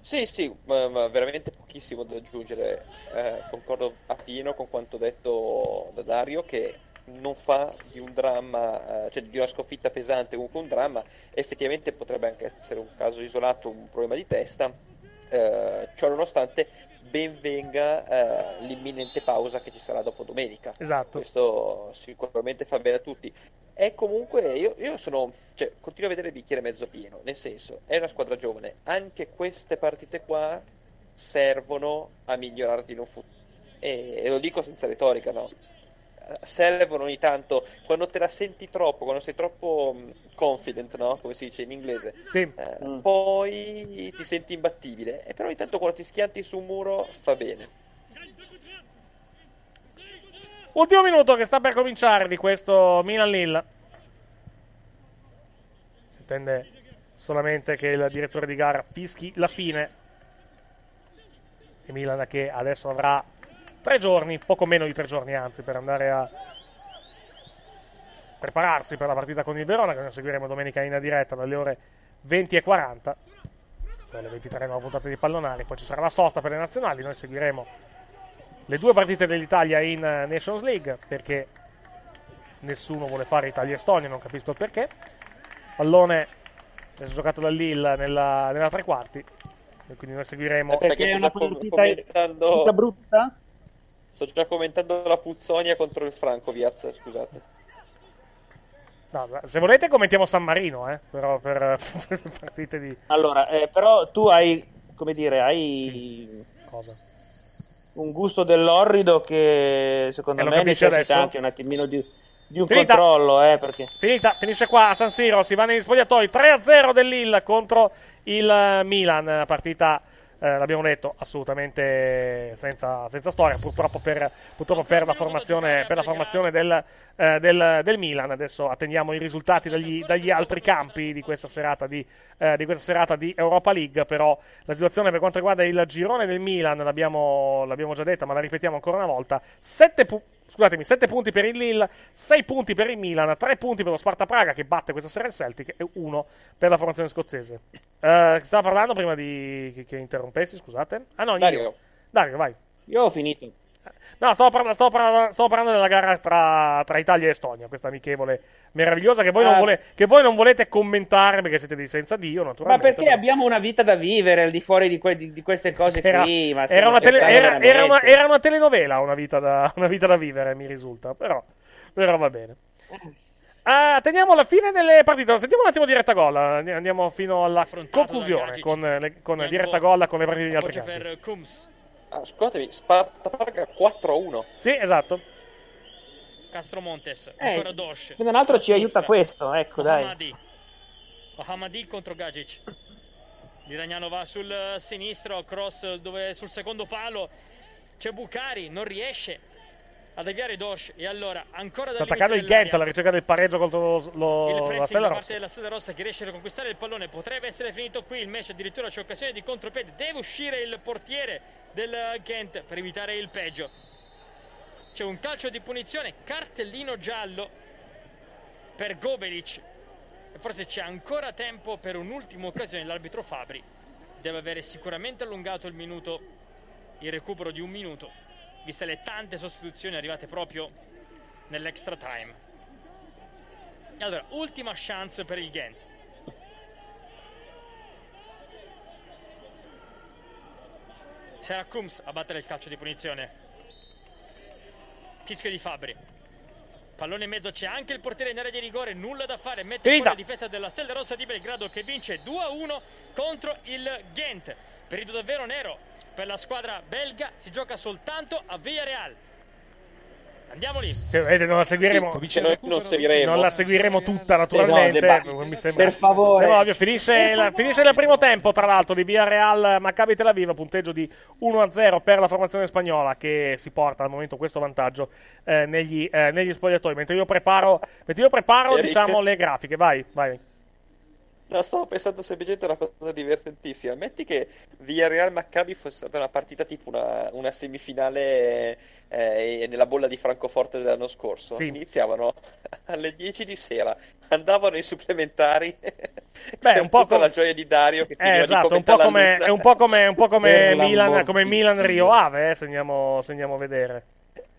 Sì, sì, veramente pochissimo da aggiungere. Eh, concordo appieno con quanto detto da Dario che non fa di un dramma, eh, cioè di una sconfitta pesante comunque un dramma, effettivamente potrebbe anche essere un caso isolato, un problema di testa. Eh, ciò nonostante ben venga eh, l'imminente pausa che ci sarà dopo domenica. Esatto. Questo sicuramente fa bene a tutti. È comunque, io, io sono, cioè, continuo a vedere il bicchiere mezzo pieno, nel senso, è una squadra giovane, anche queste partite qua servono a migliorarti in un futuro. E, e lo dico senza retorica, no? Eh, Servono ogni tanto, quando te la senti troppo, quando sei troppo confident, no? Come si dice in inglese, Sì. eh, poi ti senti imbattibile. E però ogni tanto quando ti schianti su un muro fa bene. Ultimo minuto che sta per cominciare di questo Milan-Lille. Si attende solamente che il direttore di gara fischi la fine. E Milan che adesso avrà tre giorni, poco meno di tre giorni anzi, per andare a prepararsi per la partita con il Verona, che noi seguiremo domenica in diretta dalle ore 20 e 40. Poi alle 23 nuova puntata di Pallonari, poi ci sarà la sosta per le nazionali, noi seguiremo le due partite dell'Italia in eh, Nations League perché nessuno vuole fare Italia-Estonia, non capisco il perché. Pallone è giocato da Lille nella, nella tre quarti, e quindi noi seguiremo. Perché è una partita, partita brutta? Sto già commentando la Puzzonia contro il Franco Viaz, scusate. No, se volete commentiamo San Marino, eh, però per, per partite di... Allora, eh, però tu hai, come dire, hai Cosa? un gusto dell'orrido che secondo Eh, lo me necessita adesso? anche un attimino di, di un Finita. controllo, eh, perché... Finita, finisce qua a San Siro, si va negli spogliatoi 3-0 del Lille contro il eh, Milan, partita eh, l'abbiamo detto assolutamente senza, senza storia, purtroppo per, purtroppo per la formazione, per la formazione del, eh, del- del Milan. Adesso attendiamo i risultati dagli, dagli altri campi di questa, serata di, eh, di questa serata di Europa League, però la situazione per quanto riguarda il girone del Milan l'abbiamo, l'abbiamo già detta, ma la ripetiamo ancora una volta, 7 punti. Scusatemi, 7 punti per il Lille, 6 punti per il Milan, 3 punti per lo Sparta Praga che batte questa sera il Celtic e 1 per la formazione scozzese. Eh, stava parlando prima di che, che interrompessi, scusate. Ah no, io. Dario. Dario, vai. Io ho finito. No, stavo parlando, stavo parlando- stavo parlando della gara tra, tra Italia e Estonia, questa amichevole meravigliosa che voi, non Ah. vole- che voi non volete commentare perché siete dei senza Dio, Ma naturalmente. perché però- abbiamo una vita da vivere al di fuori di, que- di- di queste cose Era, qui? Ma era una tele- era- era una- era una telenovela, una vita, da, una vita da vivere, mi risulta. Però, però va bene. Ah, teniamo alla fine delle partite. Sentiamo un attimo diretta gol. Andi- Andiamo fino alla conclusione con, eh, le- con diretta gol con le partite degli altri campi. Ah, scusatemi, Sparta Praga 4-1. Sì, esatto. Castro Montes. Eh, Ancora Dosh. se non altro ci aiuta sinistra. questo, ecco, dai. Ohamadi. Ohamadi contro Gagic. L'iraniano va sul eh, sinistro, cross dove sul secondo palo c'è Bucari, non riesce a deviare Dosh e allora ancora Sta attaccando il Ghent alla ricerca del pareggio contro lo, lo- la Stella Rossa. parte della Stella Rossa che riesce a conquistare il pallone potrebbe essere finito qui il match addirittura c'è occasione di contropiede deve uscire il portiere del Ghent per evitare il peggio. C'è un calcio di punizione cartellino giallo per Gobelic e forse c'è ancora tempo per un'ultima occasione l'arbitro Fabri deve avere sicuramente allungato il minuto il recupero di un minuto viste le tante sostituzioni arrivate proprio nell'extra time allora, ultima chance per il Ghent. Sarà Kums a battere il calcio di punizione. Fischio di Fabri. Pallone in mezzo, c'è anche il portiere in area di rigore, nulla da fare, mette Finita. la difesa della Stella Rossa di Belgrado che vince 2-1 contro il Ghent. Periodo davvero nero per la squadra belga, si gioca soltanto a Villarreal. Andiamo lì. Sì, non la seguiremo. Che noi non seguiremo. Non la seguiremo tutta, naturalmente. Esatto, mi sembra, per favore. sembra ovvio. Finisce, il, finisce il primo tempo, tra l'altro, di Via Real Maccabi Tel Aviv. Punteggio di 1-0 per la formazione spagnola che si porta al momento questo vantaggio eh, negli, eh, negli spogliatoi. Mentre io preparo, mentre io preparo diciamo, le grafiche. Vai, vai. No, stavo pensando semplicemente a una cosa divertentissima. Metti che Villarreal Maccabi fosse stata una partita tipo una, una semifinale eh, nella bolla di Francoforte dell'anno scorso. Sì. Iniziavano alle 10 di sera, andavano ai supplementari. Beh, un po' tutta com- la gioia di Dario che Eh, esatto, un po' come, è un po' come, un po' come Milan, come Milan. Rio Ave, eh, se andiamo, se andiamo a vedere.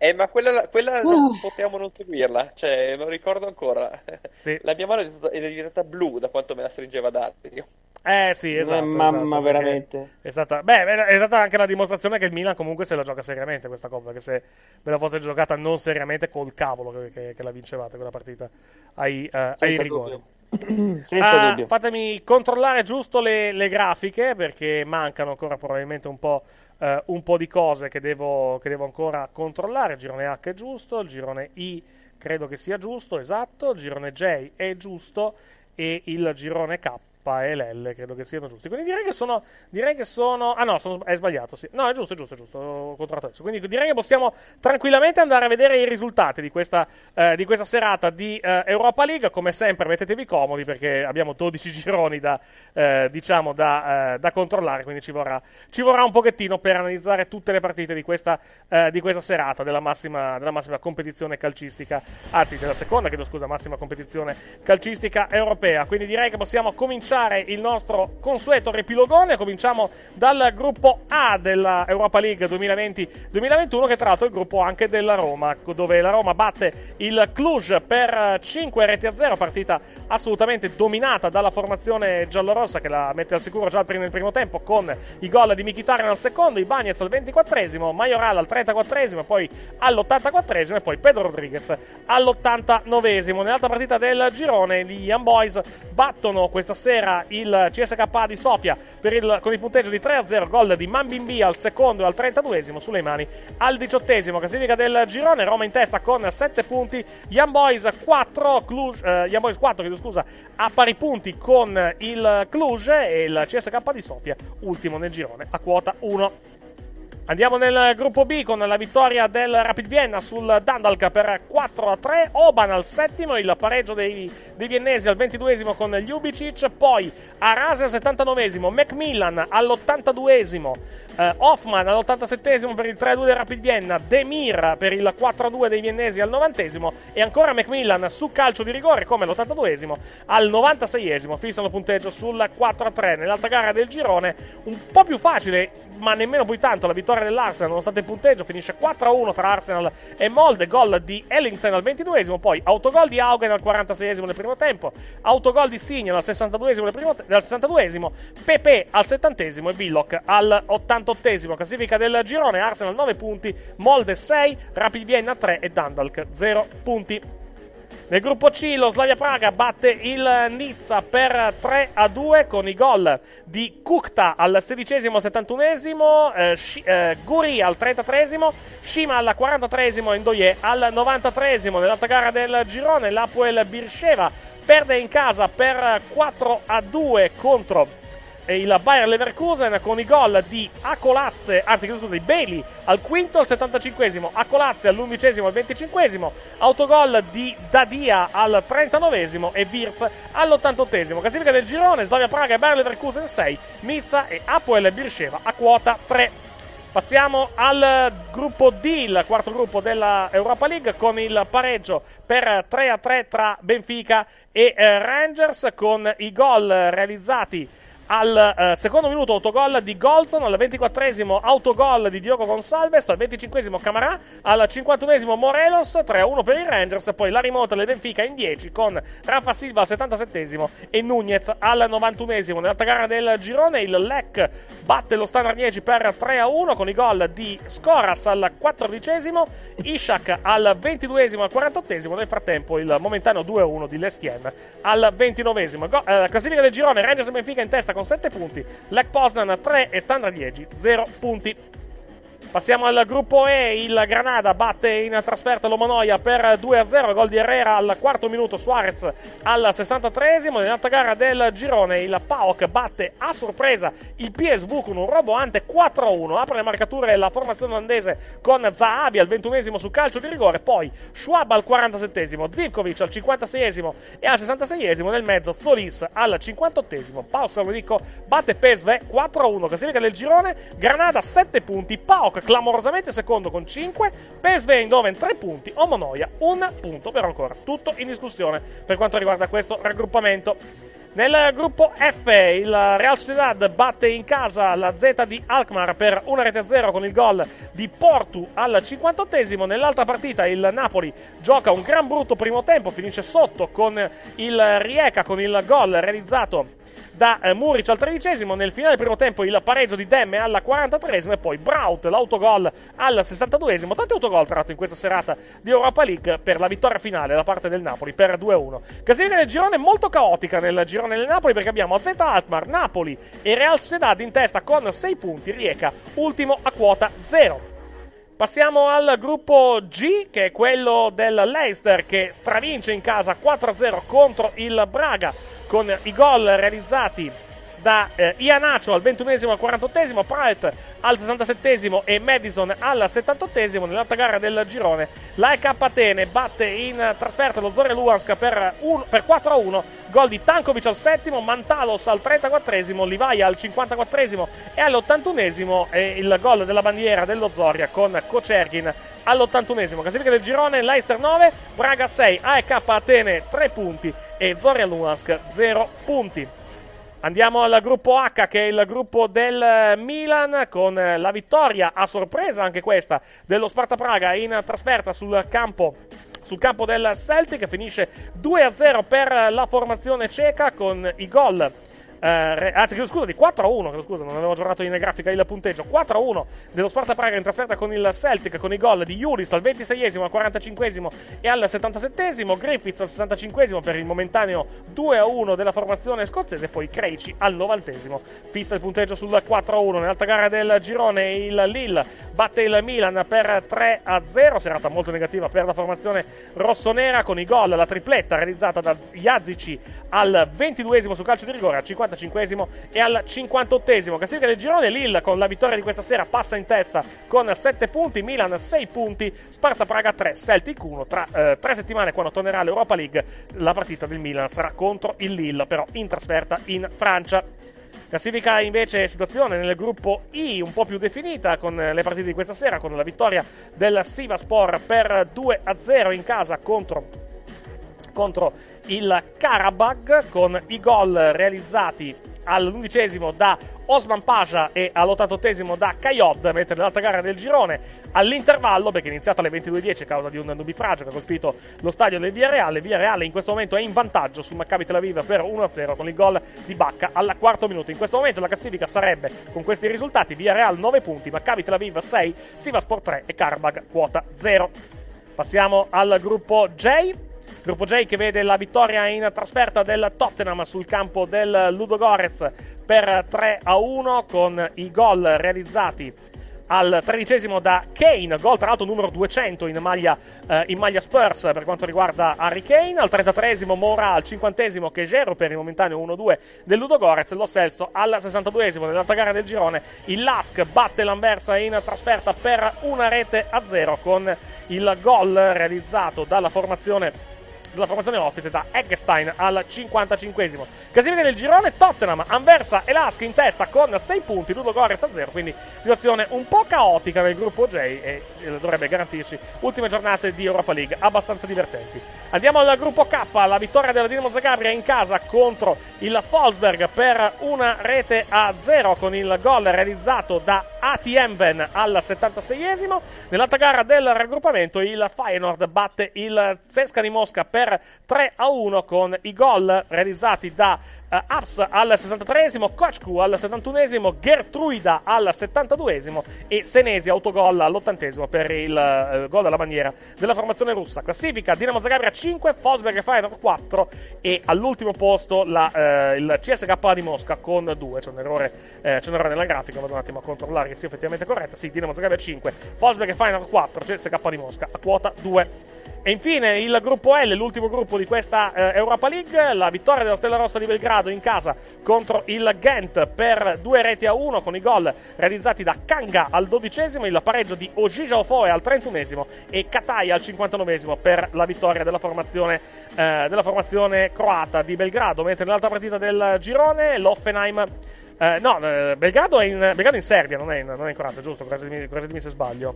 Eh, ma quella, quella non potevamo non seguirla, cioè, me lo ricordo ancora. Sì. La mia mano è diventata, blu da quanto me la stringeva Dario. Eh sì, esatto. mamma, esatto, veramente. perché È stata, beh, è stata anche la dimostrazione che il Milan comunque se la gioca seriamente questa Coppa, perché se ve la fosse giocata non seriamente col cavolo che, che- che la vincevate quella partita ai, eh, ai rigori. Ah, dubbio. fatemi controllare giusto le, le grafiche perché mancano ancora probabilmente un po', eh, un po' di cose che devo, che devo ancora controllare. Il girone H è giusto, il girone I credo che sia giusto, esatto, il girone J è giusto e il girone K e l'L credo che siano giusti. Quindi direi che sono. Direi che sono. Ah no, sono è sbagliato. Sì. No, è giusto, è giusto, è giusto. Ho controllato adesso. Quindi direi che possiamo tranquillamente andare a vedere i risultati di questa, eh, di questa serata di eh, Europa League. Come sempre, mettetevi comodi perché abbiamo 12 gironi da, eh, diciamo, da, eh, da controllare. Quindi ci vorrà, ci vorrà un pochettino per analizzare tutte le partite di questa, eh, di questa serata della massima, della massima competizione calcistica, anzi, della seconda, chiedo scusa, massima competizione calcistica europea. Quindi direi che possiamo cominciare cominciare il nostro consueto ripilogone. Cominciamo dal gruppo A della Europa League 2020-2021, che tra l'altro è il gruppo anche della Roma, dove la Roma batte il Cluj per 5 reti a 0, partita assolutamente dominata dalla formazione giallorossa che la mette al sicuro già nel primo tempo con i gol di Mkhitaryan al secondo, i Bagnets al 24esimo, Majoral al 34esimo, poi all'84esimo e poi Pedro Rodriguez all'89esimo. Nell'altra partita del girone gli Young Boys battono questa sera il CSK di Sofia il, con il punteggio di 3-0, gol di Mambimbi al secondo e al 32esimo, sulle mani al 18esimo. Classifica del girone, Roma in testa con 7 punti, Young Boys 4, Cluj, eh, Young Boys 4 chiedo scusa, a pari punti con il Cluj e il CSK di Sofia, ultimo nel girone, a quota 1. Andiamo nel gruppo B con la vittoria del Rapid Vienna sul Dandalk per 4 a 3. Oban al settimo, il pareggio dei, dei viennesi al 22esimo con Ljubicic. Poi Arase al 79esimo, Macmillan all'82esimo, eh, Hoffman all'87esimo per il 3-2 del Rapid Vienna, Demir per il 4-2 dei viennesi al 90esimo e ancora Macmillan su calcio di rigore come all'82esimo al 96esimo. Fissano punteggio sul 4-3 nell'altra gara del girone, un po' più facile, ma nemmeno poi tanto la vittoria dell'Arsenal nonostante il punteggio finisce 4-1 tra Arsenal e Molde, gol di Ellingsen al 22esimo, poi autogol di Augen al 46esimo nel primo tempo, autogol di Signal al 62esimo nel primo, al 62esimo, Pepe al 70esimo e Billock al 88esimo. Classifica del girone, Arsenal 9 punti, Molde 6, Rapid Vienna 3 e Dundalk 0 punti. Nel gruppo C lo Slavia Praga batte il Nizza per 3 a 2 con i gol di Kukta al 16 71esimo, eh, eh, Guri al 33esimo, Shima al 43esimo e Ndoye al 93esimo. Nell'altra gara del girone l'Apoel Birsheva perde in casa per 4 a 2 contro il Bayer Leverkusen con i gol di Acolazze, anzi scusa, di Bailey al quinto al 75esimo, Acolazze all'undicesimo al 25esimo, autogol di Dadia al 39esimo e Wirz all'88esimo. Classifica del girone, Slavia Praga e Bayer Leverkusen 6, Nizza e Apoel Birsheva a quota 3. Passiamo al gruppo D, il quarto gruppo della Europa League, con il pareggio per 3 a 3 tra Benfica e eh, Rangers, con i gol realizzati al eh, secondo minuto autogol di Golson, al 24esimo autogol di Diogo Gonsalves, al 25esimo Camarà, al 51esimo Morelos, 3-1 per i Rangers, poi la rimonta del Benfica in 10 con Rafa Silva al 77esimo e Nunez al 91esimo. Nell'altra gara del girone il Lec batte lo Standard 10 per 3-1 con i gol di Scoras al 14esimo, Ishak al 22esimo e al 48esimo, nel frattempo il momentaneo 2-1 di Lestien al 29esimo. Go- eh, classifica del girone, Rangers e Benfica in testa con con 7 punti, Lech Poznan 3 e Standard 10 0 punti. Passiamo al gruppo E, il Granada batte in trasferta l'Omanoia per 2-0, gol di Herrera al quarto minuto, Suarez al 63esimo. Nell'altra gara del girone il PAOK batte a sorpresa il PSV con un roboante 4-1, apre le marcature la formazione olandese con Zahavi al 21esimo su calcio di rigore, poi Schwab al 47esimo, Zivkovic al 56esimo e al 66esimo nel mezzo Zolis al 58esimo. Paolo Salvedico batte PSV 4-1, classifica del girone, Granada 7 punti, PAOK clamorosamente secondo con 5, PSV Eindhoven 3 punti, Omonoia 1 punto, però ancora tutto in discussione per quanto riguarda questo raggruppamento. Nel gruppo F il Real Sociedad batte in casa la Z di Alkmaar per 1 rete a 0 con il gol di Portu al 58esimo. Nell'altra partita il Napoli gioca un gran brutto primo tempo, finisce sotto con il Rieca con il gol realizzato da eh, Muric al tredicesimo, nel finale primo tempo il pareggio di Demme alla 43esima e poi Braut l'autogol al 62esimo. Tanti autogol tra l'altro in questa serata di Europa League per la vittoria finale da parte del Napoli per 2-1. Classifica del girone molto caotica nel girone del Napoli perché abbiamo Z Altmar, Napoli e Real Sociedad in testa con 6 punti, Rieca ultimo a quota 0. Passiamo al gruppo G, che è quello del Leicester che stravince in casa 4-0 contro il Braga con i gol realizzati da eh, Ianacio al 21esimo al 48esimo, Pratt al 67esimo e Madison al 78esimo nell'altra gara del girone. La EK Atene batte in trasferta lo Zoria Luhansk per, per 4-1, gol di Tankovic al settimo, Mantalos al 34esimo, Livaia al 54esimo e all'81esimo e il gol della bandiera dello Zoria con Kocergin all'81esimo. Classifica del girone, Leicester 9, Braga 6, AEK Atene 3 punti e Zoria Luhansk 0 punti. Andiamo al gruppo H, che è il gruppo del Milan, con la vittoria a sorpresa anche questa dello Sparta Praga in trasferta sul campo sul campo del Celtic finisce 2-0 per la formazione ceca con i gol eh, anzi, chiedo scusa, di 4 a 1. Chiedo scusa, non avevo aggiornato in grafica il punteggio. 4 a 1 dello Sparta Praga in trasferta con il Celtic, con i gol di Juris al 26esimo, al 45esimo e al 77esimo. Griffiths al 65esimo per il momentaneo 2 a 1 della formazione scozzese. Poi Creici al 90esimo. Fissa il punteggio sul 4 a 1. Nell'altra gara del girone, il Lille batte il Milan per 3 a 0. Serata molto negativa per la formazione rossonera con i gol, la tripletta realizzata da Iazici al 22esimo su calcio di rigore, al 55esimo e al 58esimo. Classifica del girone Lille con la vittoria di questa sera passa in testa con 7 punti, Milan 6 punti, Sparta Praga 3, Celtic 1. Tra eh, 3 settimane quando tornerà l'Europa League la partita del Milan sarà contro il Lille, però in trasferta in Francia. Classifica invece situazione nel gruppo I un po' più definita con le partite di questa sera con la vittoria del Sivaspor per 2 a 0 in casa contro, contro il Karabag con i gol realizzati all'undicesimo da Osman Pasha e all'88esimo da Kayod, mentre nell'altra gara del girone all'intervallo, perché è iniziata alle 22.10 a causa di un nubifragio che ha colpito lo stadio del Villarreal, Villarreal in questo momento è in vantaggio sul Maccabi Tel Aviv per 1-0 con il gol di Bacca al quarto minuto. In questo momento la classifica sarebbe con questi risultati Villarreal 9 punti, Maccabi Tel Aviv 6, Sivaspor 3 e Karabag quota 0. Passiamo al gruppo J. Gruppo J che vede la vittoria in trasferta del Tottenham sul campo del Ludogorez per 3 a 1 con i gol realizzati al tredicesimo da Kane, gol tra l'altro numero 200 in maglia, eh, in maglia Spurs per quanto riguarda Harry Kane, al 33esimo Mora, al 50esimo Chegero per il momentaneo 1-2 del Ludogorez, lo Celso al 62esimo nell'altra gara del girone, il Lask batte l'Anversa in trasferta per una rete a zero con il gol realizzato dalla formazione della formazione ospite da Eggestein al 55esimo. Classifica del girone Tottenham, Anversa e Lask in testa con 6 punti, Ludo Gorez a 0, quindi situazione un po' caotica nel gruppo J e dovrebbe garantirci ultime giornate di Europa League abbastanza divertenti. Andiamo al gruppo K, la vittoria della Dinamo Zagabria in casa contro il Wolfsberg per una rete a 0 con il gol realizzato da ATMven al 76esimo. Nell'altra gara del raggruppamento il Feyenoord batte il Zesca di Mosca per 3 a 1 con i gol realizzati da Aps al 63esimo, Kochku al 71esimo, Gertruida al 72esimo e Senesi autogol all'80esimo per il uh, gol alla maniera della formazione russa. Classifica Dinamo Zagabria 5, Fosberg e Feyenoord 4 e all'ultimo posto la, uh, il CSK di Mosca con 2. C'è un, errore, c'è un errore nella grafica, vado un attimo a controllare che sia effettivamente corretta. Sì, Dinamo Zagabria 5, Fosberg e Feyenoord 4, CSK di Mosca a quota 2. E infine il gruppo L, l'ultimo gruppo di questa eh, Europa League, la vittoria della Stella Rossa di Belgrado in casa contro il Ghent per due reti a uno con i gol realizzati da Kanga al dodicesimo, il pareggio di Ojija Ofoe al trentunesimo e Katai al cinquantanovesimo per la vittoria della formazione, eh, della formazione croata di Belgrado, mentre nell'altra partita del girone l'Offenheim... Eh, no, eh, Belgrado è, in, Belgrado in Serbia, non è in, non è in Croazia, giusto? Correggetemi se sbaglio.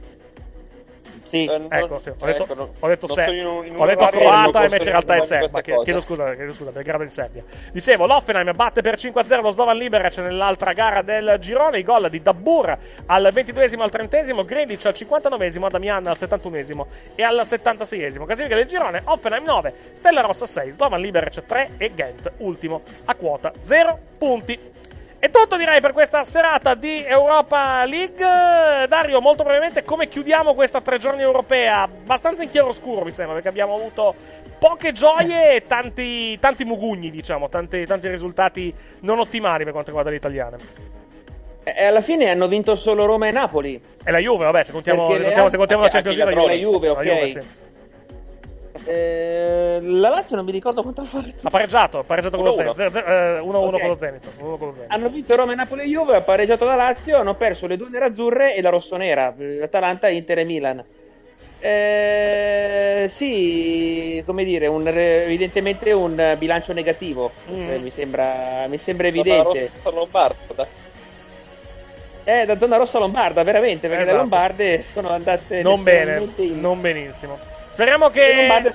Sì, eh, ecco, sì. Ho detto, ecco, ho detto, non se- sono in un- in ho detto croata dove invece in realtà è serba. Chiedo scusa, chiedo scusa, Belgrado in Serbia. Dicevo, l'Offenheim batte per 5-0 lo Slovan Liberec nell'altra gara del girone. I gol di Dabbur al 22esimo al 30esimo, Gredic al 59esimo, Damian al 71esimo e al 76esimo. Classifica del girone, Offenheim 9, Stella Rossa 6, Slovan Liberec 3 e Ghent ultimo a quota 0 punti. È tutto direi per questa serata di Europa League. Dario, molto brevemente come chiudiamo questa tre giorni europea? Abbastanza in chiaroscuro mi sembra, perché abbiamo avuto poche gioie e tanti, tanti mugugni, diciamo, tanti, tanti risultati non ottimali per quanto riguarda le italiane. E alla fine hanno vinto solo Roma e Napoli. E la Juve, vabbè, se contiamo, se contiamo, se contiamo la altre- Champions League, anche la Juve, ok. La Juve, sì. Eh, la Lazio non mi ricordo quanto ha fatto. Ha pareggiato, ha pareggiato con lo 1-1. Zenit. 1-1 Ok. con lo Zenit. 1-1 con lo Zenit. Hanno vinto Roma, Napoli e Juve, ha pareggiato la Lazio, hanno perso le due nerazzurre e la rossonera, l'Atalanta, Inter e Milan. Eh, sì, come dire, un- evidentemente un bilancio negativo, Mm. eh, mi, sembra, mi sembra Zona evidente. rossa lombarda. Eh, da zona rossa lombarda, veramente, perché le Esatto. lombarde sono andate Non bene, in- non benissimo. Speriamo che.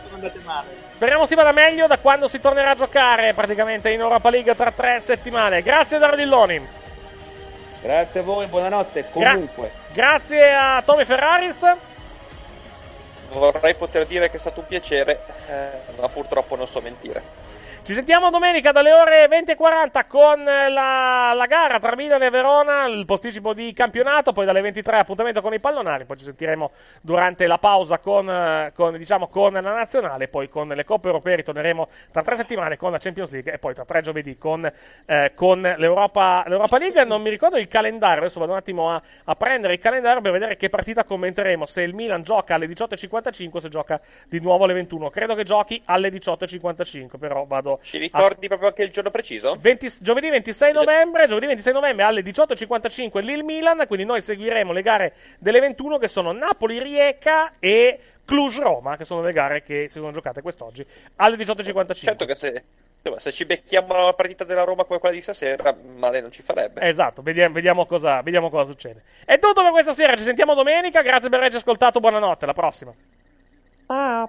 Speriamo si vada meglio da quando si tornerà a giocare praticamente in Europa League tra tre settimane. Grazie Darodilloni. Grazie a voi, buonanotte. Comunque. Gra- grazie a Tommy Ferraris. Vorrei poter dire che è stato un piacere, eh, ma purtroppo non so mentire. Ci sentiamo domenica dalle ore 20.40 con la, la, gara tra Milan e Verona, il posticipo di campionato, poi dalle 23 appuntamento con i pallonari, poi ci sentiremo durante la pausa con, con, diciamo, con la nazionale, poi con le coppe europee ritorneremo tra tre settimane con la Champions League e poi tra tre giovedì con, eh, con l'Europa, l'Europa, League. Non mi ricordo il calendario, adesso vado un attimo a, a, prendere il calendario per vedere che partita commenteremo, se il Milan gioca alle 18.55 o se gioca di nuovo alle 21. Credo che giochi alle 18.55, però vado ci ricordi ah. proprio anche il giorno preciso? 20, giovedì 26 novembre, giovedì 26 novembre alle 18.55 Lille Milan, quindi noi seguiremo le gare delle 21 che sono Napoli-Rieca e Cluj-Roma, che sono le gare che si sono giocate quest'oggi alle 18.55. Certo che se, se ci becchiamo la partita della Roma come quella di stasera, male non ci farebbe. Esatto, vediamo, vediamo, cosa, vediamo cosa succede. È tutto per questa sera, ci sentiamo domenica, grazie per averci ascoltato, buonanotte, alla prossima. Ah.